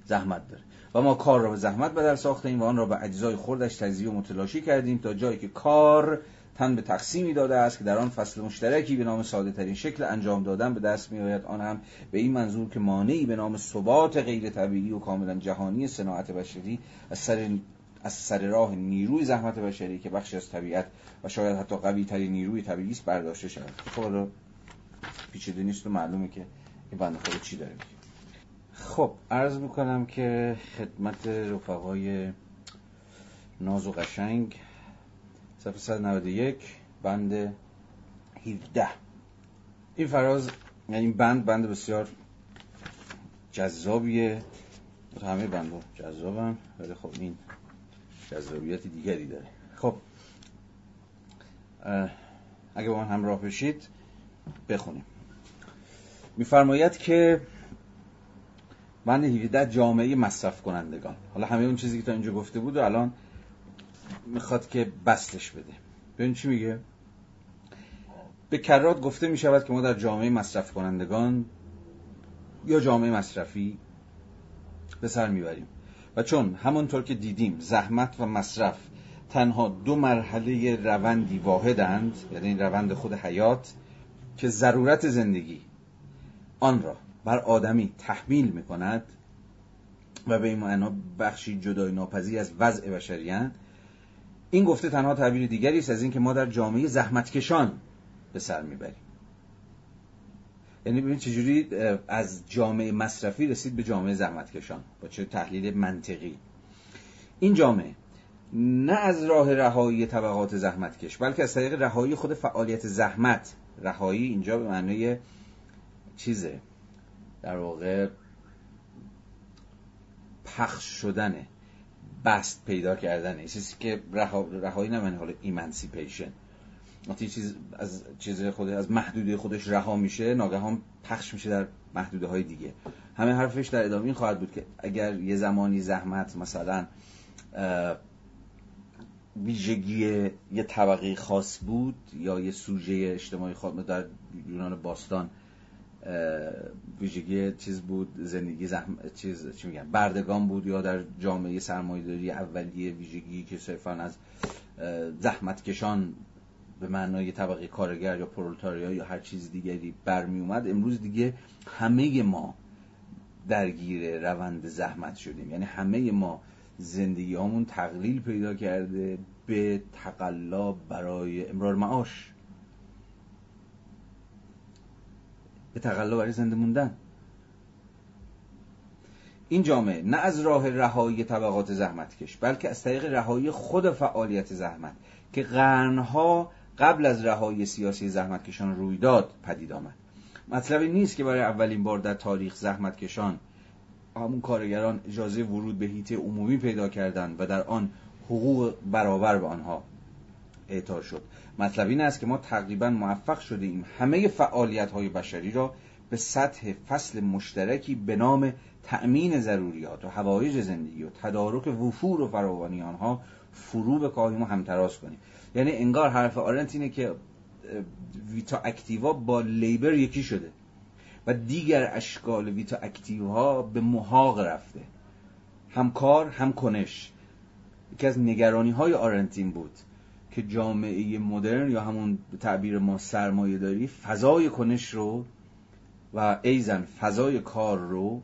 زحمت داره. و ما کار را به زحمت بدل ساخته ایم و آن را به اجزای خوردش تجزیه و متلاشی کردیم تا جایی که کار تن به تقسیمی داده است که در آن فصل مشترکی به نام ساده ترین شکل انجام دادن به دست می آید آن هم به این منظور که مانعی به نام ثبات غیر طبیعی و کاملا جهانی صناعت بشری از سر از سر راه نیروی زحمت بشری که بخشی از طبیعت و شاید حتی قوی ترین نیروی طبیعی است برداشته شود. خب پیچیده نیست و معلومه که این بنده خود چی داره خب عرض می‌کنم که خدمت رفقای ناز و قشنگ صفحه 191 بند 17 این فراز یعنی این بند بند بسیار جذابیه. همه بند جذابن ولی خب این جذابیت دیگری داره. خب اگه با من همراه بشید بخونیم. میفرماید که بند 17 جامعه مصرف کنندگان حالا همه اون چیزی که تا اینجا گفته بود و الان می‌خواد که بستش بده. ببین چی میگه؟ به کرات گفته می شود که ما در جامعه مصرف کنندگان یا جامعه مصرفی به سر می‌بریم. و چون همانطور که دیدیم زحمت و مصرف تنها دو مرحله روندی واحدند یعنی این روند خود حیات که ضرورت زندگی آن را بر آدمی تحمیل می کند و به این معنا بخشی جدای ناپذیر از وضع بشریان این گفته تنها تعبیر دیگری است از اینکه ما در جامعه زحمتکشان به سر می‌بریم. یعنی ببین چجوری از جامعه مصرفی رسید به جامعه زحمتکشان با چه تحلیل منطقی. این جامعه نه از راه رهایی طبقات زحمتکش بلکه از طریق رهایی خود فعالیت زحمت. رهایی اینجا به معنای چیزه؟ در واقع پخش شدنه. بست پیدا کردن. چیزی که رهایی نه حالا ایمنسیپیشن. وقتی چیز از چیز خود از محدوده خودش رها میشه ناگهان پخش میشه در محدوده های دیگه. همه حرفش در ادامه این خواهد بود که اگر یه زمانی زحمت مثلا ویژگی یه طبقه خاص بود یا یه سوژه اجتماعی خاص در یونان باستان ویژگی چیز بود زندگی زحم... چیز چی میگن بردگان بود یا در جامعه سرمایه‌داری اولیه ویژگی که صرفا از زحمت کشان به معنای طبقه کارگر یا پرولتاریا یا هر چیز دیگری برمی اومد امروز دیگه همه ما درگیر روند زحمت شدیم. یعنی همه ما زندگی همون تقلیل پیدا کرده به تقلا برای امرار معاش. به تقلا برای زنده موندن. این جامعه نه از راه رهایی طبقات زحمت کش بلکه از طریق رهایی خود فعالیت زحمت که قرنها قبل از رهایی سیاسی زحمتکشان رویداد پدید آمد. مطلبی نیست که برای اولین بار در تاریخ زحمتکشان همون کارگران اجازه ورود به هیته عمومی پیدا کردند و در آن حقوق برابر به آنها اعطا شد. مطلب این است که ما تقریبا موفق شدیم همه فعالیت های بشری را به سطح فصل مشترکی به نام تأمین ضروریات و هوایج زندگی و تدارک وفور و فراوانی آنها فرو بکاهیم و همتراز کنیم. یعنی انگار حرف آرنت اینه که ویتا اکتیوا با لیبر یکی شده و دیگر اشکال ویتا اکتیوها به محاق رفته. هم کار هم کنش یکی از نگرانی های آرنتین بود. که جامعه مدرن یا همون تعبیر ما سرمایه داری فضای کنش رو و ایزن فضای کار رو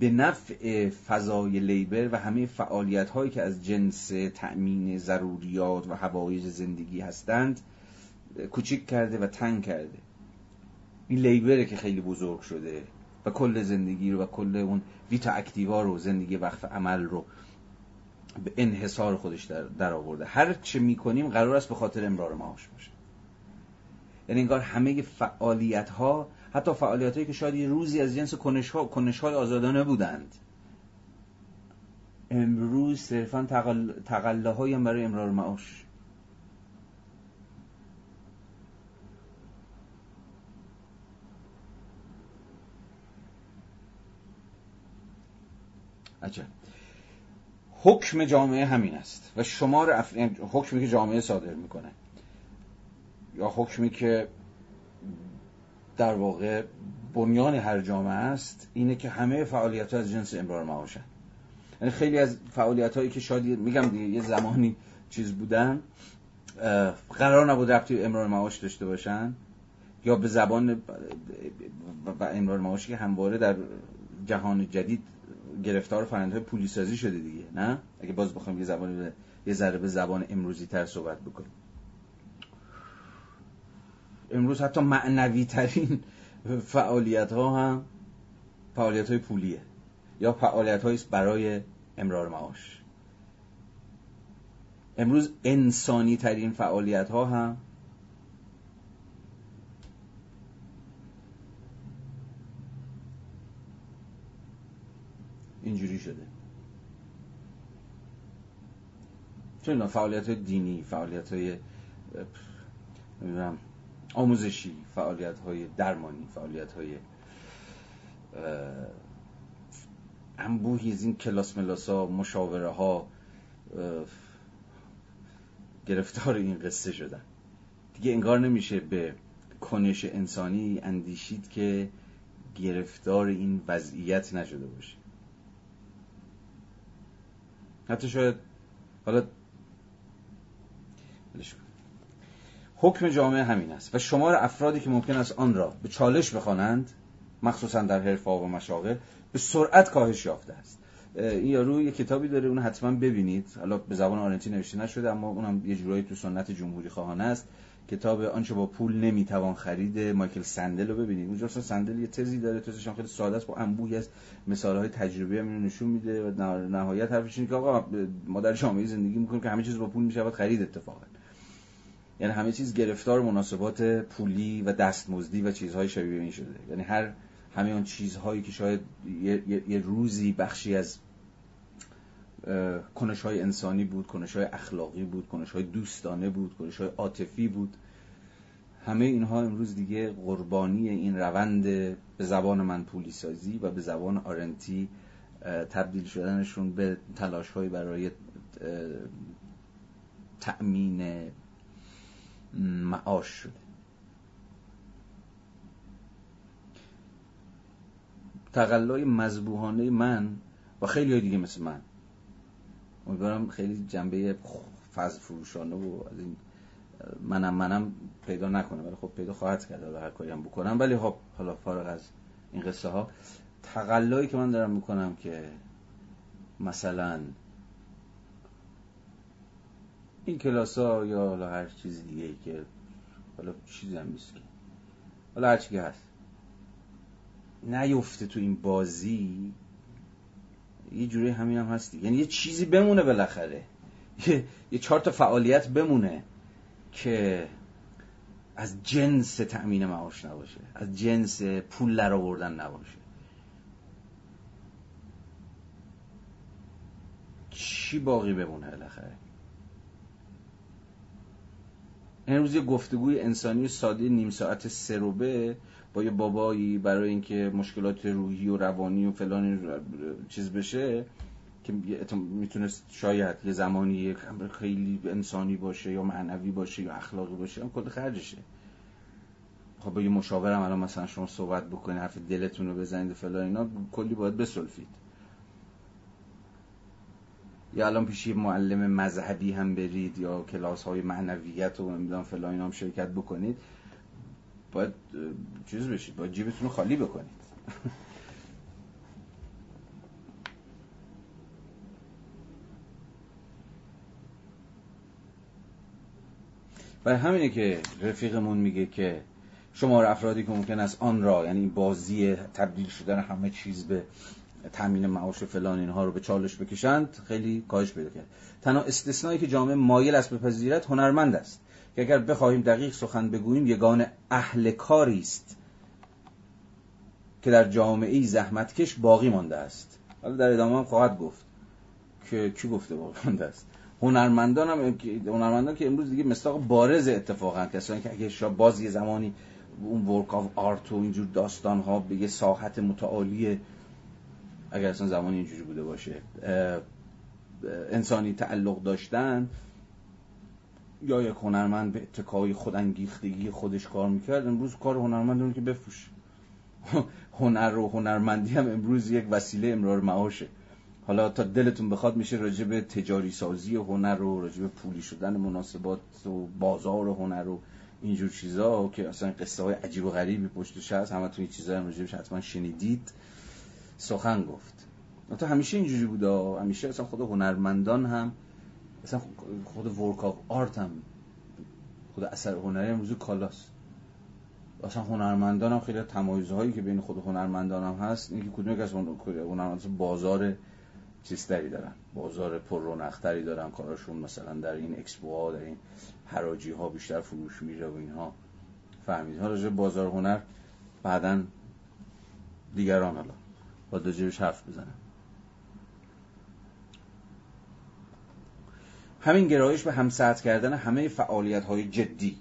به نفع فضای لیبر و همه فعالیت هایی که از جنس تأمین ضروریات و هوایج زندگی هستند کوچیک کرده و تنگ کرده. این لیبره که خیلی بزرگ شده و کل زندگی رو و کل اون ویتا اکتیوا رو زندگی وقف عمل رو به انحصار خودش در, در آورده هر چه می‌کنیم قرار است به خاطر امرار معاش باشه. یعنی انگار همه فعالیت ها حتی فعالیت هایی که شاید یه روزی از جنس کنش, ها، کنش های آزادانه بودند. امروز صرفا تقل... تقله های برای امرار معاش عجب. حکم جامعه همین است. و شمار اف... یعنی حکمی که جامعه صادر می‌کنه. یا حکمی که در واقع بنیان هر جامعه است اینه که همه فعالیت ها از جنس امرار معاشن یعنی خیلی از فعالیت هایی که شاید میگم دیگه یه زمانی چیز بودن قرار نبود ربطی امرار معاش داشته باشن. یا به زبان و امرار معاشی که همواره در جهان جدید گرفتار فرندهای پولی سازی شده دیگه نه؟ اگه باز بخوایم یه زبان یه ذره به زبان امروزی تر صحبت بکنیم امروز حتی معنوی ترین (laughs) فعالیت ها هم فعالیت های پولیه یا فعالیت برای امرار معاش. امروز انسانی ترین فعالیت ها هم اینجوری شده. چون فعالیت های دینی فعالیت های آموزشی فعالیت های درمانی فعالیت های انبوهی از این کلاس ملاسا مشاوره ها گرفتار این قصه شدن. دیگه انگار نمیشه به کنش انسانی اندیشید که گرفتار این وضعیت نشده باشه. حتی شاید حالا حکم جامعه همین است و شمار افرادی که ممکن است آن را به چالش بخوانند مخصوصا در حرفه و مشاغل به سرعت کاهش یافته است. این یارو یه کتابی داره اون حتما ببینید. حالا به زبان آرنتی نوشته نشده اما اونم یه جورایی تو سنت جمهوری خواهانه است. کتاب آنچه با پول نمی‌توان خرید مایکل سندل رو ببینید. اونجا سندل یه تزی داره تزش خیلی ساده است با انبوهی از مثال های تجربی هم نشون میده و نهایت حرفش اینه که آقا ما در جامعه زندگی می‌کنیم که همه چیز با پول میشه خرید اتفاقا. یعنی همه چیز گرفتار مناسبات پولی و دستمزدی و چیزهای شبیه این شده. یعنی هر همه اون چیزهایی که شاید یه, یه روزی بخشی از کنش های انسانی بود کنش های اخلاقی بود کنش های دوستانه بود کنش های عاطفی بود. همه اینها امروز دیگه قربانی این روند به زبان من پولی سازی و به زبان آرنتی تبدیل شدنشون به تلاش های برای تأمین معاش شده. تقلای مذبوحانه من و خیلی دیگه مثل من امیدوارم خیلی جنبه فضل فروشانه و از این منم منم پیدا نکنه. ولی خب پیدا خواهد کرد حالا هر کاری هم بکنم. ولی خب حالا فارغ از این قصه ها تقلایی که من دارم می‌کنم که مثلا این کلاس ها یا حالا هر چیز دیگه که حالا چیزی هم نیست که. حالا هر چی هست. نیفته تو این بازی یه جوری همین هم هستی یعنی یه چیزی بمونه بالاخره. یه, یه چهار تا فعالیت بمونه که از جنس تأمین معاش نباشه. از جنس پول در آوردن نباشه. چی باقی بمونه بالاخره؟ امروز یه گفتگوی انسانی ساده نیم ساعت سروبه با یه بابایی برای اینکه مشکلات روحی و روانی و فلان چیز بشه که می‌تونست شاید یه زمانی خیلی انسانی باشه یا معنوی باشه یا اخلاقی باشه هم کل خرجشه. خب با یه مشاورم الان مثلا شما صحبت بکنید حرف دلتون رو بزنید فلان اینا کلی باید بسلفید. یا الان پیش یه معلم مذهبی هم برید یا کلاس های معنویت و نمی‌دونم فلان هم شرکت بکنید. باید چیز بشید باید جیبتون رو خالی بکنید. (laughs) و همینه که رفیقمون میگه که شما افرادی که ممکن است آن را یعنی بازی تبدیل شدن همه چیز به تامین معاش فلان اینها رو به چالش بکشند خیلی کاهش پیدا کرد. تنها استثنایی که جامعه مایل است بپذیرد هنرمند است. که اگر بخواهیم دقیق سخن بگوییم یگان اهل کاری است که در جامعه زحمتکش باقی مانده است. حالا در ادامه هم خواهد گفت که کی گفته باقی مانده است. هنرمندان هم هنرمندان که امروز دیگه مستاق بارز اتفاقا کسانی که اگه باز یه زمانی اون ورک آف آرت و اینجور داستان ها به یه ساحت متعالی اگر اصلا زمانی اینجوری بوده باشه انسانی تعلق داشتن یا یک هنرمند به اتکای خودانگیختگی خودش کار می‌کرد امروز کار هنرمند اون که بفروش. (laughs) هنر و هنرمندی هم امروز یک وسیله امرار معاشه. حالا تا دلتون بخواد میشه راجع به تجاری سازی هنر و راجع به پولی شدن مناسبات و بازار هنر و اینجور چیزا که اصلا قصه های عجیب و غریبی پشتش هست همه این چیزا هم راجبش حتما شنیدید. سخن گفت. تا همیشه اینجوری بوده همیشه اصلا خود هنرمندان هم اصلا خود work of art هم خود اثر هنری امروز کالاست. اصلا هنرمندان هم خیلی تمایزهایی که بین خود هنرمندان هم هست اینکه کدوم یک از هنرمندان بازار چیزتری دارن. بازار پر رونقتری دارن کاراشون مثلا در این expo در این حراجی ها بیشتر فروش میره و اینها. فهمید. حالا بازار هنر بعدا دیگران حالا. با جیبش حرف بزنم. همین گرایش به همسط کردن همه فعالیت های جدی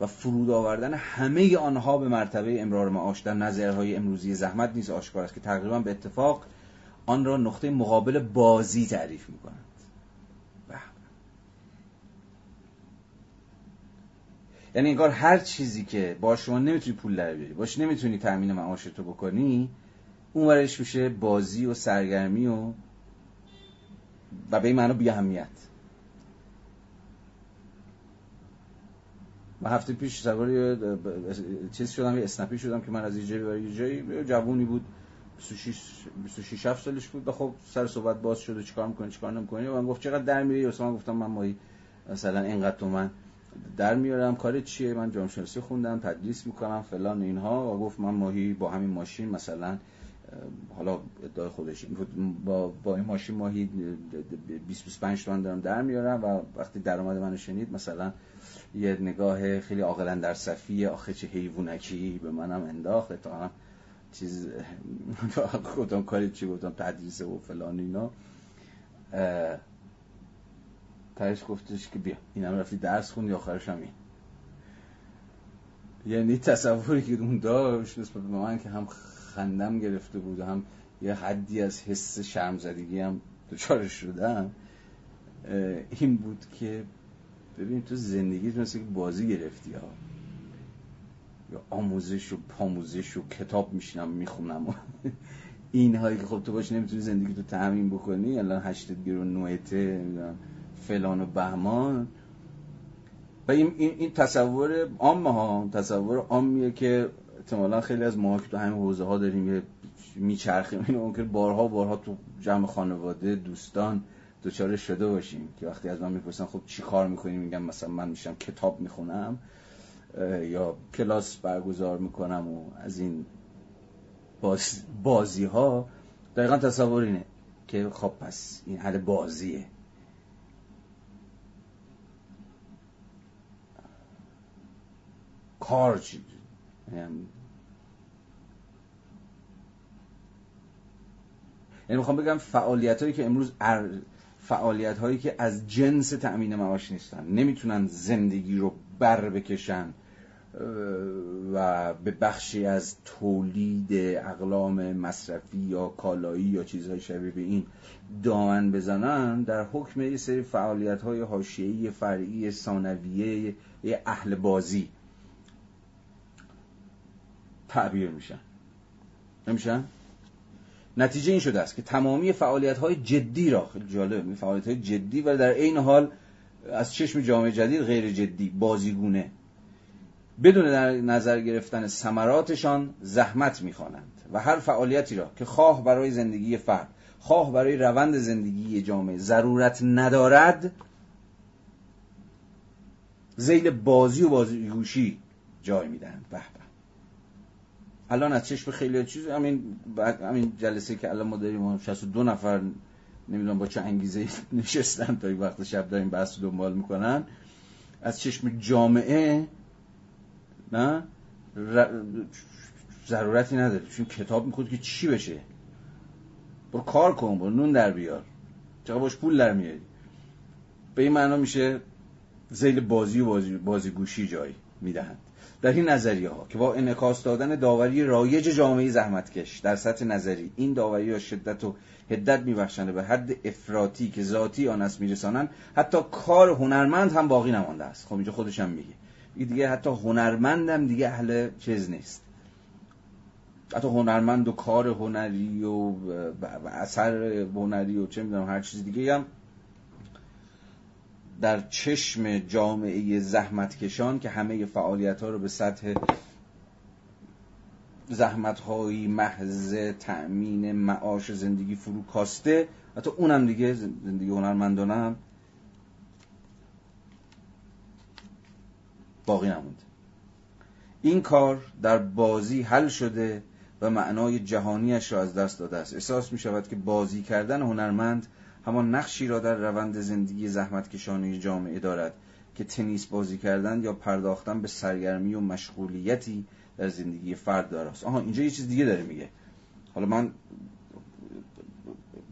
و فرود آوردن همه آنها به مرتبه امرار معاش در نظرهای امروزی زحمت نیز آشکار است که تقریبا به اتفاق آن را نقطه مقابل بازی تعریف می کنند یعنی انگار هر چیزی که با شما نمی‌تونی پول در بیاری باش نمی‌تونی تأمین معاشتو بکنی اون میشه بازی و سرگرمی و و به این معنا بی اهمیت من هفته پیش سوار چیز شدم یه اسنپی شدم که من از یه جایی یه جوونی بود. 26 26 7 سالش بود. و خب سر صحبت باز شد و چیکار می‌کنی چیکار نمی‌کنی؟ و من گفت چقدر در میری؟ مثلا گفتم من مایی مثلا اینقدر تومن در میارم. کار چیه؟ من جامعه خوندم تدریس می‌کنم فلان اینها. و گفت من ماهی با همین ماشین مثلا حالا ادعای خودش با, با این ماشین ماهی 20 25 تومن دارم در میارم و وقتی درآمد منو شنید مثلا یه نگاه خیلی عاقلا در صفی آخه چه حیوانکی به منم انداخت. تا چیز (laughs) گفتم کاری چی گفتم تدریس و فلان اینا. تایش گفتش که بیا اینم رفتی درس خوندی آخرش هم این. یعنی تصوری که اون داشت نسبت به من که هم خندم گرفته بود هم یه حدی از حس شرمزدگی هم دچارش شدم. این بود که ببین تو زندگی مثل بازی گرفتی ها. یا آموزش و پاموزش و کتاب میشینم می‌خونم. (laughs) این هایی که خب تو باش نمی‌تونی زندگی تو تعمین بکنی الان هشتت گیر و نویته فلان و بهمان. و این, این, تصور عام ها تصور عامیه که احتمالا خیلی از ما که تو همین حوزه ها داریم میچرخیم این ممکن بارها بارها تو جمع خانواده دوستان دوچاره شده باشیم که وقتی از من می‌پرسن خب چی کار می‌کنی؟ میگم مثلا من میشم کتاب می‌خونم یا کلاس برگزار می‌کنم و از این باز بازی ها دقیقا تصور اینه که خب پس این حل بازیه. کار چی؟ یعنی می‌خوام بگم فعالیت هایی که امروز فعالیت هایی که از جنس تأمین معاش نیستن. نمی‌تونن زندگی رو بر بکشن و به بخشی از تولید اقلام مصرفی یا کالایی یا چیزهای شبیه به این دامن بزنن در حکم یه سری فعالیت های حاشیه‌ای فرعی ثانویه اهل بازی تعبیر میشن. نمیشن؟ نتیجه این شده است که تمامی فعالیت های جدی را خیلی جالب فعالیت های جدی و در این حال از چشم جامعه جدید غیر جدی بازیگونه. بدون در نظر گرفتن ثمراتشان زحمت می‌خوانند و هر فعالیتی را که خواه برای زندگی فرد خواه برای روند زندگی جامعه ضرورت ندارد زیل بازی و بازیگوشی جای می‌دهند. به. الان از چشم خیلی چیز همین همین جلسه که الان ما داریم 62 نفر نمی‌دونم با چه انگیزه (laughs) نشستن تا این وقت شب داریم بحث دنبال می‌کنن. از چشم جامعه نه؟ ضرورتی نداره. چون کتاب می‌خواد که چی بشه؟ برو کار کن برو نون در بیار. چقدر باش پول در میاری؟ به این معنا میشه زیل بازی و بازی, بازی گوشی جای می‌دهند در این نظریه ها که با انعکاس دادن داوری رایج جامعه زحمتکش در سطح نظری این داوری ها شدت و هدت میبخشند به حد افراطی که ذاتی آن است میرسانند حتی کار هنرمند هم باقی نمانده است. خب اینجا خودش هم میگه. دیگه حتی هنرمندم دیگه اهل چیز نیست. حتی هنرمند و کار هنری و اثر هنری و چه می‌دونم هر چیز دیگه هم در چشم جامعه زحمتکشان که همه فعالیت ها رو به سطح زحمت محض تأمین معاش زندگی فرو کاسته. حتی اونم دیگه زندگی هنرمندانه هم باقی نمونده. این کار در بازی حل شده و معنای جهانیش را از دست داده است. احساس می شود که بازی کردن هنرمند همان نقشی را در روند زندگی زحمت کشانه جامعه دارد که تنیس بازی کردن یا پرداختن به سرگرمی و مشغولیتی در زندگی فرد دارد آها اینجا یه چیز دیگه داره میگه. حالا من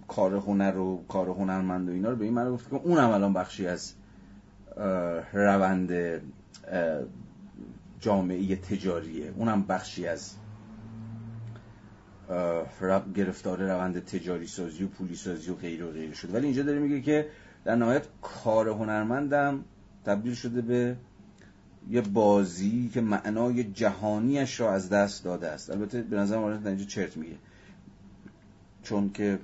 کار هنر و کار هنرمند و اینا رو به این معنی گفت که اونم الان بخشی از روند جامعه تجاریه. اونم بخشی از گرفتار روند تجاری سازی و پولی سازی و غیر و غیر شد. ولی اینجا داره میگه که در نهایت کار هنرمندم تبدیل شده به یه بازی که معنای جهانیش را از دست داده است. البته به نظر من اینجا چرت میگه. چون که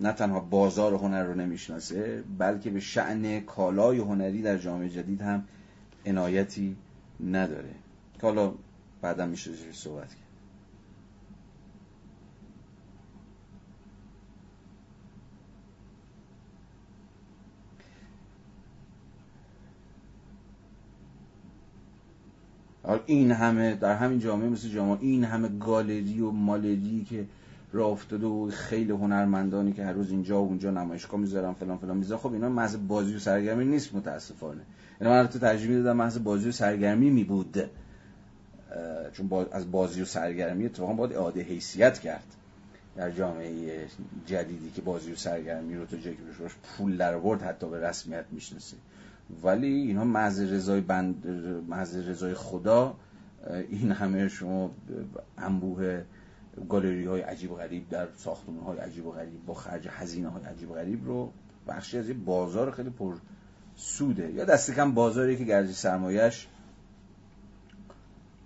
نه تنها بازار هنر رو نمی‌شناسه بلکه به شعن کالای هنری در جامعه جدید هم عنایتی نداره. که حالا بعدا میشه صحبت کرد. این همه در همین جامعه مثل جامعه این همه گالری و مالری که راه افتاده و خیلی هنرمندانی که هر روز اینجا و اونجا نمایشگاه می‌ذارن فلان فلان می‌ذارن. خب اینا محض بازی و سرگرمی نیست متاسفانه. اینا من تو ترجمه دادم محض بازی و سرگرمی می بود چون از بازی و سرگرمی اتفاقا باید اعاده حیثیت کرد. در جامعه جدیدی که بازی و سرگرمی رو تو که پول در حتی به رسمیت می‌شناسه ولی اینها محض رضای بند محض رضای خدا این همه شما انبوه گالری های عجیب و غریب در ساختمان های عجیب و غریب با خرج هزینه های عجیب و غریب رو بخشی از یه بازار خیلی پر سوده. یا دست کم بازاری که گرزی سرمایش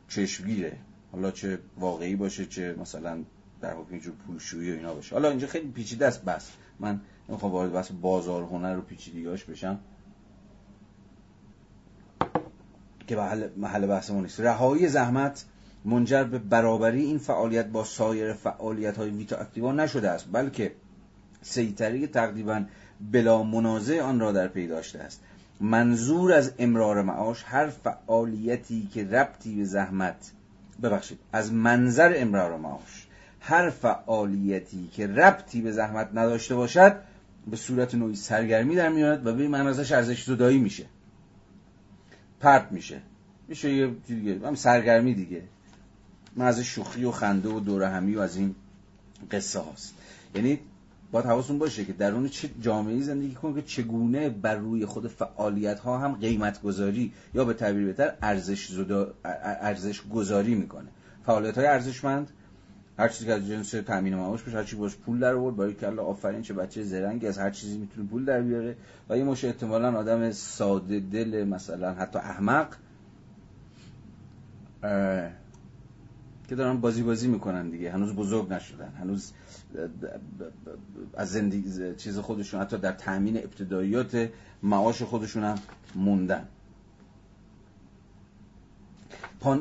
چشمگیره. حالا چه واقعی باشه چه مثلا در حکم اینجور پولشویی و اینا باشه. حالا اینجا خیلی پیچیده است بس. من نمی‌خوام وارد بحث بازار هنر رو پیچیدگیاش بشم. که محل بحثمون نیست. رهایی زحمت منجر به برابری این فعالیت با سایر فعالیت های ویتا اکتیوا نشده است بلکه سیطره تقریبا بلا منازع آن را در پی داشته است. منظور از امرار معاش هر فعالیتی که ربطی به زحمت ببخشید از منظر امرار معاش هر فعالیتی که ربطی به زحمت نداشته باشد به صورت نوعی سرگرمی در میاد و به این ازش ارزش زدایی میشه. پرت میشه. میشه یه دیگه. هم سرگرمی دیگه. من شوخی و خنده و دوره همی و از این قصه هاست. یعنی باید حواستون باشه که درون چه جامعه زندگی کنه که چگونه بر روی خود فعالیت ها هم قیمت گذاری یا به تعبیر بهتر ارزش, ارزش گذاری می‌کنه. فعالیت های ارزشمند هر چیزی که از جنس تامین معاش بشه هر چی باش پول در آورد برای کلا آفرین چه بچه زرنگی از هر چیزی می‌تونه پول در بیاره. و یه مش احتمالا آدم ساده دل مثلا حتی احمق که دارن بازی بازی می‌کنن دیگه. هنوز بزرگ نشدن. هنوز از زندگی چیز خودشون حتی در تامین ابتداییات معاش خودشون هم موندن.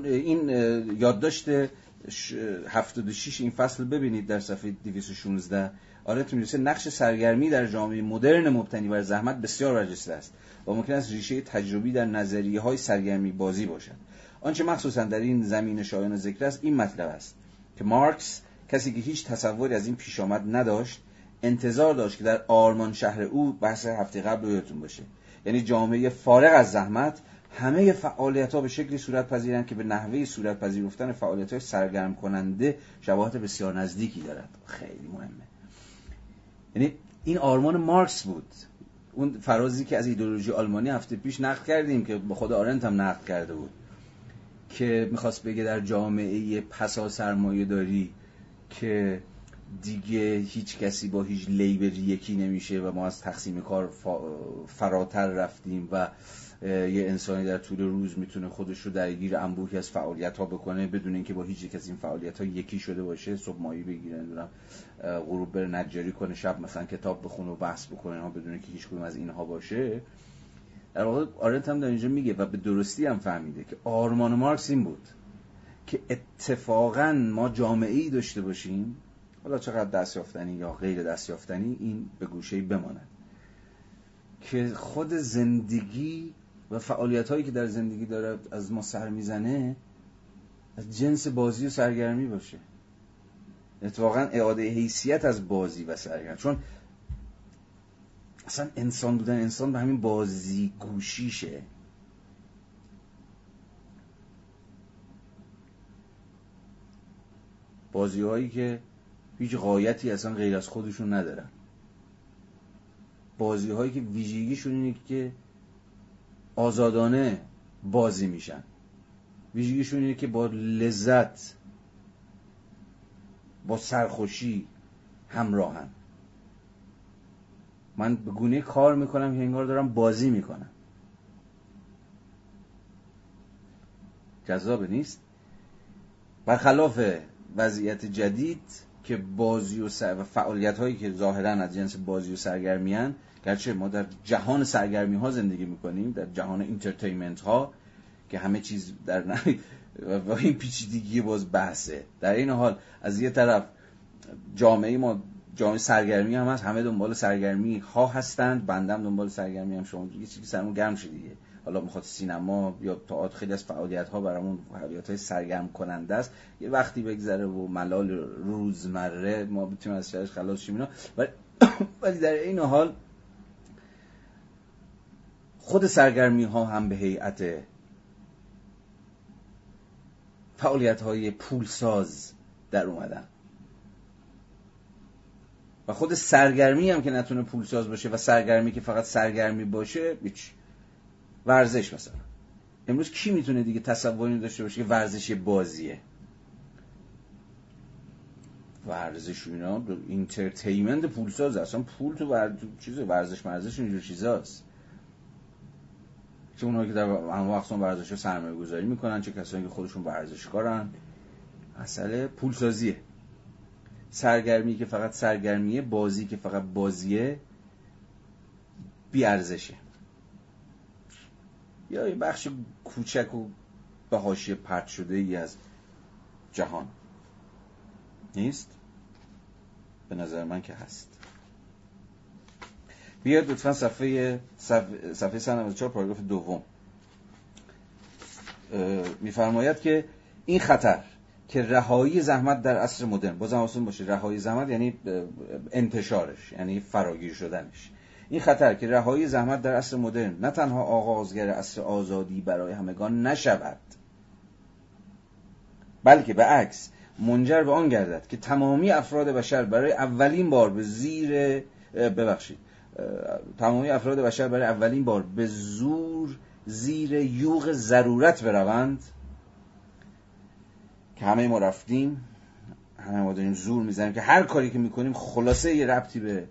این یادداشت 76 این فصل ببینید در صفحه 216 آره تو می‌رسه نقش سرگرمی در جامعه مدرن مبتنی بر زحمت بسیار برجسته است و ممکن است ریشه تجربی در نظریه های سرگرمی بازی باشد. آنچه مخصوصا در این زمین شایان ذکر است این مطلب است که مارکس کسی که هیچ تصوری از این پیش آمد نداشت انتظار داشت که در آرمان شهر او بحث هفته قبل یادتون باشه. یعنی جامعه فارغ از زحمت همه فعالیت ها به شکلی صورت پذیرند که به نحوه صورت پذیرفتن فعالیت های سرگرم کننده شباهت بسیار نزدیکی دارد. خیلی مهمه. یعنی این آرمان مارکس بود. اون فرازی که از ایدولوژی آلمانی هفته پیش نقد کردیم که به خود آرنت هم نقد کرده بود که می‌خواست بگه در جامعه پسا سرمایه داری که دیگه هیچ کسی با هیچ لیبری یکی نمیشه و ما از تقسیم کار فراتر رفتیم و یه انسانی در طول روز می‌تونه خودش رو درگیر انبوهی از فعالیت ها بکنه بدون اینکه با هیچ یک از این فعالیت ها یکی شده باشه صبح مایی بگیره نمی‌دونم غروب بره نجاری کنه شب مثلا کتاب بخونه و بحث بکنه ها بدون اینکه هیچ کدوم از اینها باشه. در واقع آرنت هم در اینجا میگه و به درستی هم فهمیده که آرمان مارکس این بود که اتفاقا ما جامعه ای داشته باشیم. حالا چقدر دستیافتنی یا غیر دستیافتنی این به گوشه بماند. که خود زندگی و فعالیت هایی که در زندگی داره از ما سر می‌زنه از جنس بازی و سرگرمی باشه. اتفاقا اعاده حیثیت از بازی و سرگرمی. چون اصلا انسان بودن انسان به همین بازی گوشیشه بازی هایی که هیچ قایتی اصلا غیر از خودشون ندارن. بازی هایی که ویژگیشون اینه که آزادانه بازی میشن. ویژگیشون اینه که با لذت با سرخوشی همراهن. من به گونه کار می‌کنم که انگار دارم بازی می‌کنم. جذاب نیست؟ برخلاف وضعیت جدید که بازی و, و فعالیت هایی که ظاهرا از جنس بازی و سرگرمی هن گرچه ما در جهان سرگرمی ها زندگی می‌کنیم در جهان entertainment ها که همه چیز در (laughs) و این پیچیدگی باز بحثه. در این حال از یه طرف جامعه ما جامعه سرگرمی هم هست همه دنبال سرگرمی ها هستند بندم دنبال سرگرمی هم شما یه چیزی سرمون گرم شد دیگه. حالا می‌خواد سینما یا تئاتر خیلی از فعالیت ها برامون فعالیت های سرگرم کننده است. یه وقتی بگذره و ملال روزمره ما بتونیم از شرش خلاص شیم اینا. ولی (coughs) در این حال خود سرگرمی ها هم به هیئت فعالیت های پولساز در اومدن. و خود سرگرمی هم که نتونه پولساز باشه و سرگرمی که فقط سرگرمی باشه هیچ. ورزش مثلا. امروز کی می‌تونه دیگه تصوری داشته باشه که ورزش بازیه؟ ورزش اینا entertainment پولساز اصلا پول تو. چیز ورزش مرزش اینجور چیزاست. چه اونهایی که در هم وقت ورزش سرمایه گذاری می‌کنن چه کسانی که خودشون ورزشکارن مسئله پولسازیه. سرگرمی که فقط سرگرمیه بازی که فقط بازیه بیارزشه. یا یه بخش کوچک و به حاشیه پرت شده ای از جهان. نیست؟ به نظر من که هست. بیاد لطفا صفحه صفحه, صفحه 194 پاراگراف دوم. میفرماید که این خطر که رهایی زحمت در عصر مدرن بازم حواستون باشه رهایی زحمت یعنی انتشارش یعنی فراگیر شدنش. این خطر که رهایی زحمت در عصر مدرن نه تنها آغازگر عصر آزادی برای همگان نشود بلکه به عکس منجر به آن گردد که تمامی افراد بشر برای اولین بار به زیر ببخشید تمامی افراد بشر برای اولین بار به زور زیر یوغ ضرورت بروند. که همه ما رفتیم همه ما داریم زور می‌زنیم که هر کاری که می‌کنیم خلاصه یه ربطی به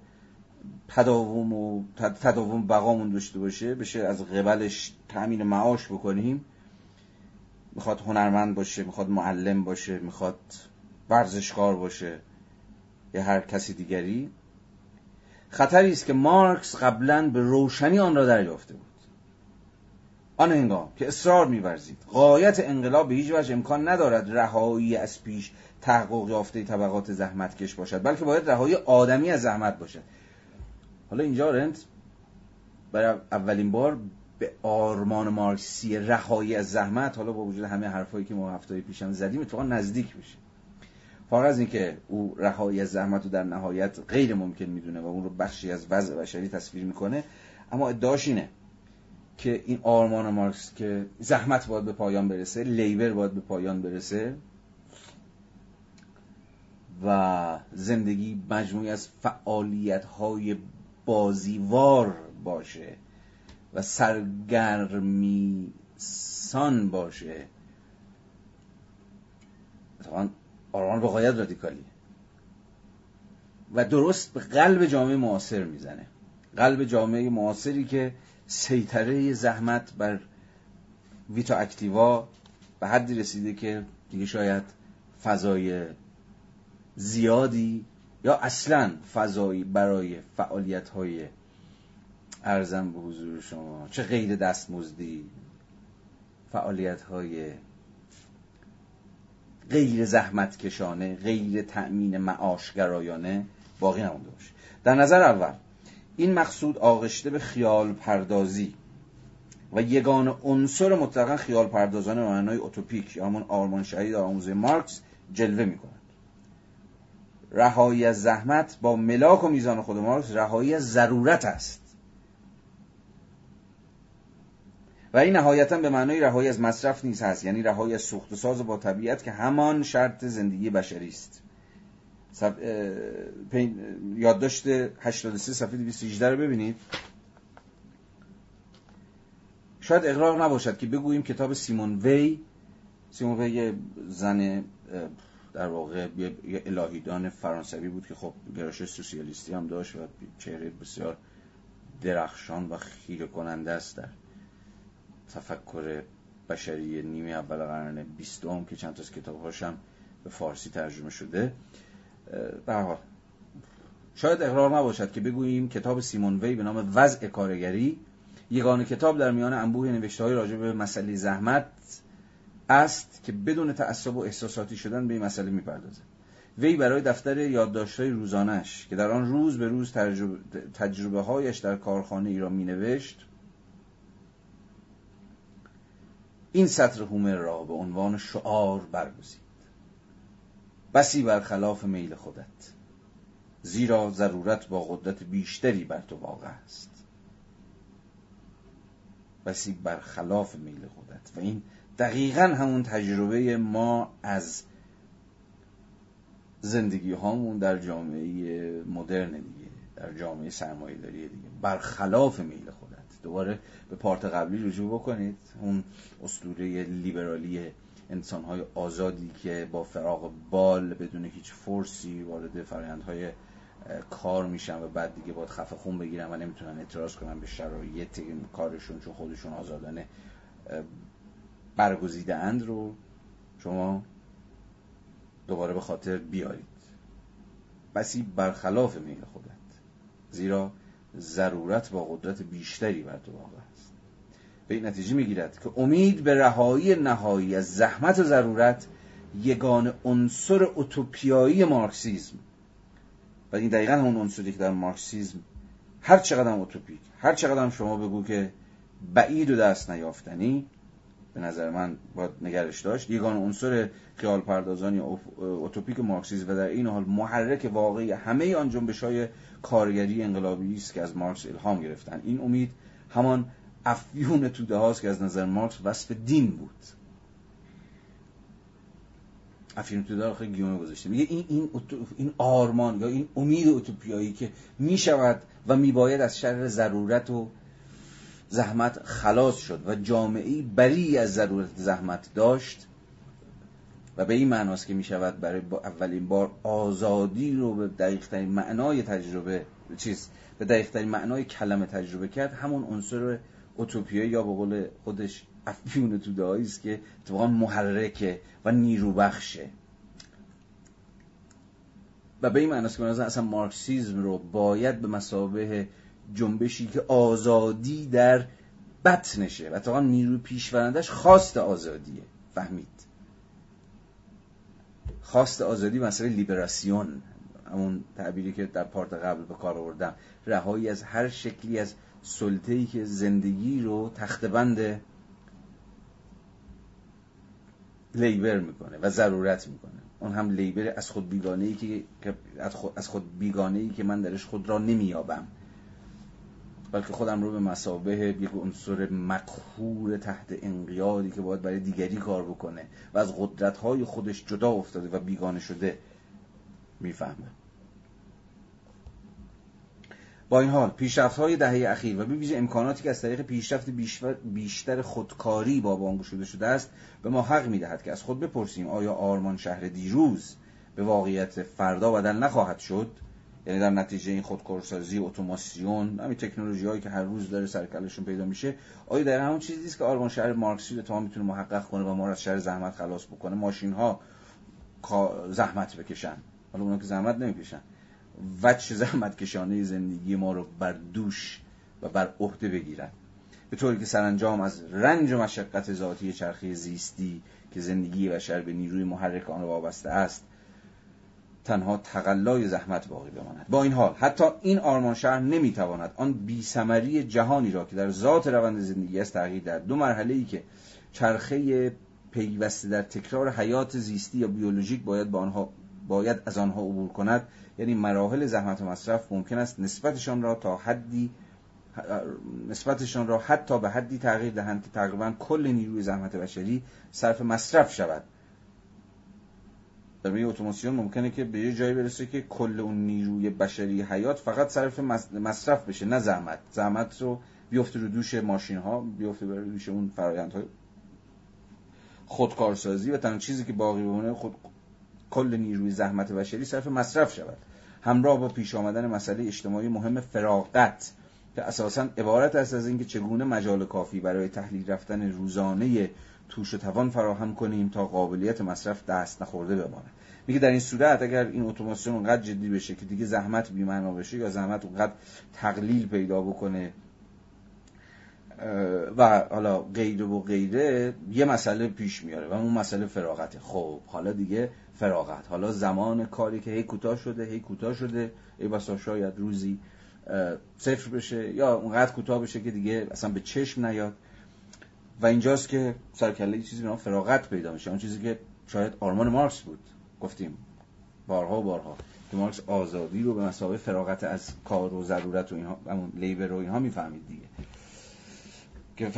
تداوم و تداوم بقامون داشته باشه بشه از قبلش تأمین معاش بکنیم. می‌خواد هنرمند باشه می‌خواد معلم باشه می‌خواد ورزشکار باشه یا هر کسی دیگری. خطری است که مارکس قبلا به روشنی آن را دریافته بود. آن هنگام که اصرار میورزید قایت انقلاب به هیچ وجه امکان ندارد رهایی از پیش تحقق یافته طبقات زحمتکش باشد بلکه باید رهایی آدمی از زحمت باشد. حالا اینجا رنت برای اولین بار به آرمان مارکسی رهایی از زحمت حالا با وجود همه حرفایی که ما هفته پیشم زدیم اتفاقا نزدیک میشه. فارغ از اینکه او رهایی از زحمت رو در نهایت غیر ممکن می‌دونه و اون رو بخشی از وضع بشری تصویر می‌کنه اما ادعاش اینه که این آرمان مارکس که زحمت باید به پایان برسه لیبر باید به پایان برسه و زندگی مجموعی از فعالیت های بازیوار باشه و سرگرمی سان باشه. آرمان با قاید رادیکالیه و درست به قلب جامعه معاصر می‌زنه. قلب جامعه معاصری که سیطره زحمت بر ویتا اکتیوا به حدی رسیده که دیگه شاید فضای زیادی یا اصلا فضایی برای فعالیت های ارزم به حضور شما. چه غیر دستمزدی فعالیت های غیر زحمت کشانه غیر تأمین معاشگرایانه باقی نمونده باشه. در نظر اول این مقصود آغشته به خیال پردازی و یگان عنصر مطلقا خیال پردازانه و معنای اتوپیک یا همون آرمان شهید آموزه مارکس جلوه می کند رهایی از زحمت با ملاک و میزان خود مارکس رهایی ضرورت است. و این نهایتا به معنای رهایی از مصرف نیز هست. یعنی رهایی از سوخت و ساز با طبیعت که همان شرط زندگی بشری است. یادداشت 83 صفحه 218 رو ببینید. شاید اقرار نباشد که بگوییم کتاب سیمون وی. سیمون وی زن در واقع یه الهیدان فرانسوی بود که خب گرایش سوسیالیستی هم داشت و چهره بسیار درخشان و خیره کننده است در تفکر بشری نیمه اول قرن بیستم که چند تا از هم به فارسی ترجمه شده. به شاید اقرار نباشد که بگوییم کتاب سیمون وی به نام وضع کارگری یگانه کتاب در میان انبوه نوشته های راجع به مسئله زحمت است که بدون تعصب و احساساتی شدن به این مسئله می‌پردازه. وی برای دفتر یادداشت‌های روزانش که در آن روز به روز تجربه هایش در کارخانه ای را می این سطر هومر را به عنوان شعار برگزید. بسی برخلاف میل خودت زیرا ضرورت با قدرت بیشتری بر تو واقع است. بسی برخلاف میل خودت و این دقیقا همون تجربه ما از زندگی هامون در جامعه مدرن دیگه در جامعه سرمایه داری دیگه برخلاف میل خودت. دوباره به پارت قبلی رجوع بکنید. اون اسطوره لیبرالی انسانهای آزادی که با فراغ بال بدون هیچ فرسی وارد فرایندهای کار میشن و بعد دیگه باید خفه خون بگیرن و نمی‌تونن اعتراض کنن به شرایط کارشون چون خودشون آزادانه برگزیده اند رو. شما دوباره به خاطر بیارید بسی برخلاف میل خودت. زیرا ضرورت با قدرت بیشتری بر تو واقع است. به این نتیجه می‌گیرد که امید به رهایی نهایی از زحمت و ضرورت یگان عنصر اوتوپیایی مارکسیزم. و این دقیقا همون عنصری که در مارکسیزم هر چقدر اوتوپیک هر چقدر شما بگو که بعید و دست نیافتنی به نظر من باید نگرش داشت. یگان عنصر خیال پردازانی اوتوپیک مارکسیزم و در این حال محرک واقعی همه آن جنبش های کارگری انقلابی است که از مارکس الهام گرفتن. این امید همان افیون توده هاست که از نظر مارکس وصف دین بود. افیون تودار خیلی گیومه گذاشته. میگه این این این آرمان یا این امید اوتوپیایی که می‌شود و میباید از شر ضرورت و زحمت خلاص شد و جامعه بری از ضرورت زحمت داشت و به این معناست که می‌شود برای اولین بار آزادی رو به دقیق معنای تجربه چیز به دقیق معنای کلمه تجربه کرد. همون عنصر اوتوپیا یا به قول خودش افیون توده است که اتفاقا محرکه و نیرو بخشه و به این معناست که اصلا مارکسیزم رو باید به مسابه جنبشی که آزادی در بطنشه. و اتفاقا نیروی پیشورندش خواست آزادیه. فهمید؟ خواست آزادی مسئله لیبراسیون. همون تعبیری که در پارت قبل به کار آوردم. رهایی از هر شکلی از سلطه‌ای که زندگی رو تختبند لیبر می‌کنه و ضرورت می‌کنه. اون هم لیبر از خود بیگانه ای که از خود بیگانه ای که من درش خود را نمیابم بلکه خودم رو به مسابه یک عنصر مقهور تحت انقیادی که باید برای دیگری کار بکنه و از قدرت های خودش جدا افتاده و بیگانه شده می‌فهمه. با این حال پیشرفت های دهه اخیر و به امکاناتی که از طریق پیشرفت بیشتر خودکاری با شده شده است به ما حق می‌دهد که از خود بپرسیم آیا آرمان شهر دیروز به واقعیت فردا بدل نخواهد شد؟ یعنی در نتیجه این خودکارسازی اتوماسیون همین تکنولوژی هایی که هر روز داره سرکلشون پیدا میشه آیا در همون چیزی است که آرمان شهر مارکسی تا می‌تونه محقق کنه و ما از شهر زحمت خلاص بکنه؟ ماشین ها زحمت بکشن. حالا اونا که زحمت نمی‌کشن. وجه زحمت کشانه زندگی ما رو بر دوش و بر عهده بگیرن. به طوری که سرانجام از رنج و مشقت ذاتی چرخی زیستی که زندگی بشر به نیروی محرک آن وابسته است تنها تقلای زحمت باقی بماند. با این حال حتی این آرمان شهر نمی‌تواند آن بیسمری جهانی را که در ذات روند زندگی است تغییر در دو مرحله ای که چرخه پیوسته در تکرار حیات زیستی یا بیولوژیک باید با آنها باید از آنها عبور کند یعنی مراحل زحمت و مصرف ممکن است نسبتشان را تا حدی نسبتشان را حتی به حدی تغییر دهند که تقریبا کل نیروی زحمت بشری صرف مصرف شود. در یه اتوماسیون ممکنه که به یه جایی برسه که کل اون نیروی بشری حیات فقط صرف مصرف بشه نه زحمت. زحمت رو بیفته رو دوش ماشین ها بیفته رو دوش اون های خودکارسازی و تنها چیزی که باقی بمونه خود کل نیروی زحمت بشری صرف مصرف شود. همراه با پیش آمدن مسئله اجتماعی مهم فراغت که اساسا عبارت است از اینکه چگونه مجال کافی برای تحلیل رفتن روزانه توش و توان فراهم کنیم تا قابلیت مصرف دست نخورده بماند میگه در این صورت اگر این اتوماسیون اونقدر جدی بشه که دیگه زحمت بی‌معنا بشه یا زحمت اونقدر تقلیل پیدا بکنه و حالا غیره و غیره یه مسئله پیش میاره و اون مسئله فراغته. خب حالا دیگه فراغت. حالا زمان کاری که هی کوتاه شده هی کوتاه شده ای بسا شاید روزی صفر بشه یا اونقدر کوتاه بشه که دیگه اصلا به چشم نیاد. و اینجاست که سرکله چیزی به فراغت پیدا میشه. اون چیزی که شاید آرمان مارکس بود. گفتیم بارها و بارها که مارکس آزادی رو به مسابقه فراغت از کار و ضرورت و اینها همون لیبر و اینها می‌فهمید دیگه که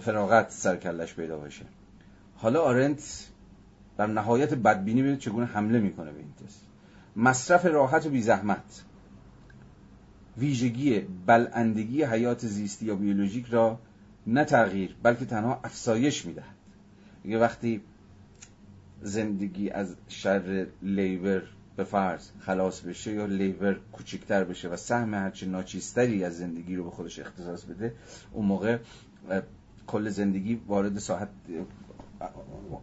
فراغت سرکلش پیدا بشه حالا آرنت در نهایت بدبینی ببینید چگونه حمله می‌کنه به این تست. مصرف راحت و بی زحمت ویژگی بلندگی حیات زیستی یا بیولوژیک را نه تغییر بلکه تنها افسایش می‌دهد. دیگه وقتی زندگی از شر لیبر به فرض خلاص بشه یا لیبر کوچکتر بشه و سهم هرچه ناچیستری از زندگی رو به خودش اختصاص بده اون موقع کل زندگی وارد ساحت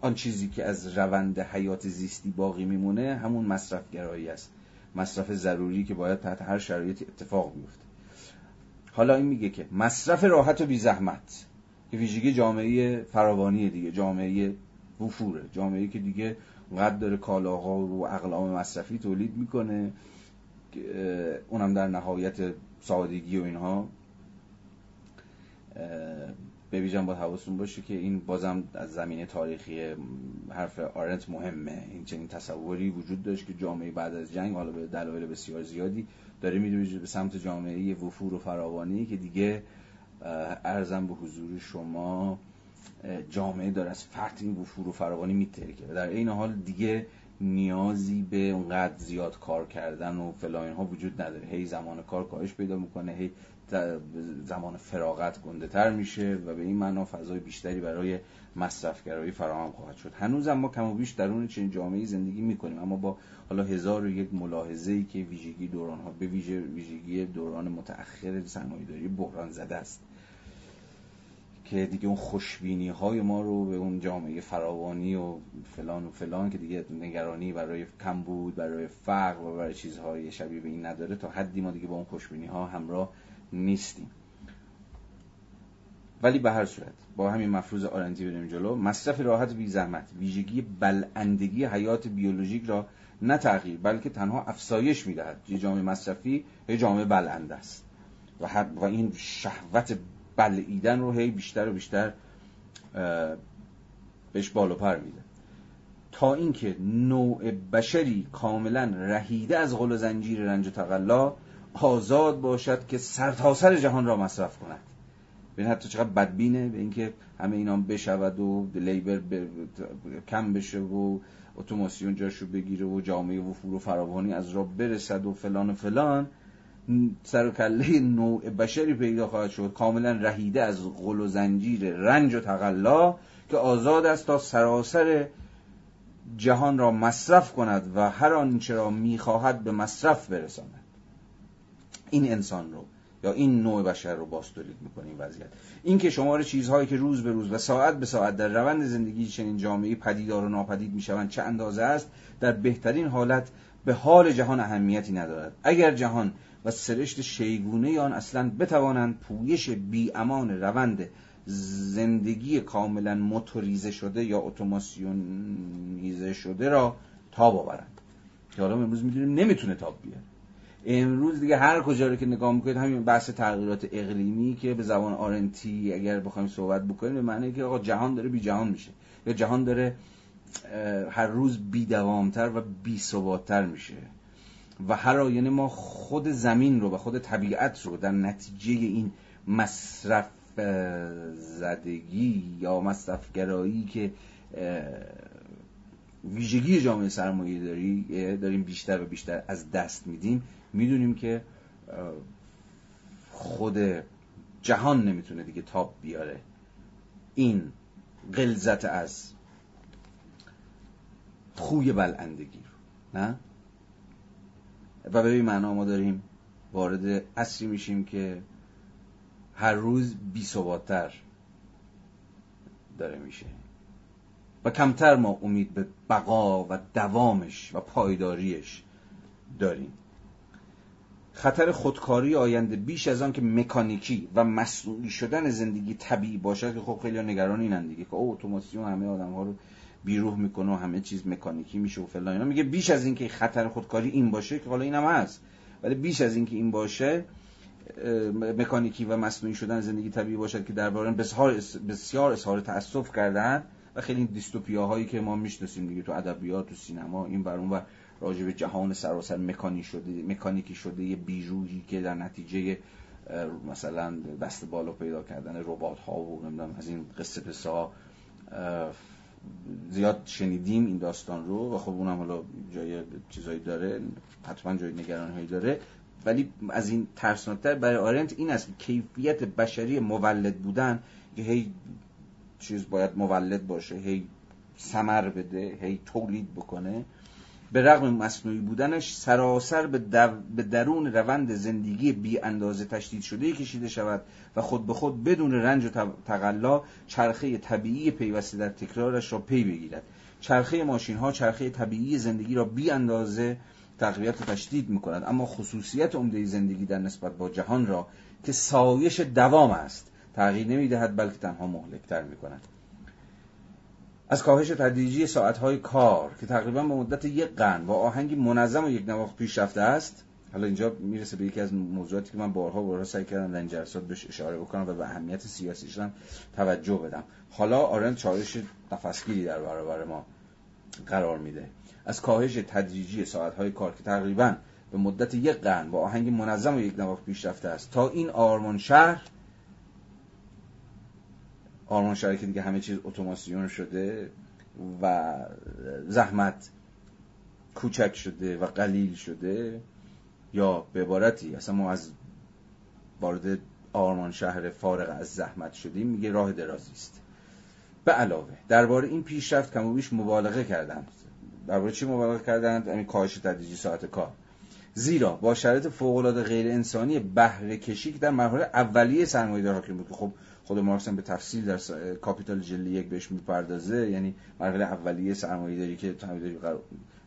آن چیزی که از روند حیات زیستی باقی میمونه همون مصرف گرایی است. مصرف ضروری که باید تحت هر شرایطی اتفاق بیفته. حالا این میگه که مصرف راحت و بی زحمت که ویژگی جامعه فراوانی دیگه جامعه وفوره. جامعه که دیگه قد داره کالاها و اقلام مصرفی تولید می‌کنه اونم در نهایت سادگی و اینها. ویژن با حواستون باشه که این بازم از زمینه تاریخی حرف آرنت مهمه. این چنین تصوری وجود داشت که جامعه بعد از جنگ حالا به دلایل بسیار زیادی داره میره به سمت جامعه وفور و فراوانی که دیگه ارزم به حضور شما جامعه داره از فرط این وفور و فراوانی میترکه و در این حال دیگه نیازی به اونقدر زیاد کار کردن و فلان ها وجود نداره. هی زمان کار کاهش پیدا می‌کنه هی زمان فراغت گنده تر میشه و به این معنا فضای بیشتری برای مصرفگرایی فراهم خواهد شد. هنوز ما کم و بیش درون چنین جامعه زندگی می‌کنیم. اما با حالا هزار و یک ملاحظه ای که ویژگی دوران ها به ویژه ویژگی دوران متأخر داری بحران زده است. که دیگه اون خوشبینی های ما رو به اون جامعه فراوانی و فلان و فلان که دیگه نگرانی برای کمبود برای فقر و برای چیزهای شبیه به این نداره تا حدی ما دیگه با اون خوشبینی ها همراه نیستیم. ولی به هر صورت با همین مفروض آرنتی بریم جلو. مصرف راحت بی زحمت ویژگی بلندگی حیات بیولوژیک را نه تغییر بلکه تنها افزایش می‌دهد. یه جامعه مصرفی یه جامعه بلند است. و, و این شهوت بلعیدن رو هی بیشتر و بیشتر بهش بالا پر میده. تا اینکه نوع بشری کاملا رهیده از غل و زنجیر رنج و تقلا آزاد باشد که سرتاسر سر جهان را مصرف کند. ببین حتی چقدر بدبینه به اینکه همه اینا بشود و لیبر کم بشه و اتوماسیون جاشو بگیره و جامعه و فراوانی از را برسد و فلان و فلان. سر کله نوع بشری پیدا خواهد شد. کاملا رهیده از غل و زنجیر رنج و تقلا که آزاد است تا سراسر جهان را مصرف کند و هر آنچه را می‌خواهد به مصرف برساند. این انسان رو یا این نوع بشر رو باستولید می‌کنه این وضعیت. این که شمار چیزهایی که روز به روز و ساعت به ساعت در روند زندگی چنین جامعه پدیدار و ناپدید می‌شوند چه اندازه است؟ در بهترین حالت به حال جهان اهمیتی ندارد. اگر جهان و سرشت شیگونه آن اصلا بتوانند پویش بی امان روند زندگی کاملا موتوریزه شده یا اتوماسیونیزه شده را تاب آورند. که حالا امروز می‌دونیم نمی‌تونه تاب بیاره. امروز دیگه هر کجا رو که نگاه می‌کنید همین بحث تغییرات اقلیمی که به زبان آرنتی اگر بخوایم صحبت بکنیم به معنی که آقا جهان داره بی جهان میشه. یا جهان داره هر روز بی دوامتر و بی ثباتتر میشه. و هر یعنی ما خود زمین رو و خود طبیعت رو در نتیجه این مصرف زدگی یا مصرفگرایی که ویژگی جامعه سرمایه داری داریم بیشتر و بیشتر از دست میدیم می‌دونیم که خود جهان نمی‌تونه دیگه تاب بیاره. این غلظت از خوی بلندگی رو نه؟ و به این معنا ما داریم وارد اصری میشیم که هر روز بی داره میشه. و کمتر ما امید به بقا و دوامش و پایداریش داریم. خطر خودکاری آینده بیش از آن که مکانیکی و مصنوعی شدن زندگی طبیعی باشد که خب خیلی نگران اینن دیگه که اتوماسیون همه آدم ها رو بیروح می‌کنه و همه چیز مکانیکی میشه و فلان اینا. میگه بیش از اینکه خطر خودکاری این باشه که حالا اینم هست. ولی بیش از اینکه این باشه مکانیکی و مصنوعی شدن زندگی طبیعی باشد که درباره بسیار بسیار اظهار تاسف کردن و خیلی دیستوپیاهایی که ما می‌شناسیم دیگه تو ادبیات تو سینما این بر اون و راجع به جهان سراسر مکانی شده مکانیکی شده یه بیروحی که در نتیجه مثلا دست بالا پیدا کردن ربات ها و نمی‌دونم از این قصه پسا زیاد شنیدیم این داستان رو و خب اونم حالا جای چیزایی داره حتما جای نگران هایی داره. ولی از این ترسناکتر برای آرنت این است که کیفیت بشری مولد بودن که هی چیز باید مولد باشه هی سمر بده هی تولید بکنه. به رغم مصنوعی بودنش سراسر به, درون روند زندگی بی اندازه تشدید شده کشیده شود و خود به خود بدون رنج و تقلا چرخه طبیعی پیوسته در تکرارش را پی بگیرد. چرخه ماشین ها چرخه طبیعی زندگی را بی اندازه تقویت و تشدید می کند اما خصوصیت عمده زندگی در نسبت با جهان را که سایش دوام است تغییر نمی دهد بلکه تنها مهلکتر می کند از کاهش تدریجی ساعتهای کار که تقریبا به مدت یک قرن با آهنگی منظم و یک نواخت پیش رفته است حالا اینجا می‌رسه به یکی از موضوعاتی که من بارها بارها سعی کردم در این جلسات بهش اشاره بکنم و به اهمیت سیاسیش هم توجه بدم. حالا آرن چالش نفسگیری در برابر ما قرار میده. از کاهش تدریجی ساعتهای کار که تقریبا به مدت یک قرن با آهنگ منظم و یک نواخت پیش رفته است تا این آرمان شهر آرمان شهری که دیگه همه چیز اتوماسیون شده و زحمت کوچک شده و قلیل شده یا به عبارتی اصلا ما از وارد آرمان شهر فارغ از زحمت شدیم میگه راه درازی است. به علاوه درباره این پیشرفت کم و بیش مبالغه کردند. درباره چی مبالغه کردند؟ یعنی کاهش تدریجی ساعت کار. زیرا با شرایط فوق العاده غیر انسانی بهره کشی که در مرحله اولیه سرمایه‌دار حاکم بود که خب خود مارکس به تفصیل در کاپیتال جلد یک بهش می‌پردازه. یعنی مرحله اولیه سرمایه‌داری که سرمایه‌داری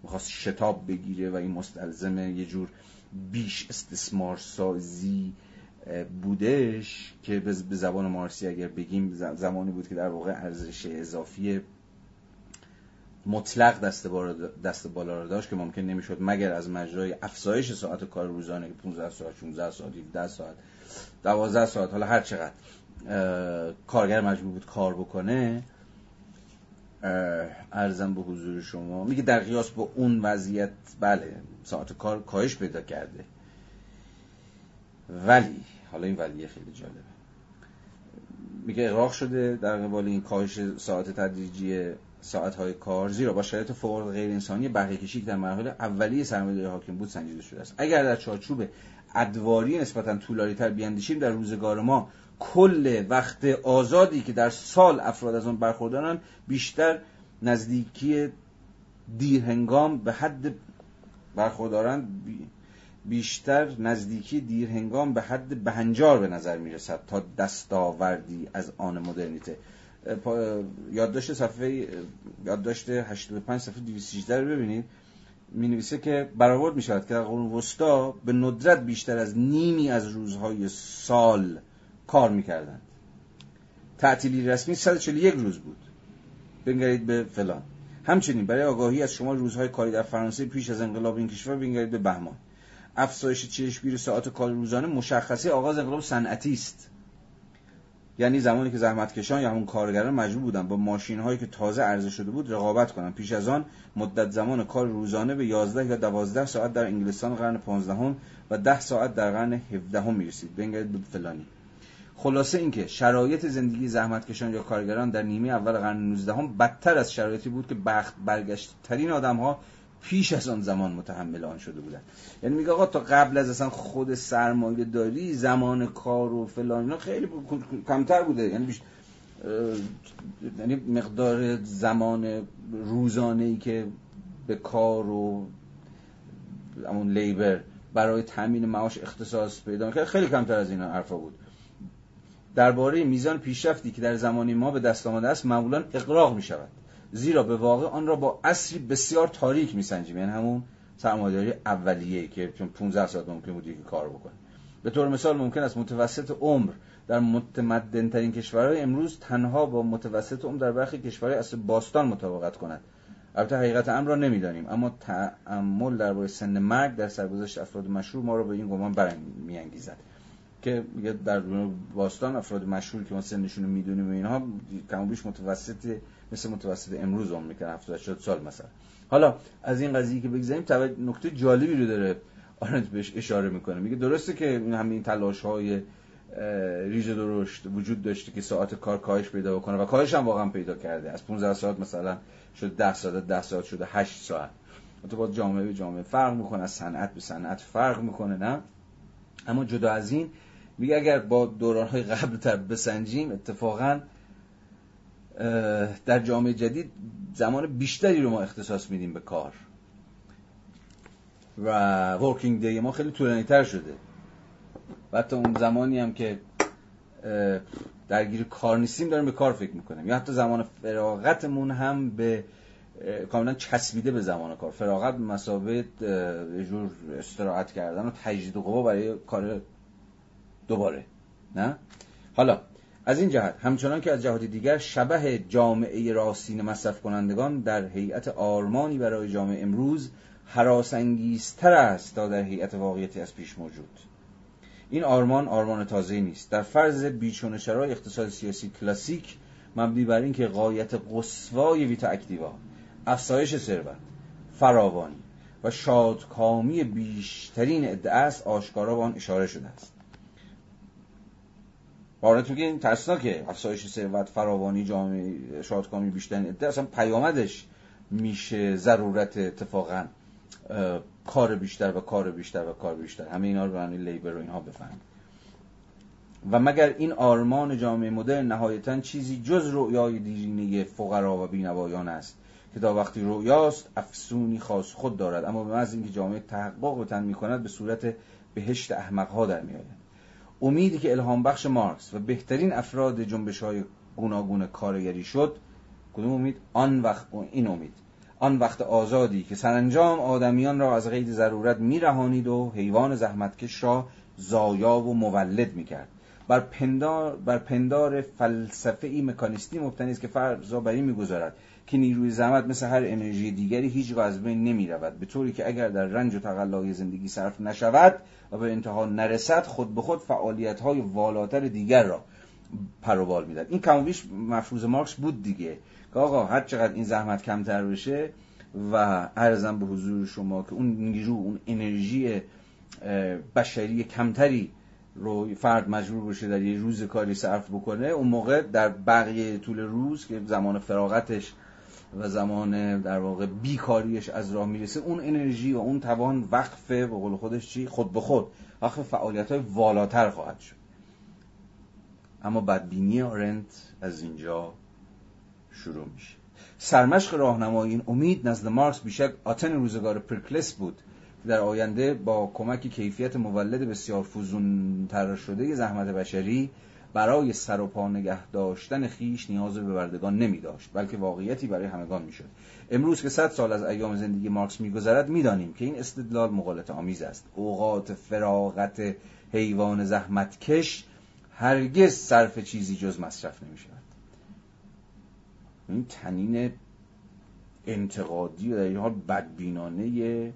می‌خواست شتاب بگیره و این مستلزم یه جور بیش استثمار سازی بودش که به زبان مارسی اگر بگیم زمانی بود که در واقع ارزش اضافی مطلق دست, دست بالا را داشت که ممکن نمی‌شد مگر از مجرای افزایش ساعت کار روزانه که 15 ساعت 16 ساعت 17 ساعت 12 ساعت حالا هر چقدر. کارگر مجبور بود کار بکنه ارزم به حضور شما. میگه در قیاس با اون وضعیت بله ساعت کار کاهش پیدا کرده. ولی حالا این ولیه خیلی جالبه. میگه اقراق شده در قبال این کاهش ساعت تدریجی ساعت های کار زیرا با شرایط فوق غیر انسانی بقیه کشی در مرحله اولیه سرمایه‌داری حاکم بود سنجیده شده است. اگر در چارچوب ادواری نسبتا طولانی تر بیاندیشیم در روزگار ما کل وقت آزادی که در سال افراد از آن برخوردارن بیشتر نزدیکی دیرهنگام به حد برخوردارن بیشتر نزدیکی دیرهنگام به حد بهنجار به نظر می‌رسد تا دستاوردی از آن مدرنیته. یادداشت صفحه یادداشت 85 صفحه 218 رو ببینید. می نویسه که برآورد می شود که در قرون وسطا به ندرت بیشتر از نیمی از روزهای سال کار می‌کردند. تعطیلی رسمی 141 روز بود. بنگرید به فلان. همچنین برای آگاهی از شما روزهای کاری در فرانسه پیش از انقلاب این کشور بنگرید به بهمان. افزایش چشمگیر ساعت کار روزانه مشخصه آغاز انقلاب صنعتی است. یعنی زمانی که زحمتکشان یا همون کارگران مجبور بودن با ماشین هایی که تازه عرضه شده بود رقابت کنند. پیش از آن مدت زمان کار روزانه به 11 یا 12 ساعت در انگلستان قرن 15 و 10 ساعت در قرن 17 هم می‌رسید. بنگرید به فلانی. خلاصه اینکه شرایط زندگی زحمتکشان یا کارگران در نیمه اول قرن 19 هم بدتر از شرایطی بود که بخت برگشت ترین آدم ها پیش از آن زمان متحمل آن شده بودن یعنی میگه آقا تا قبل از اصلا خود سرمایه داری زمان کار و فلان اینا خیلی کمتر بوده. یعنی بیش یعنی مقدار زمان روزانه ای که به کار و همون لیبر برای تامین معاش اختصاص پیدا کرد خیلی کمتر از اینا حرفا بود. درباره میزان پیشرفتی که در زمان ما به دست آمده است معمولا اقراق می شود زیرا به واقع آن را با اصری بسیار تاریک میسنجیم. یعنی همون سرمایه‌داری اولیه که چون 15 ساعت ممکن بود یکی کار بکنه. به طور مثال ممکن است متوسط عمر در متمدن ترین کشورهای امروز تنها با متوسط عمر در برخی کشورهای اصل باستان مطابقت کند. البته حقیقت امر را نمی‌دانیم اما تعمل درباره سن مرگ در سرگذشت افراد مشهور ما را به این گمان برمیانگیزد. که میگه در باستان افراد مشهور که ما سنشون رو می‌دونیم و اینها کم بیش متوسط مثل متوسط امروز عمر می‌کنن 70 80 سال مثلا. حالا از این قضیه که بگذاریم نکته جالبی رو داره آرنت بهش اشاره می‌کنه. میگه درسته که همین تلاش های ریز درشت وجود داشته که ساعت کار کاهش پیدا بکنه و کاهش هم واقعا پیدا کرده. از 15 ساعت مثلا شد 10 ساعت 10 ساعت شده 8 ساعت. تو با جامعه به جامعه فرق می‌کنه از صنعت به صنعت فرق می‌کنه نه؟ اما جدا از این میگه اگر با دورانهای قبل تر بسنجیم اتفاقا در جامعه جدید زمان بیشتری رو ما اختصاص میدیم به کار. و ورکینگ دی ما خیلی طولانی تر شده. و حتی اون زمانی هم که درگیر کار نیستیم داریم به کار فکر می‌کنیم. یا حتی زمان فراغتمون هم به کاملا چسبیده به زمان کار. فراغت مسابقه جور استراحت کردن و تجدید قوا برای کار دوباره. نه؟ حالا از این جهت همچنان که از جهات دیگر شبه جامعه راستین مصرف کنندگان در هیئت آرمانی برای جامعه امروز حراسانگیزتر است تا در هیئت واقعیتی از پیش موجود. این آرمان آرمان تازه نیست. در فرض بیچون شرای اقتصاد سیاسی کلاسیک مبنی بر اینکه قایت قصوای ویتا اکتیوا افزایش ثروت فراوانی و شادکامی بیشترین ادعا است آشکارا به آن اشاره شده است. حالت میگه این ترسناکه. افزایش ثروت فراوانی جامعه شادکامی بیشتر اصلا پیامدش میشه ضرورت اتفاقا کار بیشتر و کار بیشتر و کار بیشتر. همه اینا رو به معنی لیبر و اینها بفهمید و مگر این آرمان جامعه مدرن نهایتا چیزی جز رؤیای دیرینه فقرا و بینوایان است؟ که تا وقتی رؤیاست افسونی خاص خود دارد. اما به محض اینکه جامعه تحقق بتن می‌کند به صورت بهشت احمقها در میآید. امیدی که الهام بخش مارکس و بهترین افراد جنبش های گوناگون کارگری شد کدوم امید؟ آن وقت این امید. آن وقت آزادی که سرانجام آدمیان را از قید ضرورت میرهانید و حیوان زحمتکش را زایا و مولد می‌کرد. بر پندار, بر پندار فلسفه ای مکانیستی مبتنی است که فرضا بر این می‌گذارد که نیروی زحمت مثل هر انرژی دیگری هیچ از بین نمی رود به طوری که اگر در رنج و تقلای زندگی صرف نشود و به انتها نرسد خود به خود فعالیت های والاتر دیگر را پروبال می‌داد این کمویش مفروض مارکس بود دیگه. که آقا هر چقدر این زحمت کمتر بشه و ارزم به حضور شما که اون نیرو اون انرژی بشری کمتری رو فرد مجبور بشه در یه روز کاری صرف بکنه اون موقع در بقیه طول روز که زمان فراغتش و زمان در واقع بیکاریش از راه می‌رسه اون انرژی و اون توان وقفه به قول خودش چی؟ خود به خود. وقف فعالیت های والاتر خواهد شد. اما بدبینی آرنت از اینجا شروع میشه. سرمشق راهنمایی این امید نزد مارکس بیشک آتن روزگار پرکلس بود. در آینده با کمک کیفیت مولد بسیار فوزون تر شده زحمت بشری برای سر و پا نگه داشتن خیش نیاز به بردگان نمی داشت بلکه واقعیتی برای همگان می شد. امروز که صد سال از ایام زندگی مارکس میگذرد می‌دانیم که این استدلال مغالط آمیز است. اوقات فراغت حیوان زحمتکش هرگز صرف چیزی جز مصرف نمی شود. این تنین انتقادی و در این حال بدبینانه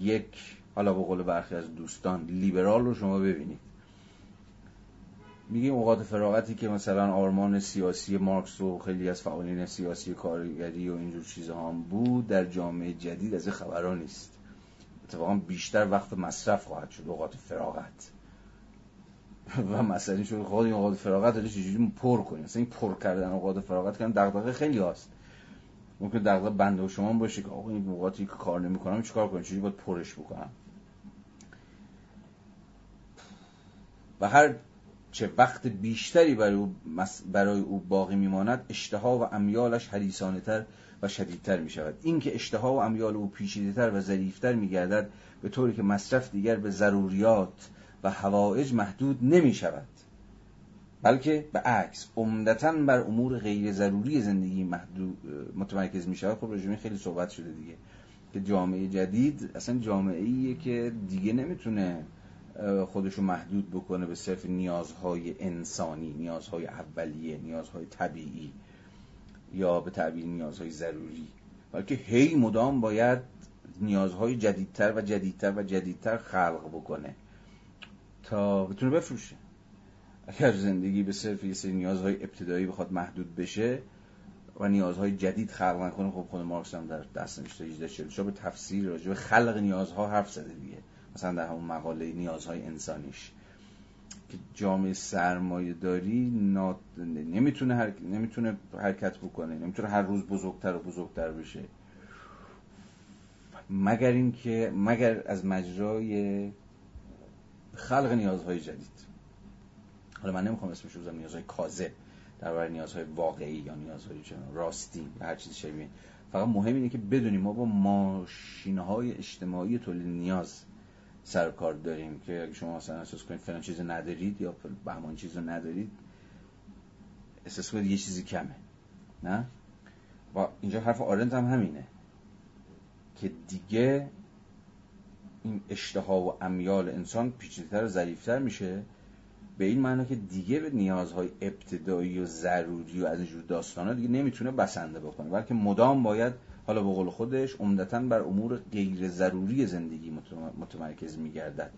یک حالا به قول برخی از دوستان لیبرال رو شما ببینید. میگیم اوقات فراغتی که مثلا آرمان سیاسی مارکس و خیلی از فعالین سیاسی کارگری و اینجور چیزها هم بود در جامعه جدید از این خبرها نیست. اتفاقا بیشتر وقت مصرف خواهد شد اوقات فراغت. و مسئله شد خود این اوقات فراغت رو چجوری پر کنیم مثلا این پر کردن اوقات فراغت کردن دغدغه خیلی هست ممکن دغدغه بنده و شما باشه که آقا این اوقاتی که کار نمی‌کنم چیکار کنم؟ چجوری باید پرش بکنم؟ و هر چه وقت بیشتری برای او, برای او باقی میماند اشتها و امیالش حریسانه تر و شدیدتر می شود این که اشتها و امیال او پیچیده تر و ظریفتر می گردد به طوری که مصرف دیگر به ضروریات و هوایج محدود نمی شود بلکه به عکس عمدتا بر امور غیر ضروری زندگی محدود متمرکز می شود خب رژیمی خیلی صحبت شده دیگه که جامعه جدید اصلا جامعه ایه که دیگه نمی‌تونه خودشو محدود بکنه به صرف نیازهای انسانی نیازهای اولیه نیازهای طبیعی یا به تعبیر نیازهای ضروری. بلکه هی مدام باید نیازهای جدیدتر و جدیدتر و جدیدتر خلق بکنه تا بتونه بفروشه. اگر زندگی به صرف یه سری نیازهای ابتدایی بخواد محدود بشه و نیازهای جدید خلق نکنه خب خود مارکس هم در دست نوشته 1840 به تفسیر راجع به خلق نیازها حرف زده دیگه. مثلا در همون مقاله نیازهای انسانیش. که جامعه سرمایه داری نمی‌تونه, نمی‌تونه حرکت بکنه نمی‌تونه هر روز بزرگتر و بزرگتر بشه. مگر اینکه مگر از مجرای خلق نیازهای جدید. حالا من نمی‌خوام اسمش رو نیازهای کاذب در برای نیازهای واقعی یا نیازهای راستی یا هر چیزی شبیه فقط مهم اینه که بدونیم ما با ماشین های اجتماعی تولید نیاز سر کار داریم که اگه شما مثلا احساس کنید فلان چیز ندارید یا بهمان چیز رو ندارید احساس کنید یه چیزی کمه. نه؟ و اینجا حرف آرنت هم همینه که دیگه این اشتها و امیال انسان پیچیده‌تر و ظریف‌تر میشه به این معنا که دیگه به نیازهای ابتدایی و ضروری و از اینجور داستانا دیگه نمی‌تونه بسنده بکنه. بلکه مدام باید حالا به قول خودش عمدتا بر امور غیر ضروری زندگی متمرکز میگردد.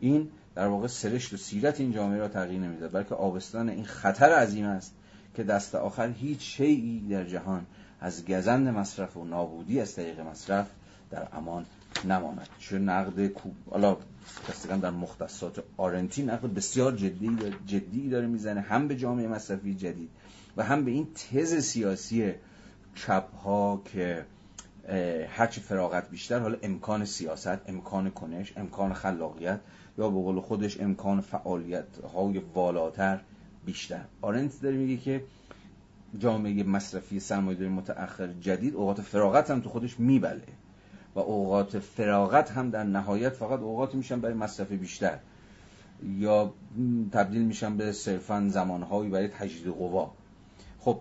این در واقع سرشت و سیرت این جامعه را تغییر نمی‌داد بلکه آبستان این خطر عظیم است که دست آخر هیچ شیعی در جهان از گزند مصرف و نابودی از طریق مصرف در امان نماند. چه نقد حالا دستگان در مختصات آرنتی نقد بسیار جدی جدی داره می‌زنه هم به جامعه مصرفی جدید و هم به این تز سیاسی چپ ها که هرچی فراغت بیشتر حالا امکان سیاست امکان کنش امکان خلاقیت یا به قول خودش امکان فعالیت های والاتر بیشتر. آرنت داره میگه که جامعه مصرفی سرمایه‌داری متأخر جدید اوقات فراغت هم تو خودش میبله. و اوقات فراغت هم در نهایت فقط اوقات میشن برای مصرف بیشتر. یا تبدیل میشن به صرفا زمانهایی برای تجدید قوا. خب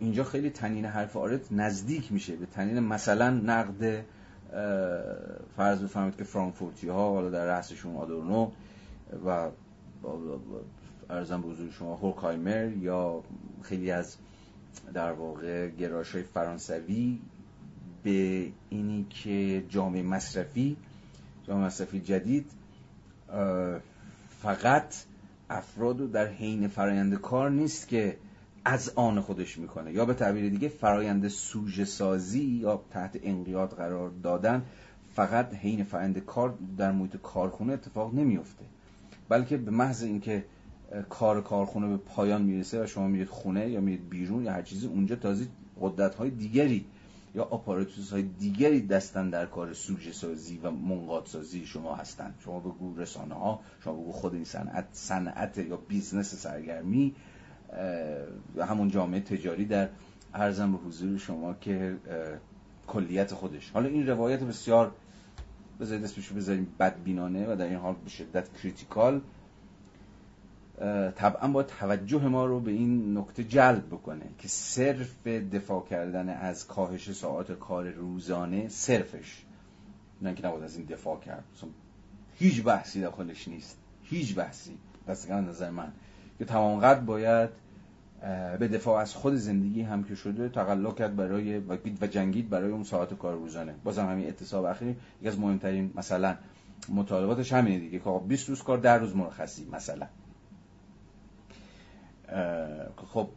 اینجا خیلی تنین حرف آرت نزدیک میشه به تنین مثلا نقد فرض بفرمایید که فرانکفورتی ها حالا در رأسشون آدورنو و ارزم به حضور شما هورکایمر یا خیلی از در واقع گراش های فرانسوی به اینی که جامعه مصرفی جامعه مصرفی جدید فقط افراد رو در حین فرایند کار نیست که از آن خودش می‌کنه. یا به تعبیر دیگه فرایند سوژه سازی یا تحت انقیاد قرار دادن فقط حین فرایند کار در محیط کارخونه اتفاق نمیفته بلکه به محض اینکه کار کارخونه به پایان می‌رسه و شما میرید خونه یا میرید بیرون یا هر چیزی اونجا تازه قدرت های دیگری یا apparatus های دیگری دست اندر کار سوژه سازی و منقاد سازی شما هستند شما بگو رسانه ها شما بگو خود این صنعت صنعت یا business سرگرمی همون جامعه تجاری در ارزم به حضور شما که کلیت خودش. حالا این روایت بسیار بذارید اسمشو بذاریم بدبینانه و در این حال به شدت کریتیکال طبعا با توجه ما رو به این نکته جلب بکنه که صرف دفاع کردن از کاهش ساعات کار روزانه صرفش. نه که نباید از این دفاع کرد. هیچ بحثی داخلش نیست. هیچ بحثی. دستگاه نظر من. که تمام قد باید به دفاع از خود زندگی هم که شده تقلا کرد برای و جنگید برای اون ساعت کار روزانه. بازم همین اتصاب اخیر. یکی از مهمترین مثلا مطالباتش همینه دیگه که 20 روز کار در روز مرخصی مثلا. خب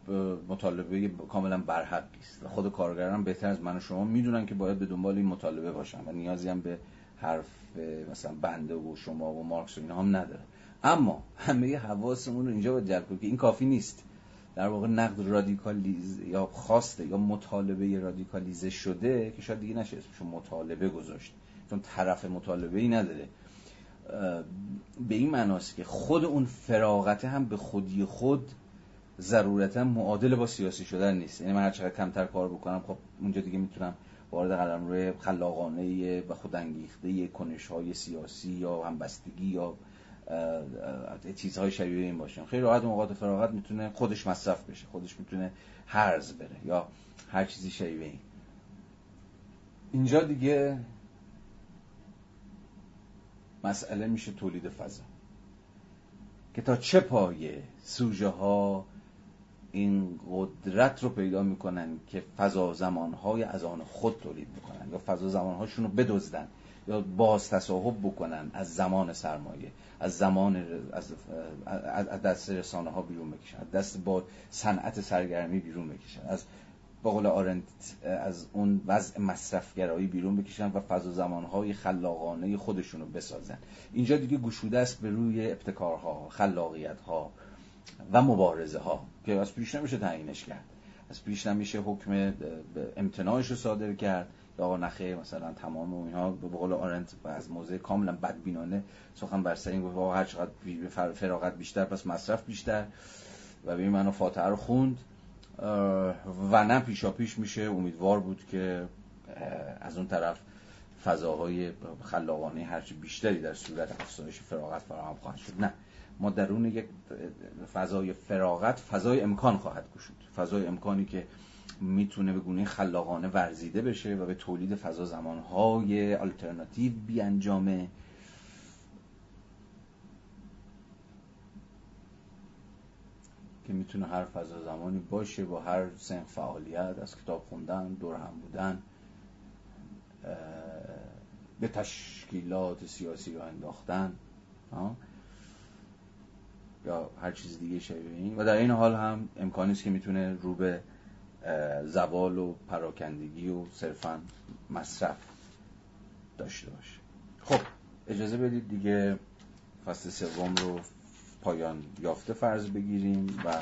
مطالبه کاملا برحقی است خود کارگران بهتر از من و شما می‌دونن که باید به دنبال این مطالبه باشن و نیازی هم به حرف مثلا بنده و شما و مارکس و اینا هم نداره. اما همه حواسمون رو اینجا باید جلب کنیم که این کافی نیست. در واقع نقد رادیکالیز یا خواسته یا مطالبه رادیکالیزه شده که شاید دیگه نشه اسمشو مطالبه گذاشت. چون طرف مطالبه ای نداره به این معناست که خود اون فراغت هم به خودی خود ضرورتا معادل با سیاسی شدن نیست. یعنی من هر چقدر کمتر کار بکنم خب اونجا دیگه می‌تونم وارد قلم روی خلاقانه و خودانگیخته کنش های سیاسی یا همبستگی یا چیزهای شبیه این باشن خیلی راحت اوقات فراغت می‌تونه خودش مصرف بشه. خودش می‌تونه هرز بره یا هر چیزی شبیه این. اینجا دیگه مسئله میشه تولید فضا. که تا چه پایه سوژه ها این قدرت رو پیدا می‌کنن که فضا زمانهای از آن خود تولید می‌کنن یا فضا زمانهاشون رو بدزدن یا باز تصاحب بکنن از زمان سرمایه از زمان از, از دست رسانه ها بیرون بکشن از دست با صنعت سرگرمی بیرون بکشن از با قول آرنت از اون وضع مصرفگرایی بیرون بکشن و فضا زمانهای خلاقانه خودشون رو بسازن. اینجا دیگه گشوده است به روی ابتکارها خلاقیتها. و مبارزه ها که از پیش نمیشه تعیینش کرد. از پیش نمیشه حکم امتناعش رو صادر کرد. یا آقا نخه مثلا تمام و اینها به قول آرنت از موضع کاملا بدبینانه سخن بر سر این گفت هر چقدر فراغت بیشتر پس مصرف بیشتر. و به این منو فاتحه رو خوند. و نه پیشا پیش میشه. امیدوار بود که از اون طرف فضاهای خلاقانه هرچی بیشتری در صورت افزایش فراغت فراهم خواهد شد. نه. ما درون یک فضای فراغت فضای امکان خواهد گشود. فضای امکانی که می‌تونه به گونه خلاقانه ورزیده بشه و به تولید فضا زمانهای آلترناتیو بیانجامه. که می‌تونه هر فضا زمانی باشه با هر سن فعالیت از کتاب خوندن دور هم بودن به تشکیلات سیاسی را انداختن. یا هر چیز دیگه شبیه این. و در این حال هم امکانی است که می‌تونه رو به زوال و پراکندگی و صرفا مصرف داشته باشه. خب اجازه بدید دیگه فصل سوم رو پایان یافته فرض بگیریم و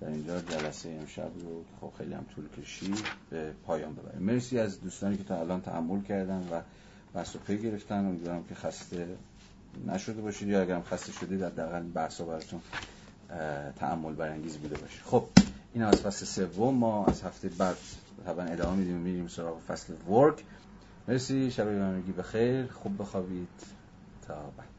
در اینجا جلسه امشب رو خب خیلی هم طول کشید به پایان ببریم. مرسی از دوستانی که تا الان تحمل کردن و بحث پی گرفتن. امیدوارم که خسته نشده باشید یا اگرم خسته شدید حداقل بحث براتون تعمل برانگیز بوده باشه خب این از فصل سوم. ما از هفته بعد طبعا ادامه میدیم میریم سراغ فصل ورک. مرسی شب همگی بخیر. خوب بخوابید. تا بعد.